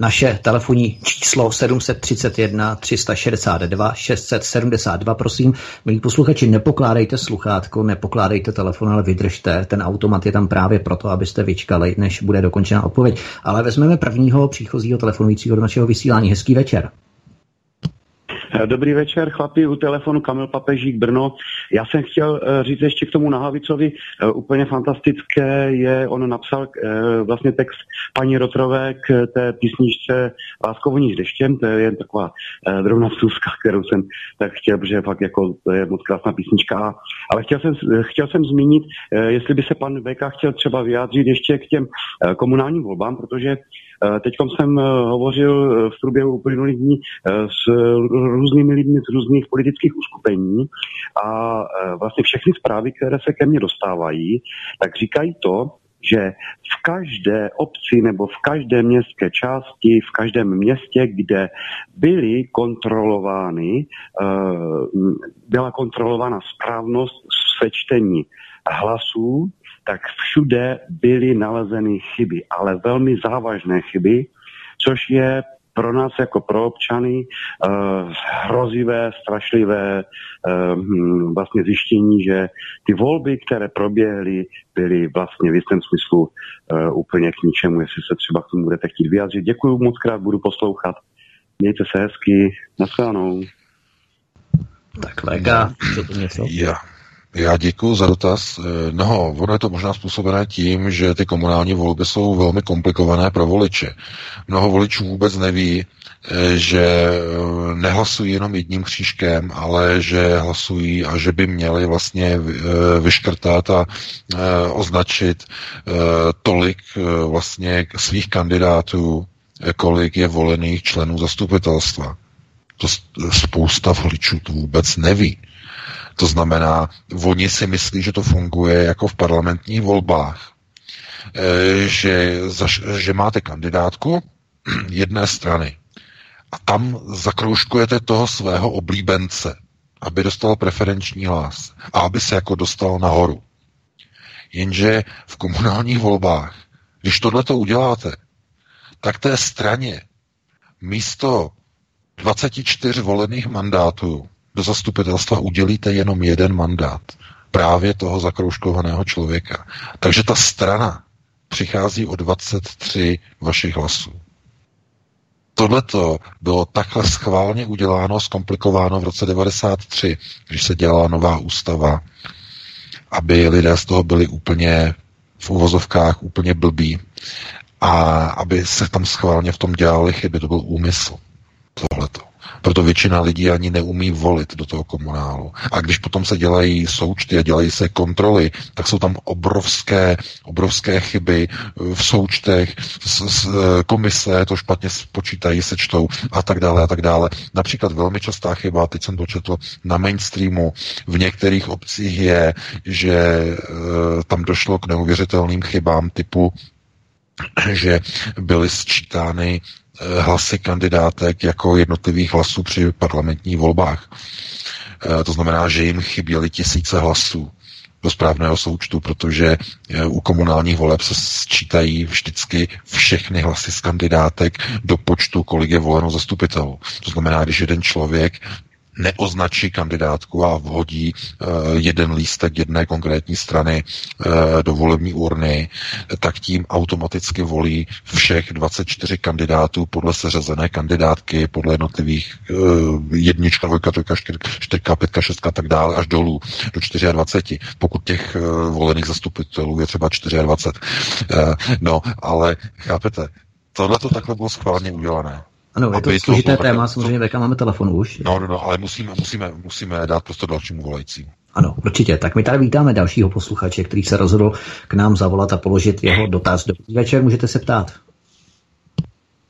naše telefonní číslo 731 362 672. Prosím, milí posluchači, nepokládejte sluchátko, nepokládejte telefon, ale vydržte. Ten automat je tam právě proto, abyste vyčkali, než bude dokončena odpověď. Ale vezmeme prvního příchozího telefonujícího do našeho vysílání. Hezký večer. Dobrý večer, chlapi, u telefonu Kamil Papežík Brno. Já jsem chtěl eh, říct ještě k tomu Nahavicovi, eh, úplně fantastické je, on napsal eh, vlastně text paní Rotrové k té písničce Láskovoní s deštěm, to je jen taková drobná vsůzka, kterou jsem tak chtěl, protože fakt jako to je moc krásná písnička. Ale chtěl jsem, chtěl jsem zmínit, jestli by se pan VK chtěl třeba vyjádřit ještě k těm komunálním volbám, protože Eh, Teď jsem eh, hovořil eh, v průběhu uplynulých dní s různými lidmi z různých politických uskupení a vlastně všechny zprávy, které se ke mně dostávají, tak říkají to, že v každé obci nebo v každé městské části, v každém městě, kde byly kontrolovány, byla kontrolována správnost sečtení hlasů, tak všude byly nalezeny chyby, ale velmi závažné chyby, což je pro nás jako pro občany uh, hrozivé, strašlivé uh, vlastně zjištění, že ty volby, které proběhly, byly vlastně v jistém smyslu uh, úplně k ničemu, jestli se třeba k tomu budete chtít vyjádřit. Děkuji moc krát, budu poslouchat. Mějte se hezky, nashledanou. Tak Vega, co to něco? Yeah. Já děkuji za dotaz. Eh, no, ono je to možná způsobené tím, že ty komunální volby jsou velmi komplikované pro voliče. Mnoho voličů vůbec neví, eh, že eh, nehlasují jenom jedním křížkem, ale že hlasují a že by měli vlastně vyškrtat a označit tolik vlastně svých kandidátů, kolik je volených členů zastupitelstva. To spousta voličů to vůbec neví. To znamená, oni si myslí, že to funguje jako v parlamentních volbách, e, že, že máte kandidátku jedné strany a tam zakroužkujete toho svého oblíbence, aby dostal preferenční hlas a aby se jako dostal nahoru. Jenže v komunálních volbách, když tohle to uděláte, tak té straně místo 24 volených mandátů do zastupitelstva udělíte jenom jeden mandát. Právě toho zakroužkovaného člověka. Takže ta strana přichází o 23 vašich hlasů. Tohleto bylo takhle schválně uděláno, zkomplikováno v roce 93, když se dělala nová ústava, aby lidé z toho byli úplně v uvozovkách úplně blbí a aby se tam schválně v tom dělali chyby. To byl úmysl tohleto. Proto většina lidí ani neumí volit do toho komunálu. A když potom se dělají součty a dělají se kontroly, tak jsou tam obrovské, obrovské chyby v součtech, z, z, komise to špatně spočítají, sečtou a tak dále a tak dále. Například velmi častá chyba, teď jsem to četl na mainstreamu, v některých obcích je, že e, tam došlo k neuvěřitelným chybám typu že byly sčítány Eh, hlasy kandidátek jako jednotlivých hlasů při parlamentních volbách. Eh, to znamená, že jim chyběly tisíce hlasů do správného součtu, protože eh, u komunálních voleb se sčítají vždycky všechny hlasy z kandidátek do počtu, kolik je voleno zastupitelů. To znamená, když jeden člověk neoznačí kandidátku a vhodí uh, jeden lístek jedné konkrétní strany uh, do volební urny, tak tím automaticky volí všech 24 kandidátů podle seřazené kandidátky, podle jednotlivých uh, jednička, dvojka, trojka, čtyřka, pětka, šestka a tak dále, až dolů do 24, pokud těch volených zastupitelů je třeba 24. Uh, no, ale chápete, tohle to takhle bylo schválně udělané. Ano, je to složité téma, samozřejmě Veka máme telefon už. No, no, no, ale musíme, musíme, musíme dát prostor dalšímu volajícímu. Ano, určitě. Tak my tady vítáme dalšího posluchače, který se rozhodl k nám zavolat a položit jeho dotaz. Dobrý večer, můžete se ptát.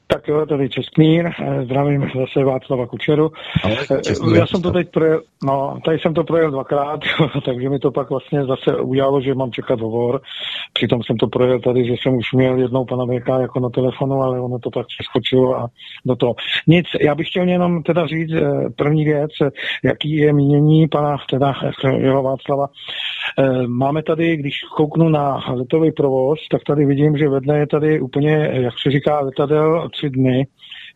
Tak jo, tady Čestmír, eh, zdravím zase Václava Kučeru. Eh, Já jsem to teď projel, no, tady jsem to projel dvakrát, takže mi to pak vlastně zase udělalo, že mám čekat hovor. Přitom jsem to projel tady, že jsem už měl jednou pana VK jako na telefonu, ale ono to pak přeskočilo a do toho. Nic, já bych chtěl jenom teda říct eh, první věc, jaký je mínění pana teda jeho Václava. Máme tady, když kouknu na letový provoz, tak tady vidím, že vedle je tady úplně, jak se říká, letadel tři dny,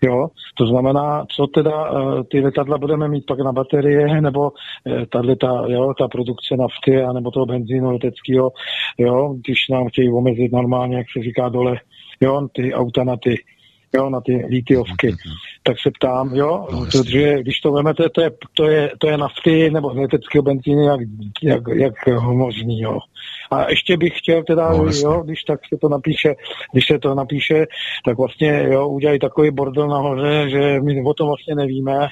Jo, to znamená, co teda uh, ty letadla budeme mít pak na baterie, nebo uh, tahle ta, jo, ta produkce nafty, anebo toho benzínu leteckého, jo, když nám chtějí omezit normálně, jak se říká dole, jo, ty auta na ty jo, na ty lítiovky. Tak se ptám, jo, no, protože když to vezmete, to je, to je, to je nafty nebo leteckého benzínu, jak, jak, jak možný, jo. A ještě bych chtěl teda, no, jo, když tak se to napíše, když se to napíše, tak vlastně, jo, udělají takový bordel nahoře, že my o tom vlastně nevíme,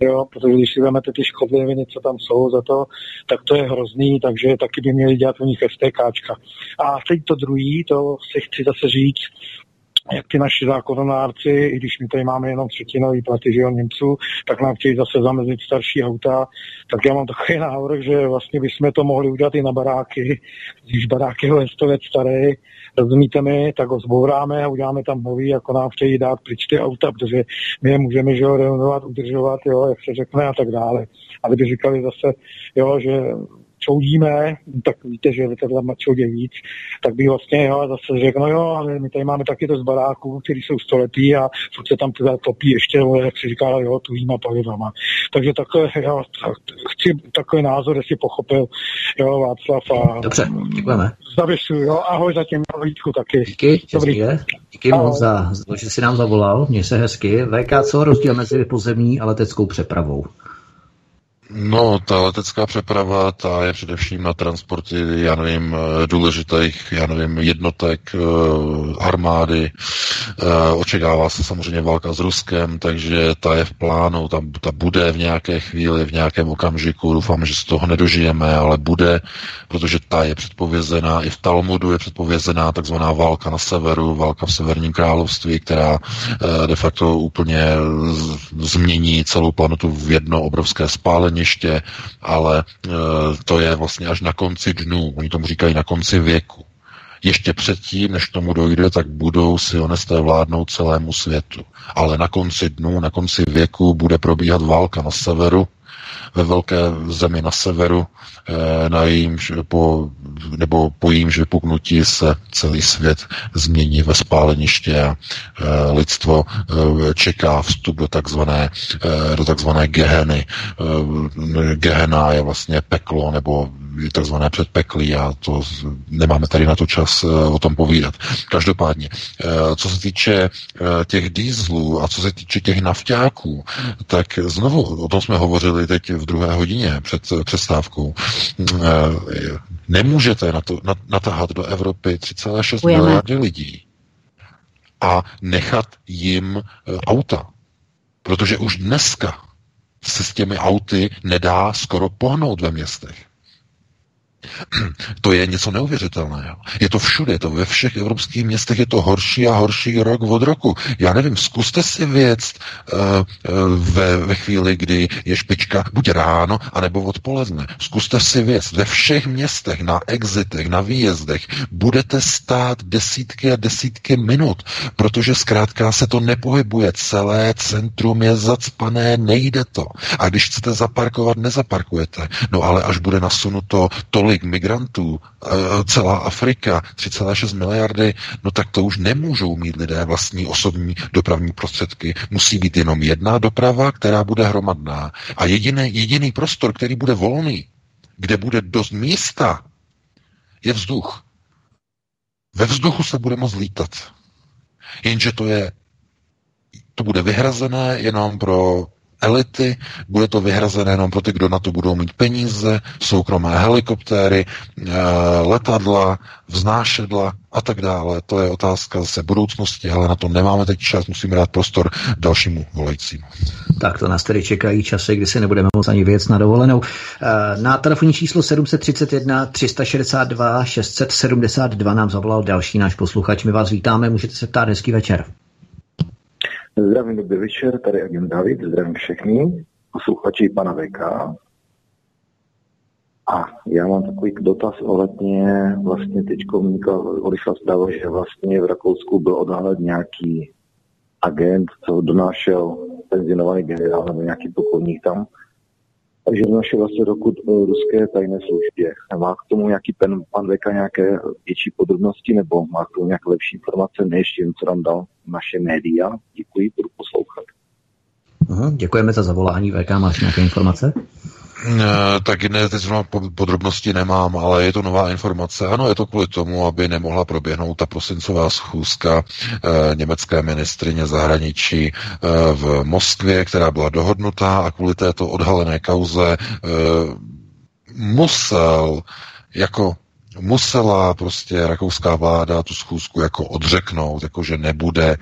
jo, protože když si vezmete ty škodliviny, co tam jsou za to, tak to je hrozný, takže taky by měli dělat u nich STKčka. A teď to druhý, to si chci zase říct, jak ty naši zákonodárci, i když my tady máme jenom třetinový platy že Němců, tak nám chtějí zase zamezit starší auta, tak já mám takový návrh, že vlastně bychom to mohli udělat i na baráky, když barák je len 100 let starý, rozumíte mi, tak ho zbouráme a uděláme tam nový, jako nám chtějí dát pryč ty auta, protože my je můžeme že ho renovovat, udržovat, jo, jak se řekne a tak dále. A kdyby říkali zase, jo, že čoudíme, tak víte, že letadla čoudě víc, tak by vlastně jo, zase řekl, no jo, ale my tady máme taky to z baráků, který jsou století a furt se tam teda topí ještě, jak se říká, jo, tuhýma palivama. Takže takhle, já chci takový názor, jestli pochopil, jo, Václav a... Dobře, děkujeme. Zavěšu, jo, ahoj zatím, Vítku taky. Díky, Dobrý. Díky moc za, že jsi nám zavolal, měj se hezky. VK, co rozdíl mezi pozemní a leteckou přepravou? No, ta letecká přeprava, ta je především na transporty, já nevím, eh, důležitých, já nevím, jednotek eh, armády. Eh, očekává se samozřejmě válka s Ruskem, takže ta je v plánu, ta, ta bude v nějaké chvíli, v nějakém okamžiku. Doufám, že z toho nedožijeme, ale bude, protože ta je předpovězená, i v Talmudu je předpovězená takzvaná válka na severu, válka v severním království, která de facto úplně změní celou planetu v jedno obrovské spálení ještě, ale e, to je vlastně až na konci dnů. Oni tomu říkají na konci věku. Ještě předtím, než tomu dojde, tak budou sionisté vládnout celému světu. Ale na konci dnů, na konci věku bude probíhat válka na severu, ve velké zemi na severu, eh, na jímž po, nebo po jímž vypuknutí se celý svět změní ve spáleniště a eh, lidstvo eh, čeká vstup do takzvané, do takzvané geheny. Gehena je vlastně peklo nebo takzvané předpeklí a to nemáme tady na to čas o tom povídat. Každopádně, co se týče těch dýzlů a co se týče těch nafťáků, tak znovu o tom jsme hovořili teď v druhé hodině před přestávkou. Nemůžete na to, natáhat do Evropy 3,6 miliardy lidí a nechat jim auta. Protože už dneska se s těmi auty nedá skoro pohnout ve městech. To je něco neuvěřitelného. Je to všude, je to ve všech evropských městech, je to horší a horší rok od roku. Já nevím, zkuste si věc uh, uh, ve, ve chvíli, kdy je špička, buď ráno, anebo odpoledne. Zkuste si věc. Ve všech městech, na exitech, na výjezdech, budete stát desítky a desítky minut, protože zkrátka se to nepohybuje. Celé centrum je zacpané, nejde to. A když chcete zaparkovat, nezaparkujete. No ale až bude nasunuto tolik tolik migrantů, eh, celá Afrika, 3,6 miliardy, no tak to už nemůžou mít lidé vlastní osobní dopravní prostředky. Musí být jenom jedna doprava, která bude hromadná. A jediný, jediný prostor, který bude volný, kde bude dost místa, je vzduch. Ve vzduchu se bude moct lítat. Jenže to je to bude vyhrazené jenom pro elity, bude to vyhrazené jenom pro ty, kdo na to budou mít peníze, soukromé helikoptéry, eh, letadla, vznášedla a tak dále. To je otázka zase budoucnosti, ale na to nemáme teď čas, musíme dát prostor dalšímu volajícímu. Tak to nás tedy čekají časy, kdy si nebudeme moct ani věc na dovolenou. Eh, na telefonní číslo 731 362 672 nám zavolal další náš posluchač. My vás vítáme, můžete se ptát, hezký večer. Zdravím, dobrý večer, tady agent David, zdravím všechny posluchači pana VK. A já mám takový dotaz ohledně, vlastně teď odešla zpráva, že vlastně v Rakousku byl odhalen nějaký agent, co donášel penzionovaný generál nebo nějaký plukovník tam, donášel vlastně dokud ruské tajné službě. Má k tomu nějaký pen, pan Veka nějaké větší podrobnosti nebo má k tomu nějaké lepší informace, než jen co nám dal naše média? Děkuji, budu poslouchat. Uhum, děkujeme za zavolání. VK, máš nějaké informace? Eh, tak ne, teď podrobnosti nemám, ale je to nová informace. Ano, je to kvůli tomu, aby nemohla proběhnout ta prosincová schůzka e, německé ministrině zahraničí e, v Moskvě, která byla dohodnutá a kvůli této odhalené kauze musel jako musela prostě rakouská vláda tu schůzku jako odřeknout, jako že nebude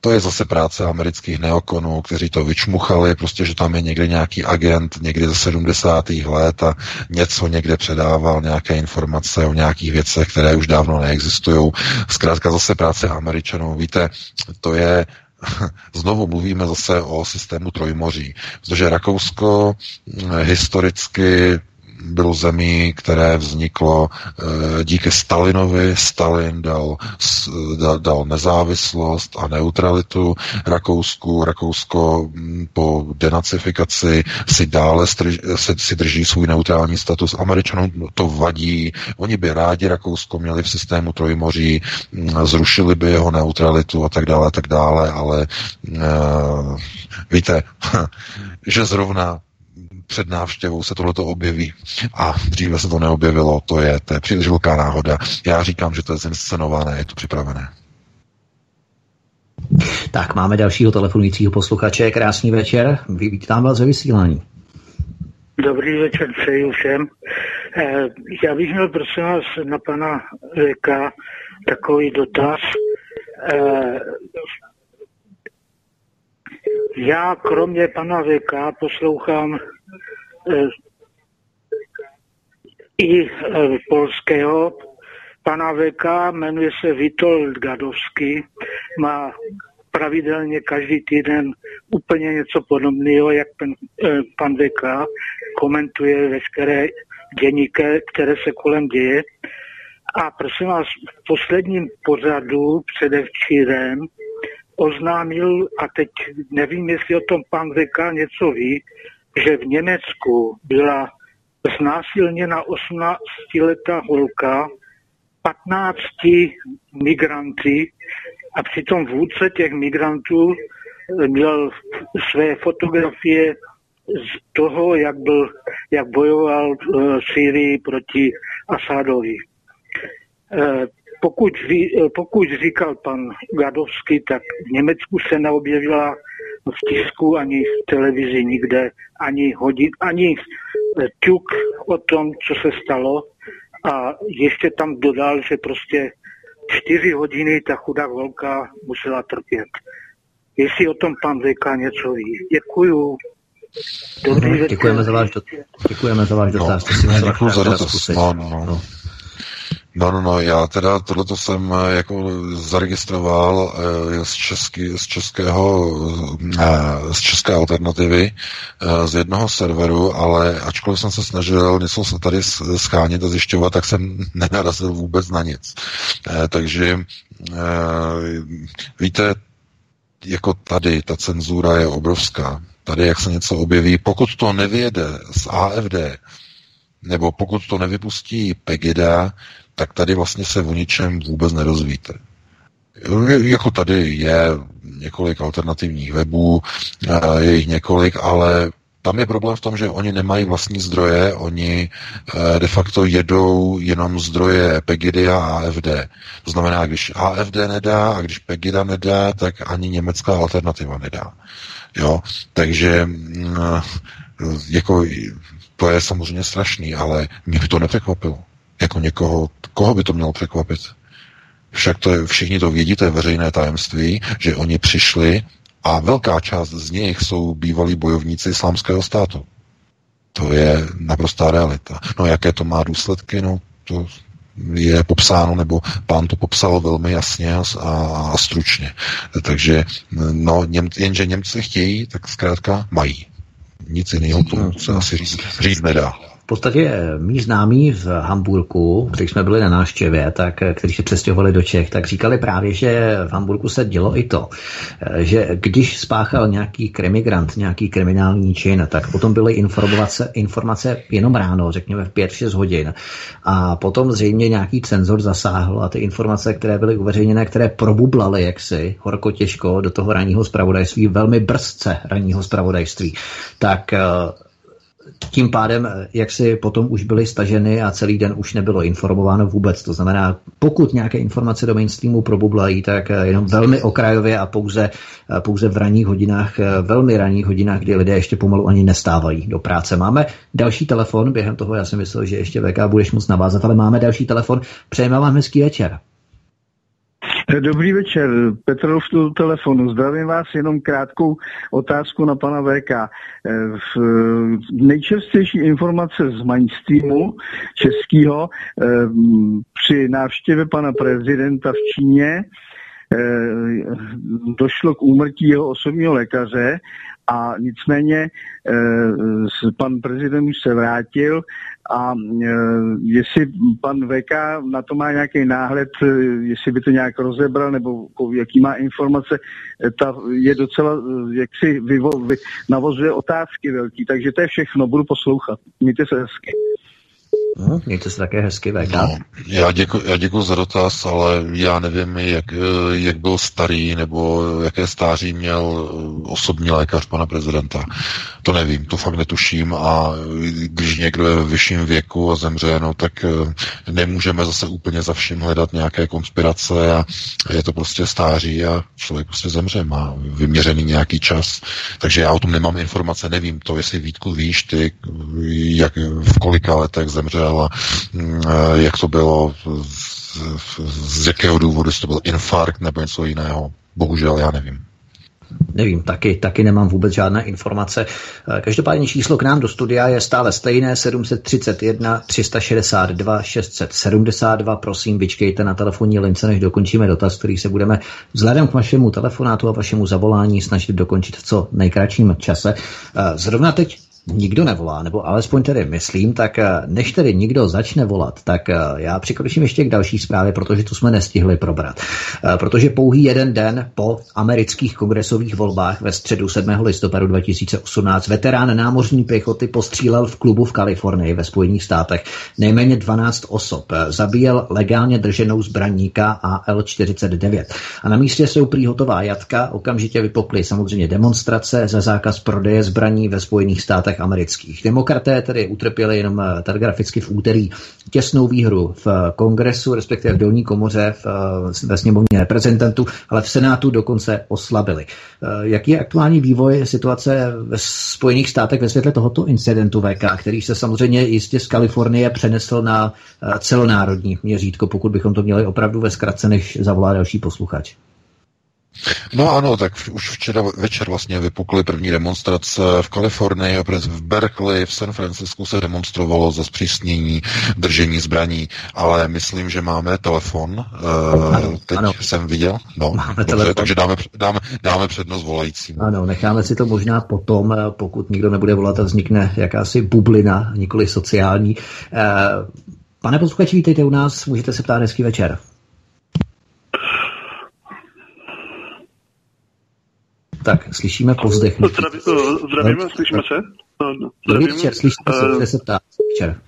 to je zase práce amerických neokonů, kteří to vyčmuchali, prostě, že tam je někde nějaký agent někdy ze 70. let a něco někde předával, nějaké informace o nějakých věcech, které už dávno neexistují. Zkrátka zase práce američanů. Víte, to je znovu mluvíme zase o systému trojmoří, protože Rakousko hm, historicky bylo zemí, které vzniklo e, díky Stalinovi. Stalin dal, dal, nezávislost a neutralitu Rakousku. Rakousko hm, po denacifikaci si dále si, si drží svůj neutrální status. Američanům to vadí. Oni by rádi Rakousko měli v systému Trojmoří, hm, zrušili by jeho neutralitu a tak dále, a tak dále, ale e, víte, že zrovna před návštěvou se tohleto objeví a dříve se to neobjevilo, to je, to je příliš velká náhoda. Já říkám, že to je zinscenované, je to připravené. Tak, máme dalšího telefonujícího posluchače. Krásný večer. Vítám vás ve vysílání. Dobrý večer přeji všem. Eh, já bych měl prosím vás na pana Veka takový dotaz. Eh, já kromě pana VK poslouchám i eh, polského pana VK, jmenuje se Witold Gadovský, má pravidelně každý týden úplně něco podobného, jak ten, eh, pan VK komentuje veškeré děníky, které se kolem děje. A prosím vás, v posledním pořadu předevčírem oznámil, a teď nevím, jestli o tom pan VK něco ví, že v Německu byla znásilněna 18-letá holka 15 migranty a přitom vůdce těch migrantů měl své fotografie z toho, jak, byl, jak bojoval v Syrii proti Asadovi. Eh, pokud, pokud říkal pan Gadovský, tak v Německu se neobjevila v tisku, ani v televizi nikde, ani, hodin, ani ťuk o tom, co se stalo. A ještě tam dodal, že prostě čtyři hodiny ta chudá volka musela trpět. Jestli o tom pan VK něco ví. Děkuju. Dobrý mm, děkujeme, za váš dotaz. děkujeme za váš dotaz. No, děkuji za dotaz. No, no, no. No, no, no, já teda tohleto jsem eh, jako zaregistroval eh, z, český, z českého, eh, z české alternativy, z jednoho serveru, ale ačkoliv jsem se snažil něco se tady schánit a zjišťovat, tak jsem nenarazil vůbec na nic. Takže víte, jako tady ta cenzura je obrovská. Tady, jak se něco objeví, pokud to nevěde z AFD, nebo pokud to nevypustí Pegida, tak tady vlastně se o ničem vůbec nedozvíte. Jako tady je několik alternativních webů, je jich několik, ale tam je problém v tom, že oni nemají vlastní zdroje, oni de facto jedou jenom zdroje Pegidy a AFD. To znamená, když AFD nedá a když Pegida nedá, tak ani německá alternativa nedá. Jo, takže jako to je samozřejmě strašný, ale mě by to nepřekvapilo jako někoho, koho by to mělo překvapit? Však to je, všichni to vědí, to je veřejné tajemství, že oni přišli a velká část z nich jsou bývalí bojovníci islámského státu. To je naprostá realita. No jaké to má důsledky, no to je popsáno, nebo pán to popsal velmi jasně a, a stručně. Takže no, Něm, jenže Němci chtějí, tak zkrátka mají. Nic jiného to se asi říct, říct nedá podstatě mý známí v Hamburku, když jsme byli na návštěvě, tak kteří se přestěhovali do Čech, tak říkali právě, že v Hamburku se dělo i to, že když spáchal nějaký krimigrant, nějaký kriminální čin, tak potom byly informace, informace jenom ráno, řekněme v 5-6 hodin. A potom zřejmě nějaký cenzor zasáhl a ty informace, které byly uveřejněné, které probublaly jaksi horko těžko do toho ranního zpravodajství, velmi brzce ranního zpravodajství, tak tím pádem, eh, jak si potom už byly staženy a celý den už nebylo informováno vůbec. To znamená, pokud nějaké informace do mainstreamu probublají, tak eh, jenom velmi okrajově a pouze, eh, pouze v ranních hodinách, velmi ranních hodinách, kdy lidé ještě pomalu ani nestávají do práce. Máme další telefon, během toho já jsem myslel, že ještě VK budeš moc navázat, ale máme další telefon. Přejeme vám hezký večer. Dobrý večer, Petr v telefonu. Zdravím vás, jenom krátkou otázku na pana VK. V nejčastější informace z mainstreamu českého eh, při návštěvě pana prezidenta v Číně eh, došlo k úmrtí jeho osobního lékaře a nicméně eh, pan prezident už se vrátil a e, jestli pan VK na to má nějaký náhled, e, jestli by to nějak rozebral, nebo jaký má informace, ta je docela, jak si vyvo, vy, navozuje otázky velký. Takže to je všechno, budu poslouchat. Mějte se hezky. No, mějte se také hezky, VK. No, já, děkuji, já děkuji za dotaz, ale já nevím, jak, jak byl starý nebo jaké stáří měl osobní lékař pana prezidenta. To nevím, to fakt netuším a když někdo je ve vyšším věku a zemře, no tak eh, nemůžeme zase úplně za vším hledat nějaké konspirace a je to prostě stáří a člověk prostě zemře, má vyměřený nějaký čas. Takže já o tom nemám informace, nevím to, jestli Vítku víš ty, jak v kolika letech zemřel a mm, eh, jak to bylo, z, jakého důvodu, jestli to byl infarkt nebo něco jiného. Bohužel já nevím. Nevím, taky, taky nemám vůbec žádné informace. Eh, každopádně číslo k nám do studia je stále stejné 731 362 672. Prosím, vyčkejte na telefonní lince, než dokončíme dotaz, který se budeme vzhledem k vašemu telefonátu a vašemu zavolání snažit dokončit v co nejkratším čase. Eh, zrovna teď nikdo nevolá, nebo alespoň tedy myslím, tak eh, než tedy nikdo začne volat, tak eh, já přikročím ještě k další zprávě, protože tu jsme nestihli probrat. Eh, protože pouhý jeden den po amerických kongresových volbách ve středu 7. listopadu 2018 veterán námořní pěchoty postřílel v klubu v Kalifornii ve Spojených státech nejméně 12 osob. Zabíjel legálně drženou zbraníka AL-49. A na místě jsou prý hotová jatka, okamžitě vypokly samozřejmě demonstrace za zákaz prodeje zbraní ve Spojených státech státech amerických. Demokraté tedy utrpěli jenom eh, telegraficky v úterý těsnou výhru v kongresu, respektive v dolní komoře v, eh, ve sněmovně reprezentantů, ale v Senátu dokonce oslabili. Eh, jaký je aktuální vývoj situace ve Spojených státech ve světle tohoto incidentu VK, který se samozřejmě jistě z Kalifornie přenesl na celonárodní měřítko, pokud bychom to měli opravdu ve zkratce, než zavolá další posluchač? No ano, tak už včera večer vlastně vypukly první demonstrace v Kalifornii, v Berkeley, v San Francisku se demonstrovalo za zpřísnění držení zbraní, ale myslím, že máme telefon. Eh, ano, Teď ano. jsem viděl. No, máme dobře, telefon. takže dáme, dáme, dáme přednost volajícím. Ano, necháme si to možná potom, eh, pokud nikdo nebude volat a vznikne jakási bublina, nikoli sociální. Eh, pane posluchači, vítejte u nás, můžete se ptát hezký večer. Tak, slyšíme pozdech. Zdraví, uh, zdravíme, no, slyšíme se? Uh, zdravím, večer, slyšíme se, kde se ptá večer.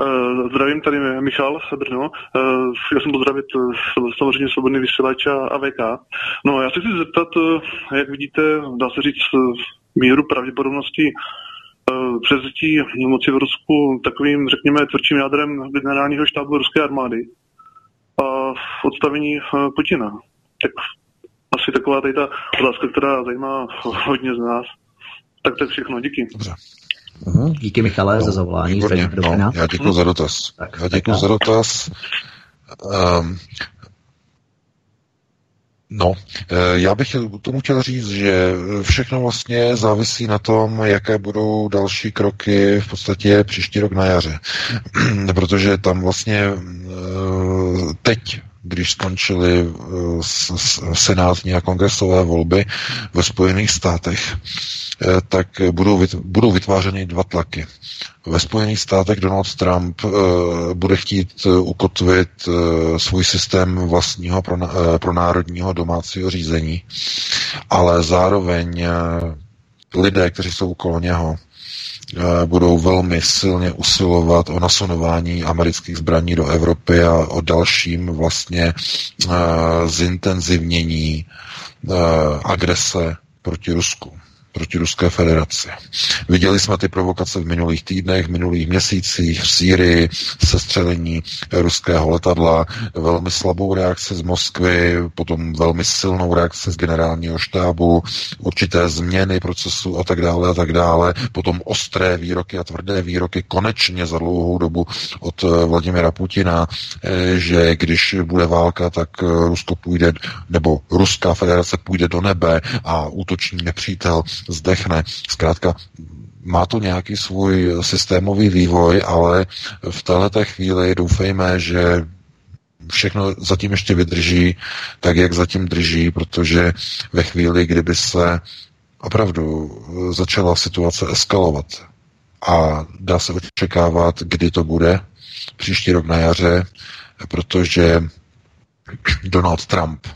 Uh, zdravím, tady je Michal Brno. Uh, já jsem pozdravit uh, samozřejmě svobodný vysílač a, a VK. No, já se chci zeptat, jak vidíte, dá se říct, míru pravděpodobnosti převzetí moci v Rusku takovým, řekněme, tvrdším jádrem generálního štábu ruské armády a v odstavení Putina. Tak asi taková tady ta otázka, která zajímá hodně z nás. Tak to je všechno, díky. Dobře. Uhum, díky Michale no, za zavolání. no, já děkuji za dotaz. Tak, já děkuji za dotaz. Um, No, eh, já bych tomu chtěl říct, že všechno vlastně závisí na tom, jaké budou další kroky v podstatě příští rok na jaře. Protože tam vlastně eh, teď když skončily senátní a kongresové volby ve Spojených státech, tak budou, vytvářeny dva tlaky. Ve Spojených státech Donald Trump uh, bude chtít ukotvit svůj systém vlastního pro, národního domácího řízení, ale zároveň lidé, kteří jsou okolo něho, budou velmi silně usilovat o nasunování amerických zbraní do Evropy a o dalším vlastně uh, zintenzivnění uh, agrese proti Rusku proti Ruské federaci. Viděli jsme ty provokace v minulých týdnech, v minulých měsících v Sýrii, sestřelení ruského letadla, velmi slabou reakci z Moskvy, potom velmi silnou reakci z generálního štábu, určité změny procesu a tak dále a tak dále, potom ostré výroky a tvrdé výroky konečně za dlouhou dobu od Vladimira Putina, eh, že když bude válka, tak Rusko půjde, nebo Ruská federace půjde do nebe a útoční nepřítel zdechne. Zkrátka, má to nějaký svůj systémový vývoj, ale v této chvíli doufejme, že všechno zatím ještě vydrží tak, jak zatím drží, protože ve chvíli, kdyby se opravdu začala situace eskalovat a dá se očekávat, kdy to bude, příští rok na jaře, protože Donald Trump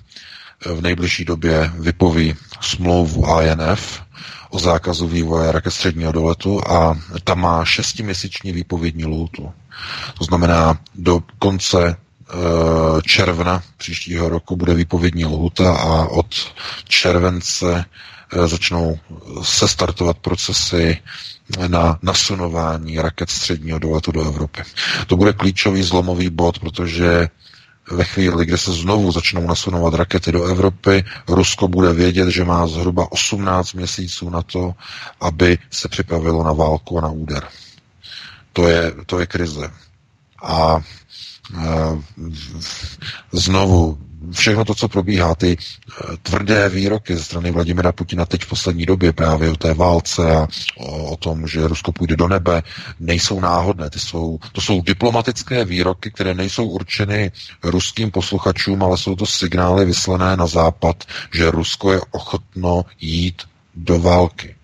v nejbližší době vypoví smlouvu INF, o zákazu vývoje raket středního doletu a ta má šestiměsíční výpovědní lůtu. To znamená, do konce e, června příštího roku bude výpovědní lhuta a od července e, začnou se startovat procesy na nasunování raket středního doletu do Evropy. To bude klíčový zlomový bod, protože ve chvíli, kdy se znovu začnou nasunovat rakety do Evropy, Rusko bude vědět, že má zhruba 18 měsíců na to, aby se připravilo na válku a na úder. To je, to je krize. A e, znovu všechno to, co probíhá, ty eh, tvrdé výroky ze strany Vladimira Putina teď v poslední době právě o té válce a o, o tom, že Rusko půjde do nebe, nejsou náhodné. Ty jsou, to jsou diplomatické výroky, které nejsou určeny ruským posluchačům, ale jsou to signály vyslané na západ, že Rusko je ochotno jít do války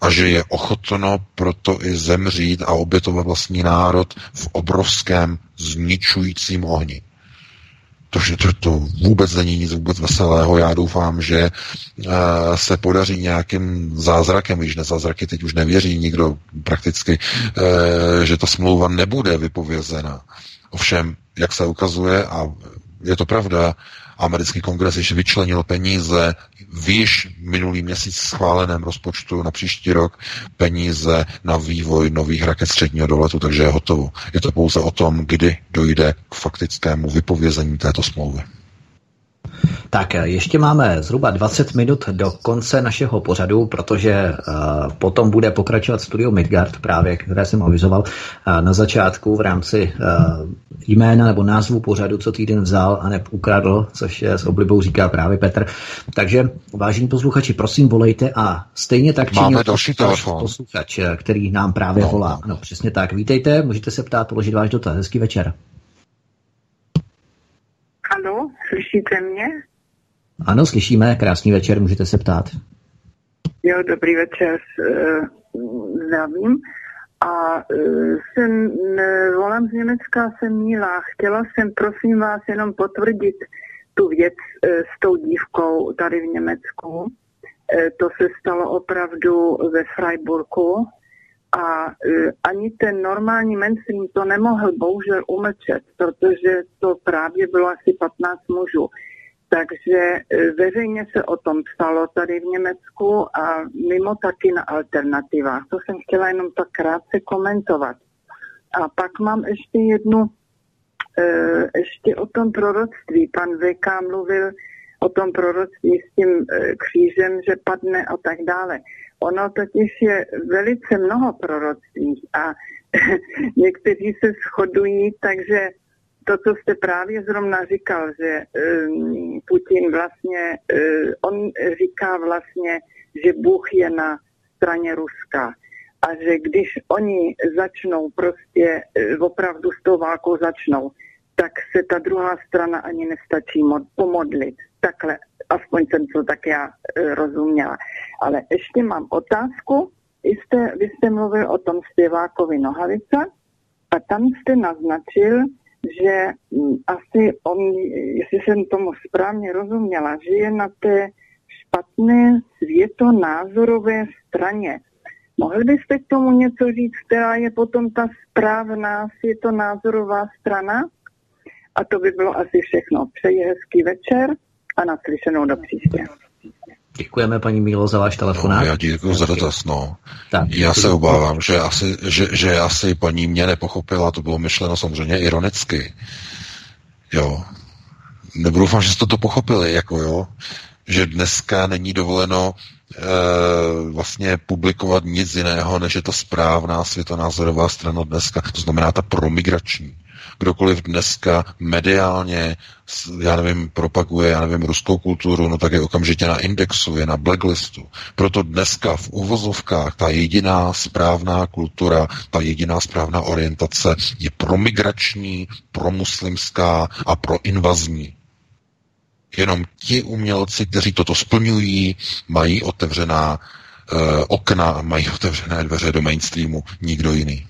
a že je ochotno proto i zemřít a obětovat vlastní národ v obrovském zničujícím ohni. To, to, to vůbec není nic vůbec veselého. Já doufám, že uh, se podaří nějakým zázrakem, když na zázraky teď už nevěří nikdo prakticky, uh, že ta smlouva nebude vypovězena. Ovšem, jak se ukazuje, a je to pravda, Americký kongres již vyčlenil peníze v již minulý měsíc schváleném rozpočtu na příští rok peníze na vývoj nových raket středního doletu, takže je hotovo. Je to pouze o tom, kdy dojde k faktickému vypovězení této smlouvy. Tak ještě máme zhruba 20 minut do konce našeho pořadu, protože uh, potom bude pokračovat studio Midgard, právě které jsem avizoval uh, na začátku v rámci uh, jména nebo názvu pořadu, co týden vzal a ukradl, což je s oblibou říká právě Petr. Takže vážení posluchači, prosím volejte a stejně tak činí další telefon. posluchač, který nám právě no, volá. No, přesně tak. Vítejte, můžete se ptát, položit váš dotaz. Hezký večer. Ano, slyšíte mě? Ano, slyšíme. Krásný večer, můžete se ptát. Jo, dobrý večer, eh, zdravím. A eh, jsem, volám z Německa, jsem Míla. Chtěla jsem, prosím vás, jenom potvrdit tu věc eh, s tou dívkou tady v Německu. To se stalo opravdu ve Freiburgu a ani ten normální mainstream to nemohl bohužel umlčet, protože to právě bylo asi 15 mužů. Takže e, veřejně se o tom psalo tady v Německu a mimo taky na alternativách. To jsem chtěla jenom tak krátce komentovat. A pak mám ještě jednu, e, ještě o tom proroctví. Pan VK mluvil o tom proroctví s tím e, křížem, že padne a tak dále. Ono totiž je velice mnoho proroctví a někteří se shodují, takže to, co jste právě zrovna říkal, že um, Putin vlastně, uh, on říká vlastně, že Bůh je na straně Ruska a že když oni začnou prostě uh, opravdu s tou válkou začnou, tak se ta druhá strana ani nestačí mod, pomodlit. Takhle, aspoň jsem to tak já uh, rozuměla. Ale ještě mám otázku. Vy jste, vy jste mluvil o tom zpěvákovi Nohavice a tam jste naznačil, že mm, asi on, jestli jsem tomu správně rozuměla, že je na té špatné světonázorové straně. Mohli byste k tomu něco říct, která je potom ta správná světonázorová strana? A to by bylo asi všechno. Přeji hezký večer a naslyšenou do příště. Děkujeme, paní Mílo, za váš telefonát. No, já děkuji za dotaz, no. Tak, já se obávám, že asi, že, že asi paní mě nepochopila, to bylo myšleno samozřejmě ironicky. Jo. Nebudu vám, že jste to pochopili, jako jo, že dneska není dovoleno e, vlastně publikovat nic jiného, než je ta správná světonázorová strana dneska, to znamená ta promigrační kdokoliv dneska mediálně, já nevím, propaguje, já nevím, ruskou kulturu, no tak je okamžitě na indexu, je na blacklistu. Proto dneska v uvozovkách ta jediná správná kultura, ta jediná správná orientace je promigrační, promuslimská a proinvazní. Jenom ti umělci, kteří toto splňují, mají otevřená uh, okna a mají otevřené dveře do mainstreamu, nikdo jiný.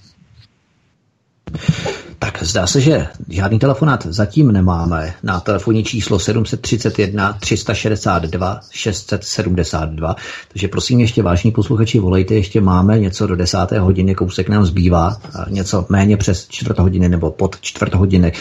Tak zdá se, že žádný telefonát zatím nemáme na telefonní číslo 731 362 672, takže prosím ještě vážní posluchači, volejte, ještě máme něco do desáté hodiny, kousek nám zbývá, něco méně přes čtvrt hodiny nebo pod čtvrt hodiny.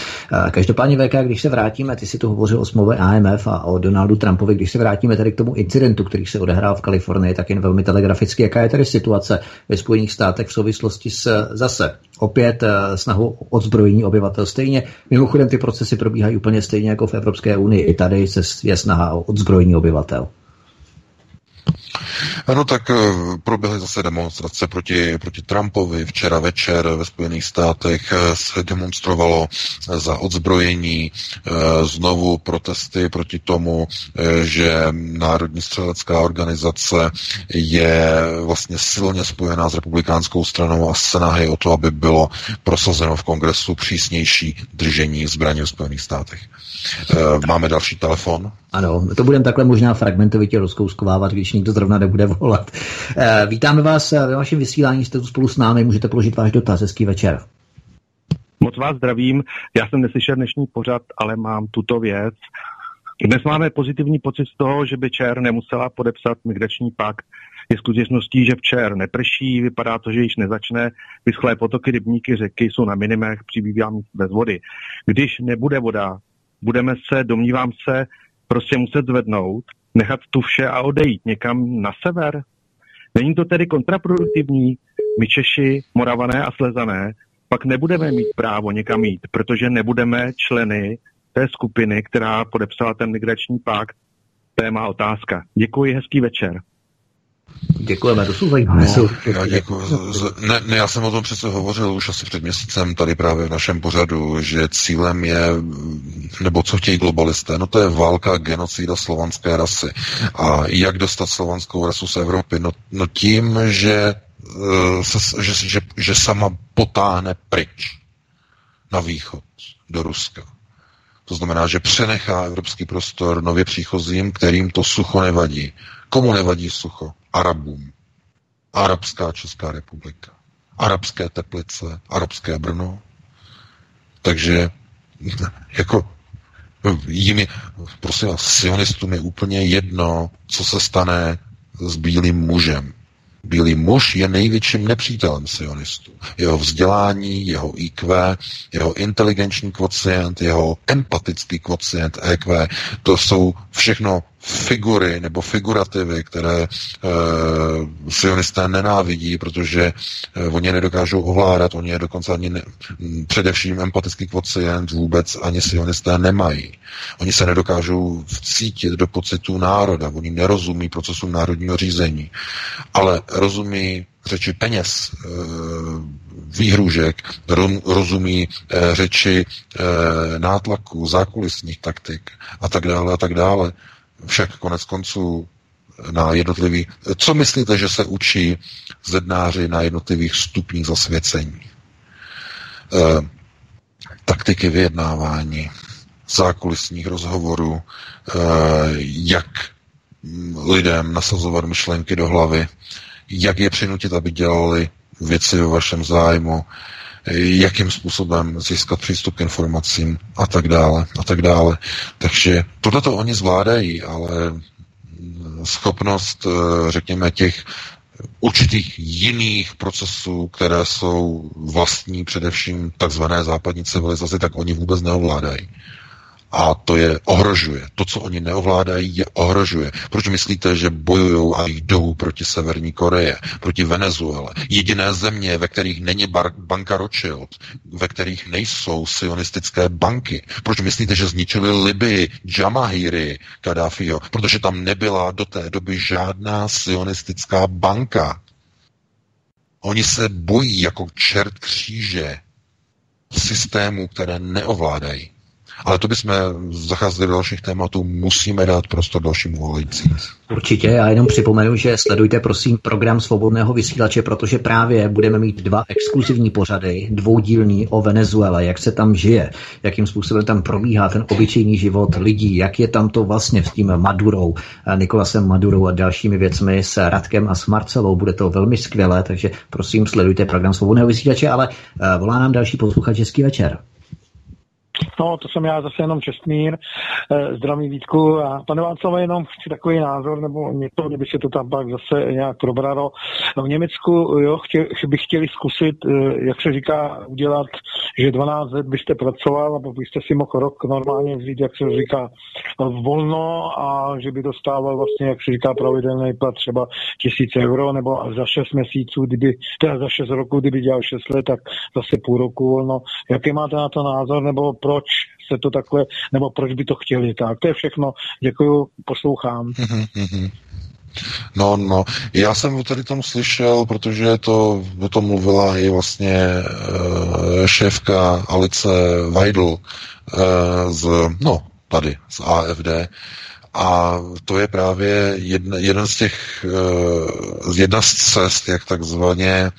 Každopádně VK, když se vrátíme, ty si tu hovořil o smlouvě AMF a o Donaldu Trumpovi, když se vrátíme tedy k tomu incidentu, který se odehrál v Kalifornii, tak jen velmi telegraficky, jaká je tady situace ve Spojených státech v souvislosti s zase opět snahu o odzbrojení obyvatel. Stejně, mimochodem ty procesy probíhají úplně stejně jako v Evropské unii. I tady je snaha o odzbrojení obyvatel. Ano, tak eh, proběhly zase demonstrace proti, proti Trumpovi. Včera večer ve Spojených státech eh, se demonstrovalo eh, za odzbrojení, znovu protesty proti tomu, že Národní střelecká organizace je vlastně silně spojená s republikánskou stranou a snahy o to, aby bylo prosazeno v kongresu přísnější držení zbraní v Spojených státech. Máme další telefon. Ano, to budeme takhle možná fragmentovitě rozkouskovávat, když někdo zrovna nebude volat. Eh, vítáme vás ve vašem vysílání, jste tu spolu s námi, můžete položit váš dotaz. Hezký večer. Moc vás zdravím. Já jsem neslyšel dnešní pořad, ale mám tuto věc. Dnes máme pozitivní pocit z toho, že by ČR nemusela podepsat migrační pakt. Je skutečností, že včer neprší, vypadá to, že již nezačne, vyschlé potoky, rybníky, řeky jsou na minimech, přibývá bez vody. Když nebude voda, budeme se, domnívám se, prostě muset zvednout, nechat tu vše a odejít někam na sever? Není to tedy kontraproduktivní? My Češi, Moravané a Slezané pak nebudeme mít právo někam jít, protože nebudeme členy té skupiny, která podepsala ten migrační pakt. Téma otázka. Děkuji, hezký večer. Děkujeme, to jsou zajímavé. No, já, děkuji. Ne, ne, já jsem o tom přece hovořil už asi před měsícem tady právě v našem pořadu, že cílem je, nebo co chtějí globalisté, no to je válka, genocida slovanské rasy. A jak dostat slovanskou rasu z Evropy? No, no tím, že, eh, se, že, že, že sama potáhne pryč na východ, do Ruska. To znamená, že přenechá evropský prostor nově příchozím, kterým to sucho nevadí. Komu nevadí sucho? Arabům. Arabská Česká republika. Arabské Teplice, Arabské Brno. Takže jako jim je, prosím vás, sionistům je úplně jedno, co se stane s bílým mužem. Bílý muž je největším nepřítelem sionistů. Jeho vzdělání, jeho IQ, jeho inteligenční kvocient, jeho empatický kvocient EQ, to jsou všechno figury nebo figurativy, které e, sionisté nenávidí, protože e, oni je nedokážou ovládat, oni je dokonce ani ne, především empatický kvocient vůbec ani sionisté nemají. Oni se nedokážou vcítit do pocitu národa, oni nerozumí procesu národního řízení, ale rozumí řeči peněz, e, výhružek, rozumí řeči nátlaku, zákulisních taktik a tak dále a tak dále však konec konců na jednotlivý... Co myslíte, že se učí zednáři na jednotlivých stupních zasvěcení? E, taktiky vyjednávání, zákulisních rozhovorů, e, jak lidem nasazovat myšlenky do hlavy, jak je přinutit, aby dělali věci ve vašem zájmu, jakým způsobem získat přístup k informacím a tak dále a tak dále. Takže tohle to oni zvládají, ale schopnost, eh, řekněme, těch určitých jiných procesů, které jsou vlastní především takzvané západní civilizaci, tak oni vůbec neovládají. A to je ohrožuje. To, co oni neovládají, je ohrožuje. Proč myslíte, že bojují a jdou proti Severní Koreje, proti Venezuele? Jediné země, ve kterých není bar- banka Rothschild, ve kterých nejsou sionistické banky. Proč myslíte, že zničili Libii, Jamahiri, Kadáfiho? Protože tam nebyla do té doby žádná sionistická banka. Oni se bojí jako čert kříže systému, které neovládají. Ale to bychom zacházeli do dalších tématů, musíme dát prostor dalším volajícím. Určitě, já jenom připomenu, že sledujte prosím program Svobodného vysílače, protože právě budeme mít dva exkluzivní pořady, dvoudílný o Venezuele, jak se tam žije, jakým způsobem tam probíhá ten obyčejný život lidí, jak je tam to vlastně s tím Madurou, Nikolasem Madurou a dalšími věcmi s Radkem a s Marcelou. Bude to velmi skvělé, takže prosím sledujte program Svobodného vysílače, ale eh, volá nám další posluchač Český večer. No, to jsem já zase jenom Čestmír, eh, zdraví Vítku a pane Václav, jenom chci takový názor, nebo něco, kdyby se to tam pak zase nějak probralo. V Německu, jo, chtě, by chtěli zkusit, eh, jak se říká, udělat, že 12 let byste pracoval, nebo byste si mohl rok normálně vzít, jak se říká, volno a že by dostával vlastně, jak se říká, pravidelný plat třeba tisíc euro, nebo za 6 měsíců, kdyby, teda za 6 roku, kdyby dělal 6 let, tak zase půl roku volno. Jaký máte na to názor, nebo proč se to takhle, nebo proč by to chtěli. Tak to je všechno. Děkuju, poslouchám. No, no, já jsem tady tom slyšel, protože to, o tom mluvila i vlastně uh, šéfka Alice Weidl uh, z, no, tady, z AFD, a to je právě jedna, jeden z těch, uh, jedna z cest, jak takzvaně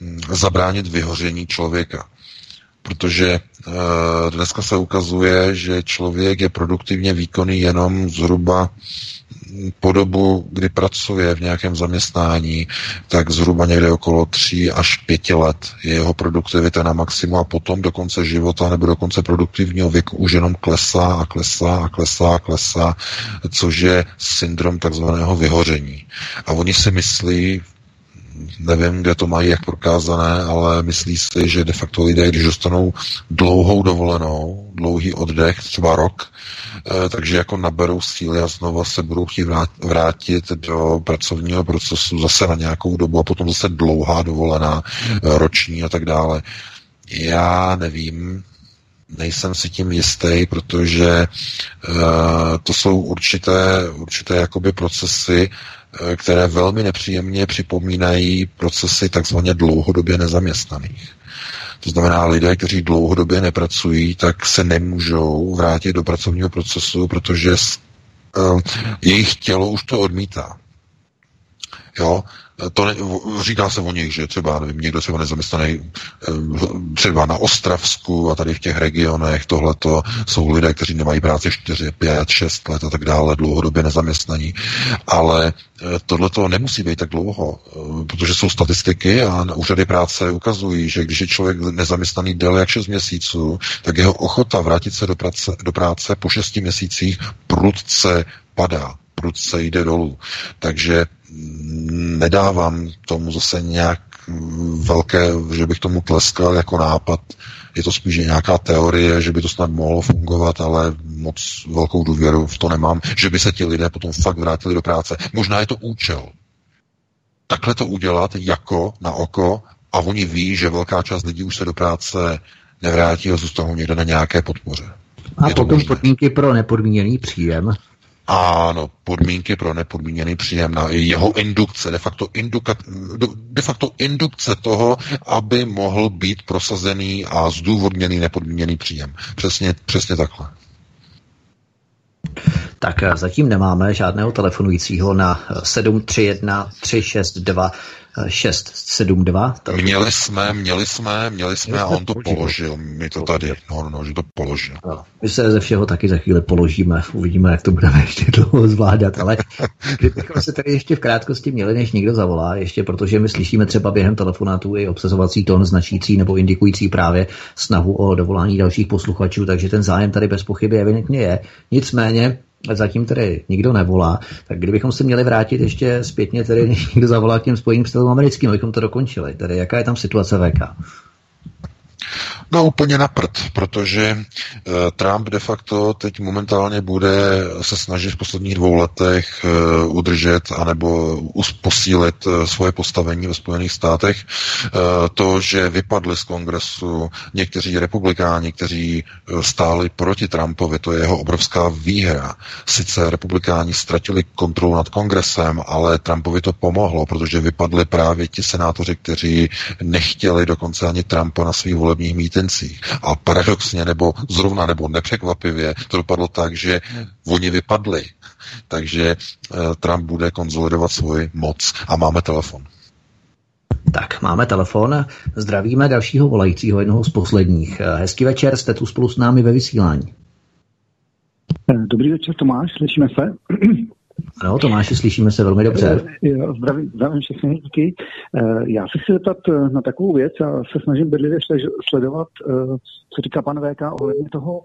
hm, zabránit vyhoření člověka protože e, dneska se ukazuje, že člověk je produktivně výkonný jenom zhruba po dobu, kdy pracuje v nějakém zaměstnání, tak zhruba někde okolo 3 až 5 let je jeho produktivita na maximum a potom do konce života nebo do konce produktivního věku už jenom klesá a klesá a klesá a klesá, což je syndrom takzvaného vyhoření. A oni si myslí nevím, kde to mají jak prokázané, ale myslí si, že de facto lidé, když dostanou dlouhou dovolenou, dlouhý oddech, třeba rok, eh, takže jako naberou síly a znova se budou chtít vrátit do pracovního procesu zase na nějakou dobu a potom zase dlouhá dovolená, eh, roční a tak dále. Já nevím, nejsem si tím jistý, protože uh, to jsou určité, určité jakoby procesy, Eh, které velmi nepříjemně připomínají procesy takzvaně dlouhodobě nezaměstnaných. To znamená, lidé, kteří dlouhodobě nepracují, tak se nemůžou vrátit do pracovního procesu, protože uh, jejich tělo už to odmítá. Jo, to ne, říká se o nich, že třeba, nevím, někdo třeba nezaměstnaný eh, třeba na Ostravsku a tady v těch regionech, tohleto jsou lidé, kteří nemají práci 4, 5, 6 let a tak dále, dlouhodobě nezaměstnaní, ale eh, tohleto nemusí být tak dlouho, eh, protože jsou statistiky a úřady práce ukazují, že když je člověk nezaměstnaný déle jak 6 měsíců, tak jeho ochota vrátit se do práce, do práce po 6 měsících prudce padá prudce jde dolů. Takže nedávám tomu zase nějak velké, že bych tomu tleskal jako nápad, Je to spíš nějaká teorie, že by to snad mohlo fungovat, ale moc velkou důvěru v to nemám, že by se ti lidé potom fakt vrátili do práce. Možná je to účel. Takhle to udělat jako na oko a oni ví, že velká část lidí už se do práce nevrátí a zůstanou někde na nějaké podpoře. A je potom podmínky pro nepodmíněný příjem. Ano, podmínky pro nepodmíněný příjem na jeho indukce, de facto, induka, de facto indukce toho, aby mohl být prosazený a zdůvodněný nepodmíněný příjem. Přesně, přesně takhle. Tak zatím nemáme žádného telefonujícího na 731 362 672. Měli jsme, měli jsme, měli jsme a on to položil. Mi to tady, no, no, že to položil. No, my se ze všeho taky za chvíli položíme. Uvidíme, jak to budeme ještě dlouho zvládat. Ale kdybychom se tady ještě v krátkosti měli, než někdo zavolá, ještě protože my slyšíme třeba během telefonátu i obsazovací tón značící nebo indikující právě snahu o dovolání dalších posluchačů, takže ten zájem tady bez pochyby evidentně je. Nicméně zatím tedy nikdo nevolá, tak kdybychom se měli vrátit ještě zpětně, tedy někdo zavolá k těm spojeným stylům americkým, abychom to dokončili, tedy jaká je tam situace VK? No úplně na prd, protože uh, Trump de facto teď momentálně bude se snažit v posledních dvou letech uh, udržet anebo posílit uh, svoje postavení ve Spojených státech. To, že vypadli z kongresu někteří republikáni, kteří stáli proti Trumpovi, to je jeho obrovská výhra. Sice republikáni ztratili kontrolu nad kongresem, ale Trumpovi to pomohlo, protože vypadli právě ti senátoři, kteří nechtěli dokonce ani Trumpa na svých volebních mítech tendencích. A paradoxně nebo zrovna nebo nepřekvapivě to dopadlo tak, že oni vypadli. Takže uh, Trump bude konzolidovat svoji moc. A máme telefon. Tak, máme telefon. Zdravíme dalšího volajícího, jednoho z posledních. Eh, hezký večer, jste tu spolu s námi ve vysílání. Eh, dobrý večer, Tomáš, slyšíme se. Ano, Tomáši, slyšíme se velmi dobře. Jo, zdravím, zdravím všechny, díky. Eh, já se chci zeptat eh, na takovou věc a se snažím bedlivě sledovat, eh, co říká pan VK ohledně toho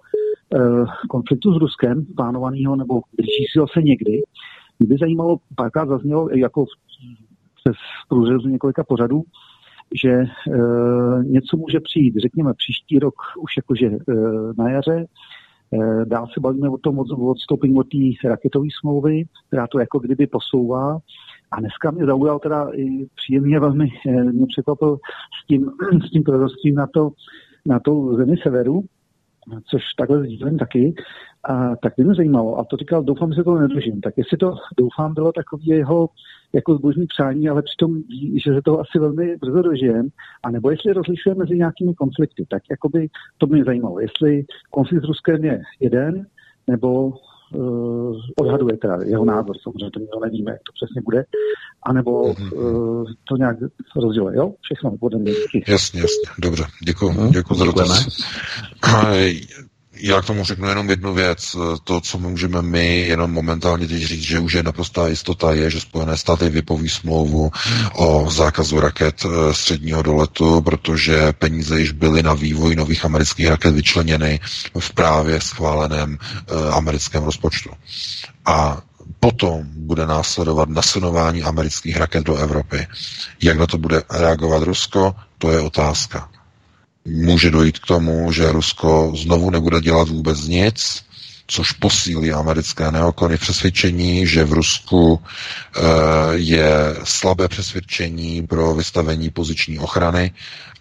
konfliktu s Ruskem, plánovaného nebo blížícího se někdy. Mě by zajímalo, párkrát zaznělo jako přes průřezu několika pořadů, že něco může přijít, řekněme, příští rok už jakože na jaře, Eh, dál se bavíme o tom odstoupení od té raketové smlouvy, která to jako kdyby posouvá. A dneska mě zaujal teda i příjemně velmi, eh, mě překvapil s tím, s tím proroctvím na to, na to zemi severu, což takhle sdílím taky. A tak mě zajímalo, a to říkal, doufám, že se to nedržím. Tak jestli to, doufám, bylo takový jeho jako zbožní přání, ale přitom ví, že se toho asi velmi brzo dožijem, a nebo jestli rozlišuje mezi nějakými konflikty, tak jakoby to mě zajímalo, jestli konflikt s Ruskem je jeden, nebo uh, odhaduje teda jeho názor, samozřejmě to nikdo nevíme, jak to přesně bude, anebo uh, to nějak rozděluje, jo? Všechno bude mě. Jasně, jasně, dobře, děkuji, děkuji za dotaz. Já k tomu řeknu jenom jednu věc. To, co můžeme my jenom momentálně teď říct, že už je naprostá jistota, je, že Spojené státy vypoví smlouvu o zákazu raket eh, středního doletu, protože peníze již byly na vývoj nových amerických raket vyčleněny v právě schváleném eh, americkém rozpočtu. A potom bude následovat nasunování amerických raket do Evropy. Jak na to bude reagovat Rusko, to je otázka může dojít k tomu, že Rusko znovu nebude dělat vůbec nic, což posílí americké neokony přesvědčení, že v Rusku e, je slabé přesvědčení pro vystavení poziční ochrany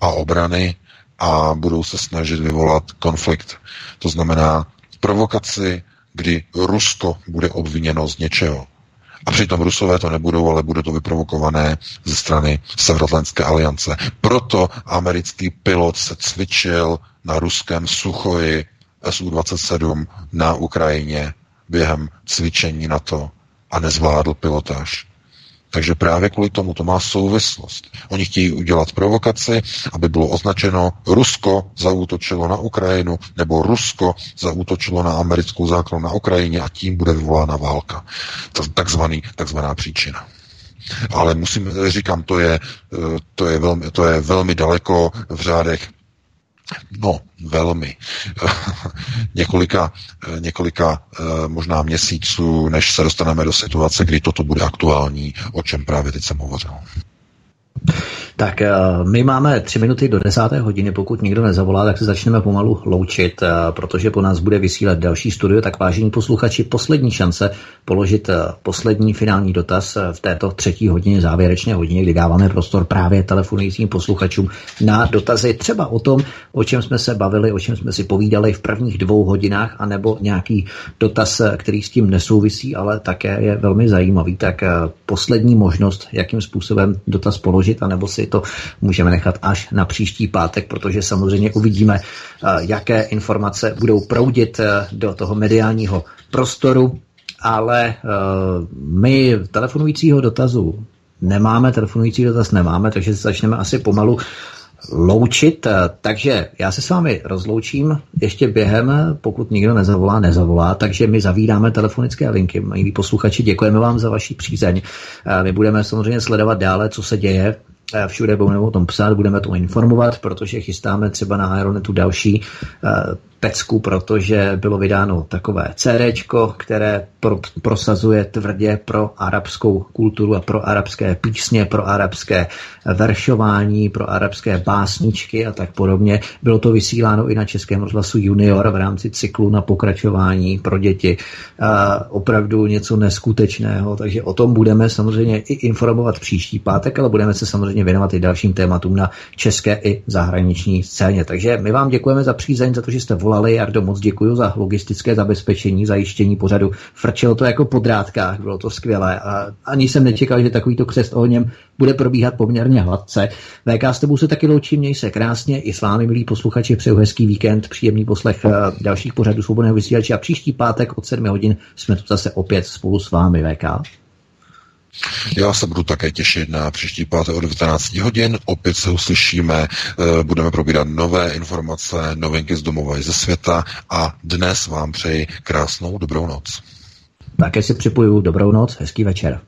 a obrany a budou se snažit vyvolat konflikt. To znamená provokaci, kdy Rusko bude obviněno z něčeho. A přitom Rusové to nebudou, ale bude to vyprovokované ze strany Severoatlantské aliance. Proto americký pilot se cvičil na ruském Suchoji Su-27 na Ukrajině během cvičení na to a nezvládl pilotáž. Takže právě kvůli tomu to má souvislost. Oni chtějí udělat provokaci, aby bylo označeno, Rusko zaútočilo na Ukrajinu, nebo Rusko zaútočilo na americkou základnu na Ukrajině a tím bude vyvolána válka. Takzvaný, takzvaná příčina. Ale musím, říkám, to je, to je, velmi, to je velmi daleko v řádech No, velmi. několika, několika eh, možná měsíců, než se dostaneme do situace, kdy toto bude aktuální, o čem právě teď jsem hovořil. Tak eh, my máme tři minuty do desáté hodiny, pokud nikdo nezavolá, tak se začneme pomalu loučit, eh, protože po nás bude vysílat další studio, tak vážení posluchači, poslední šance položit eh, poslední finální dotaz v této třetí hodině, závěrečné hodině, kdy dáváme prostor právě telefonujícím posluchačům na dotazy třeba o tom, o čem jsme se bavili, o čem jsme si povídali v prvních dvou hodinách, anebo nějaký dotaz, který s tím nesouvisí, ale také je velmi zajímavý. Tak poslední možnost, jakým způsobem dotaz položit, anebo si to můžeme nechat až na příští pátek, protože samozřejmě uvidíme, eh, jaké informace budou proudit eh, do toho mediálního prostoru, ale eh, my telefonujícího dotazu nemáme, telefonující dotaz nemáme, takže začneme asi pomalu loučit. Takže já se s vámi rozloučím ještě během, pokud nikdo nezavolá, nezavolá, takže my zavíráme telefonické linky. Milí posluchači, děkujeme vám za vaši přízeň. My budeme samozřejmě sledovat dále, co se děje všude budeme o tom psát, budeme to informovat, protože chystáme třeba na Aeronetu další eh, pecku, protože bylo vydáno takové CD, které pro, prosazuje tvrdě pro arabskou kulturu a pro arabské písně, pro arabské veršování, pro arabské básničky a tak podobně. Bylo to vysíláno i na Českém rozhlasu Junior v rámci cyklu na pokračování pro děti. A opravdu něco neskutečného, takže o tom budeme samozřejmě i informovat příští pátek, ale budeme se samozřejmě věnovat i dalším tématům na české i zahraniční scéně. Takže my vám děkujeme za přízeň, za to, že jste volali. Jardo, moc děkuji za logistické zabezpečení, zajištění pořadu. Frčelo to jako po drátkách, bylo to skvělé. A ani jsem nečekal, že takovýto křest ohněm bude probíhat poměrně hladce. VK s tebou se taky loučím, měj se krásně. I s vámi, milí posluchači, přeju hezký víkend, příjemný poslech eh, dalších pořadů svobodného vysílače a příští pátek od 7 hodin jsme tu zase opět spolu s vámi, VK. Já se budu také těšit na příští pátek od 19 hodin. Opět se uslyšíme, eh, budeme probírat nové informace, novinky z domova i ze světa a dnes vám přeji krásnou dobrou noc. Také si připoju dobrou noc, hezký večer.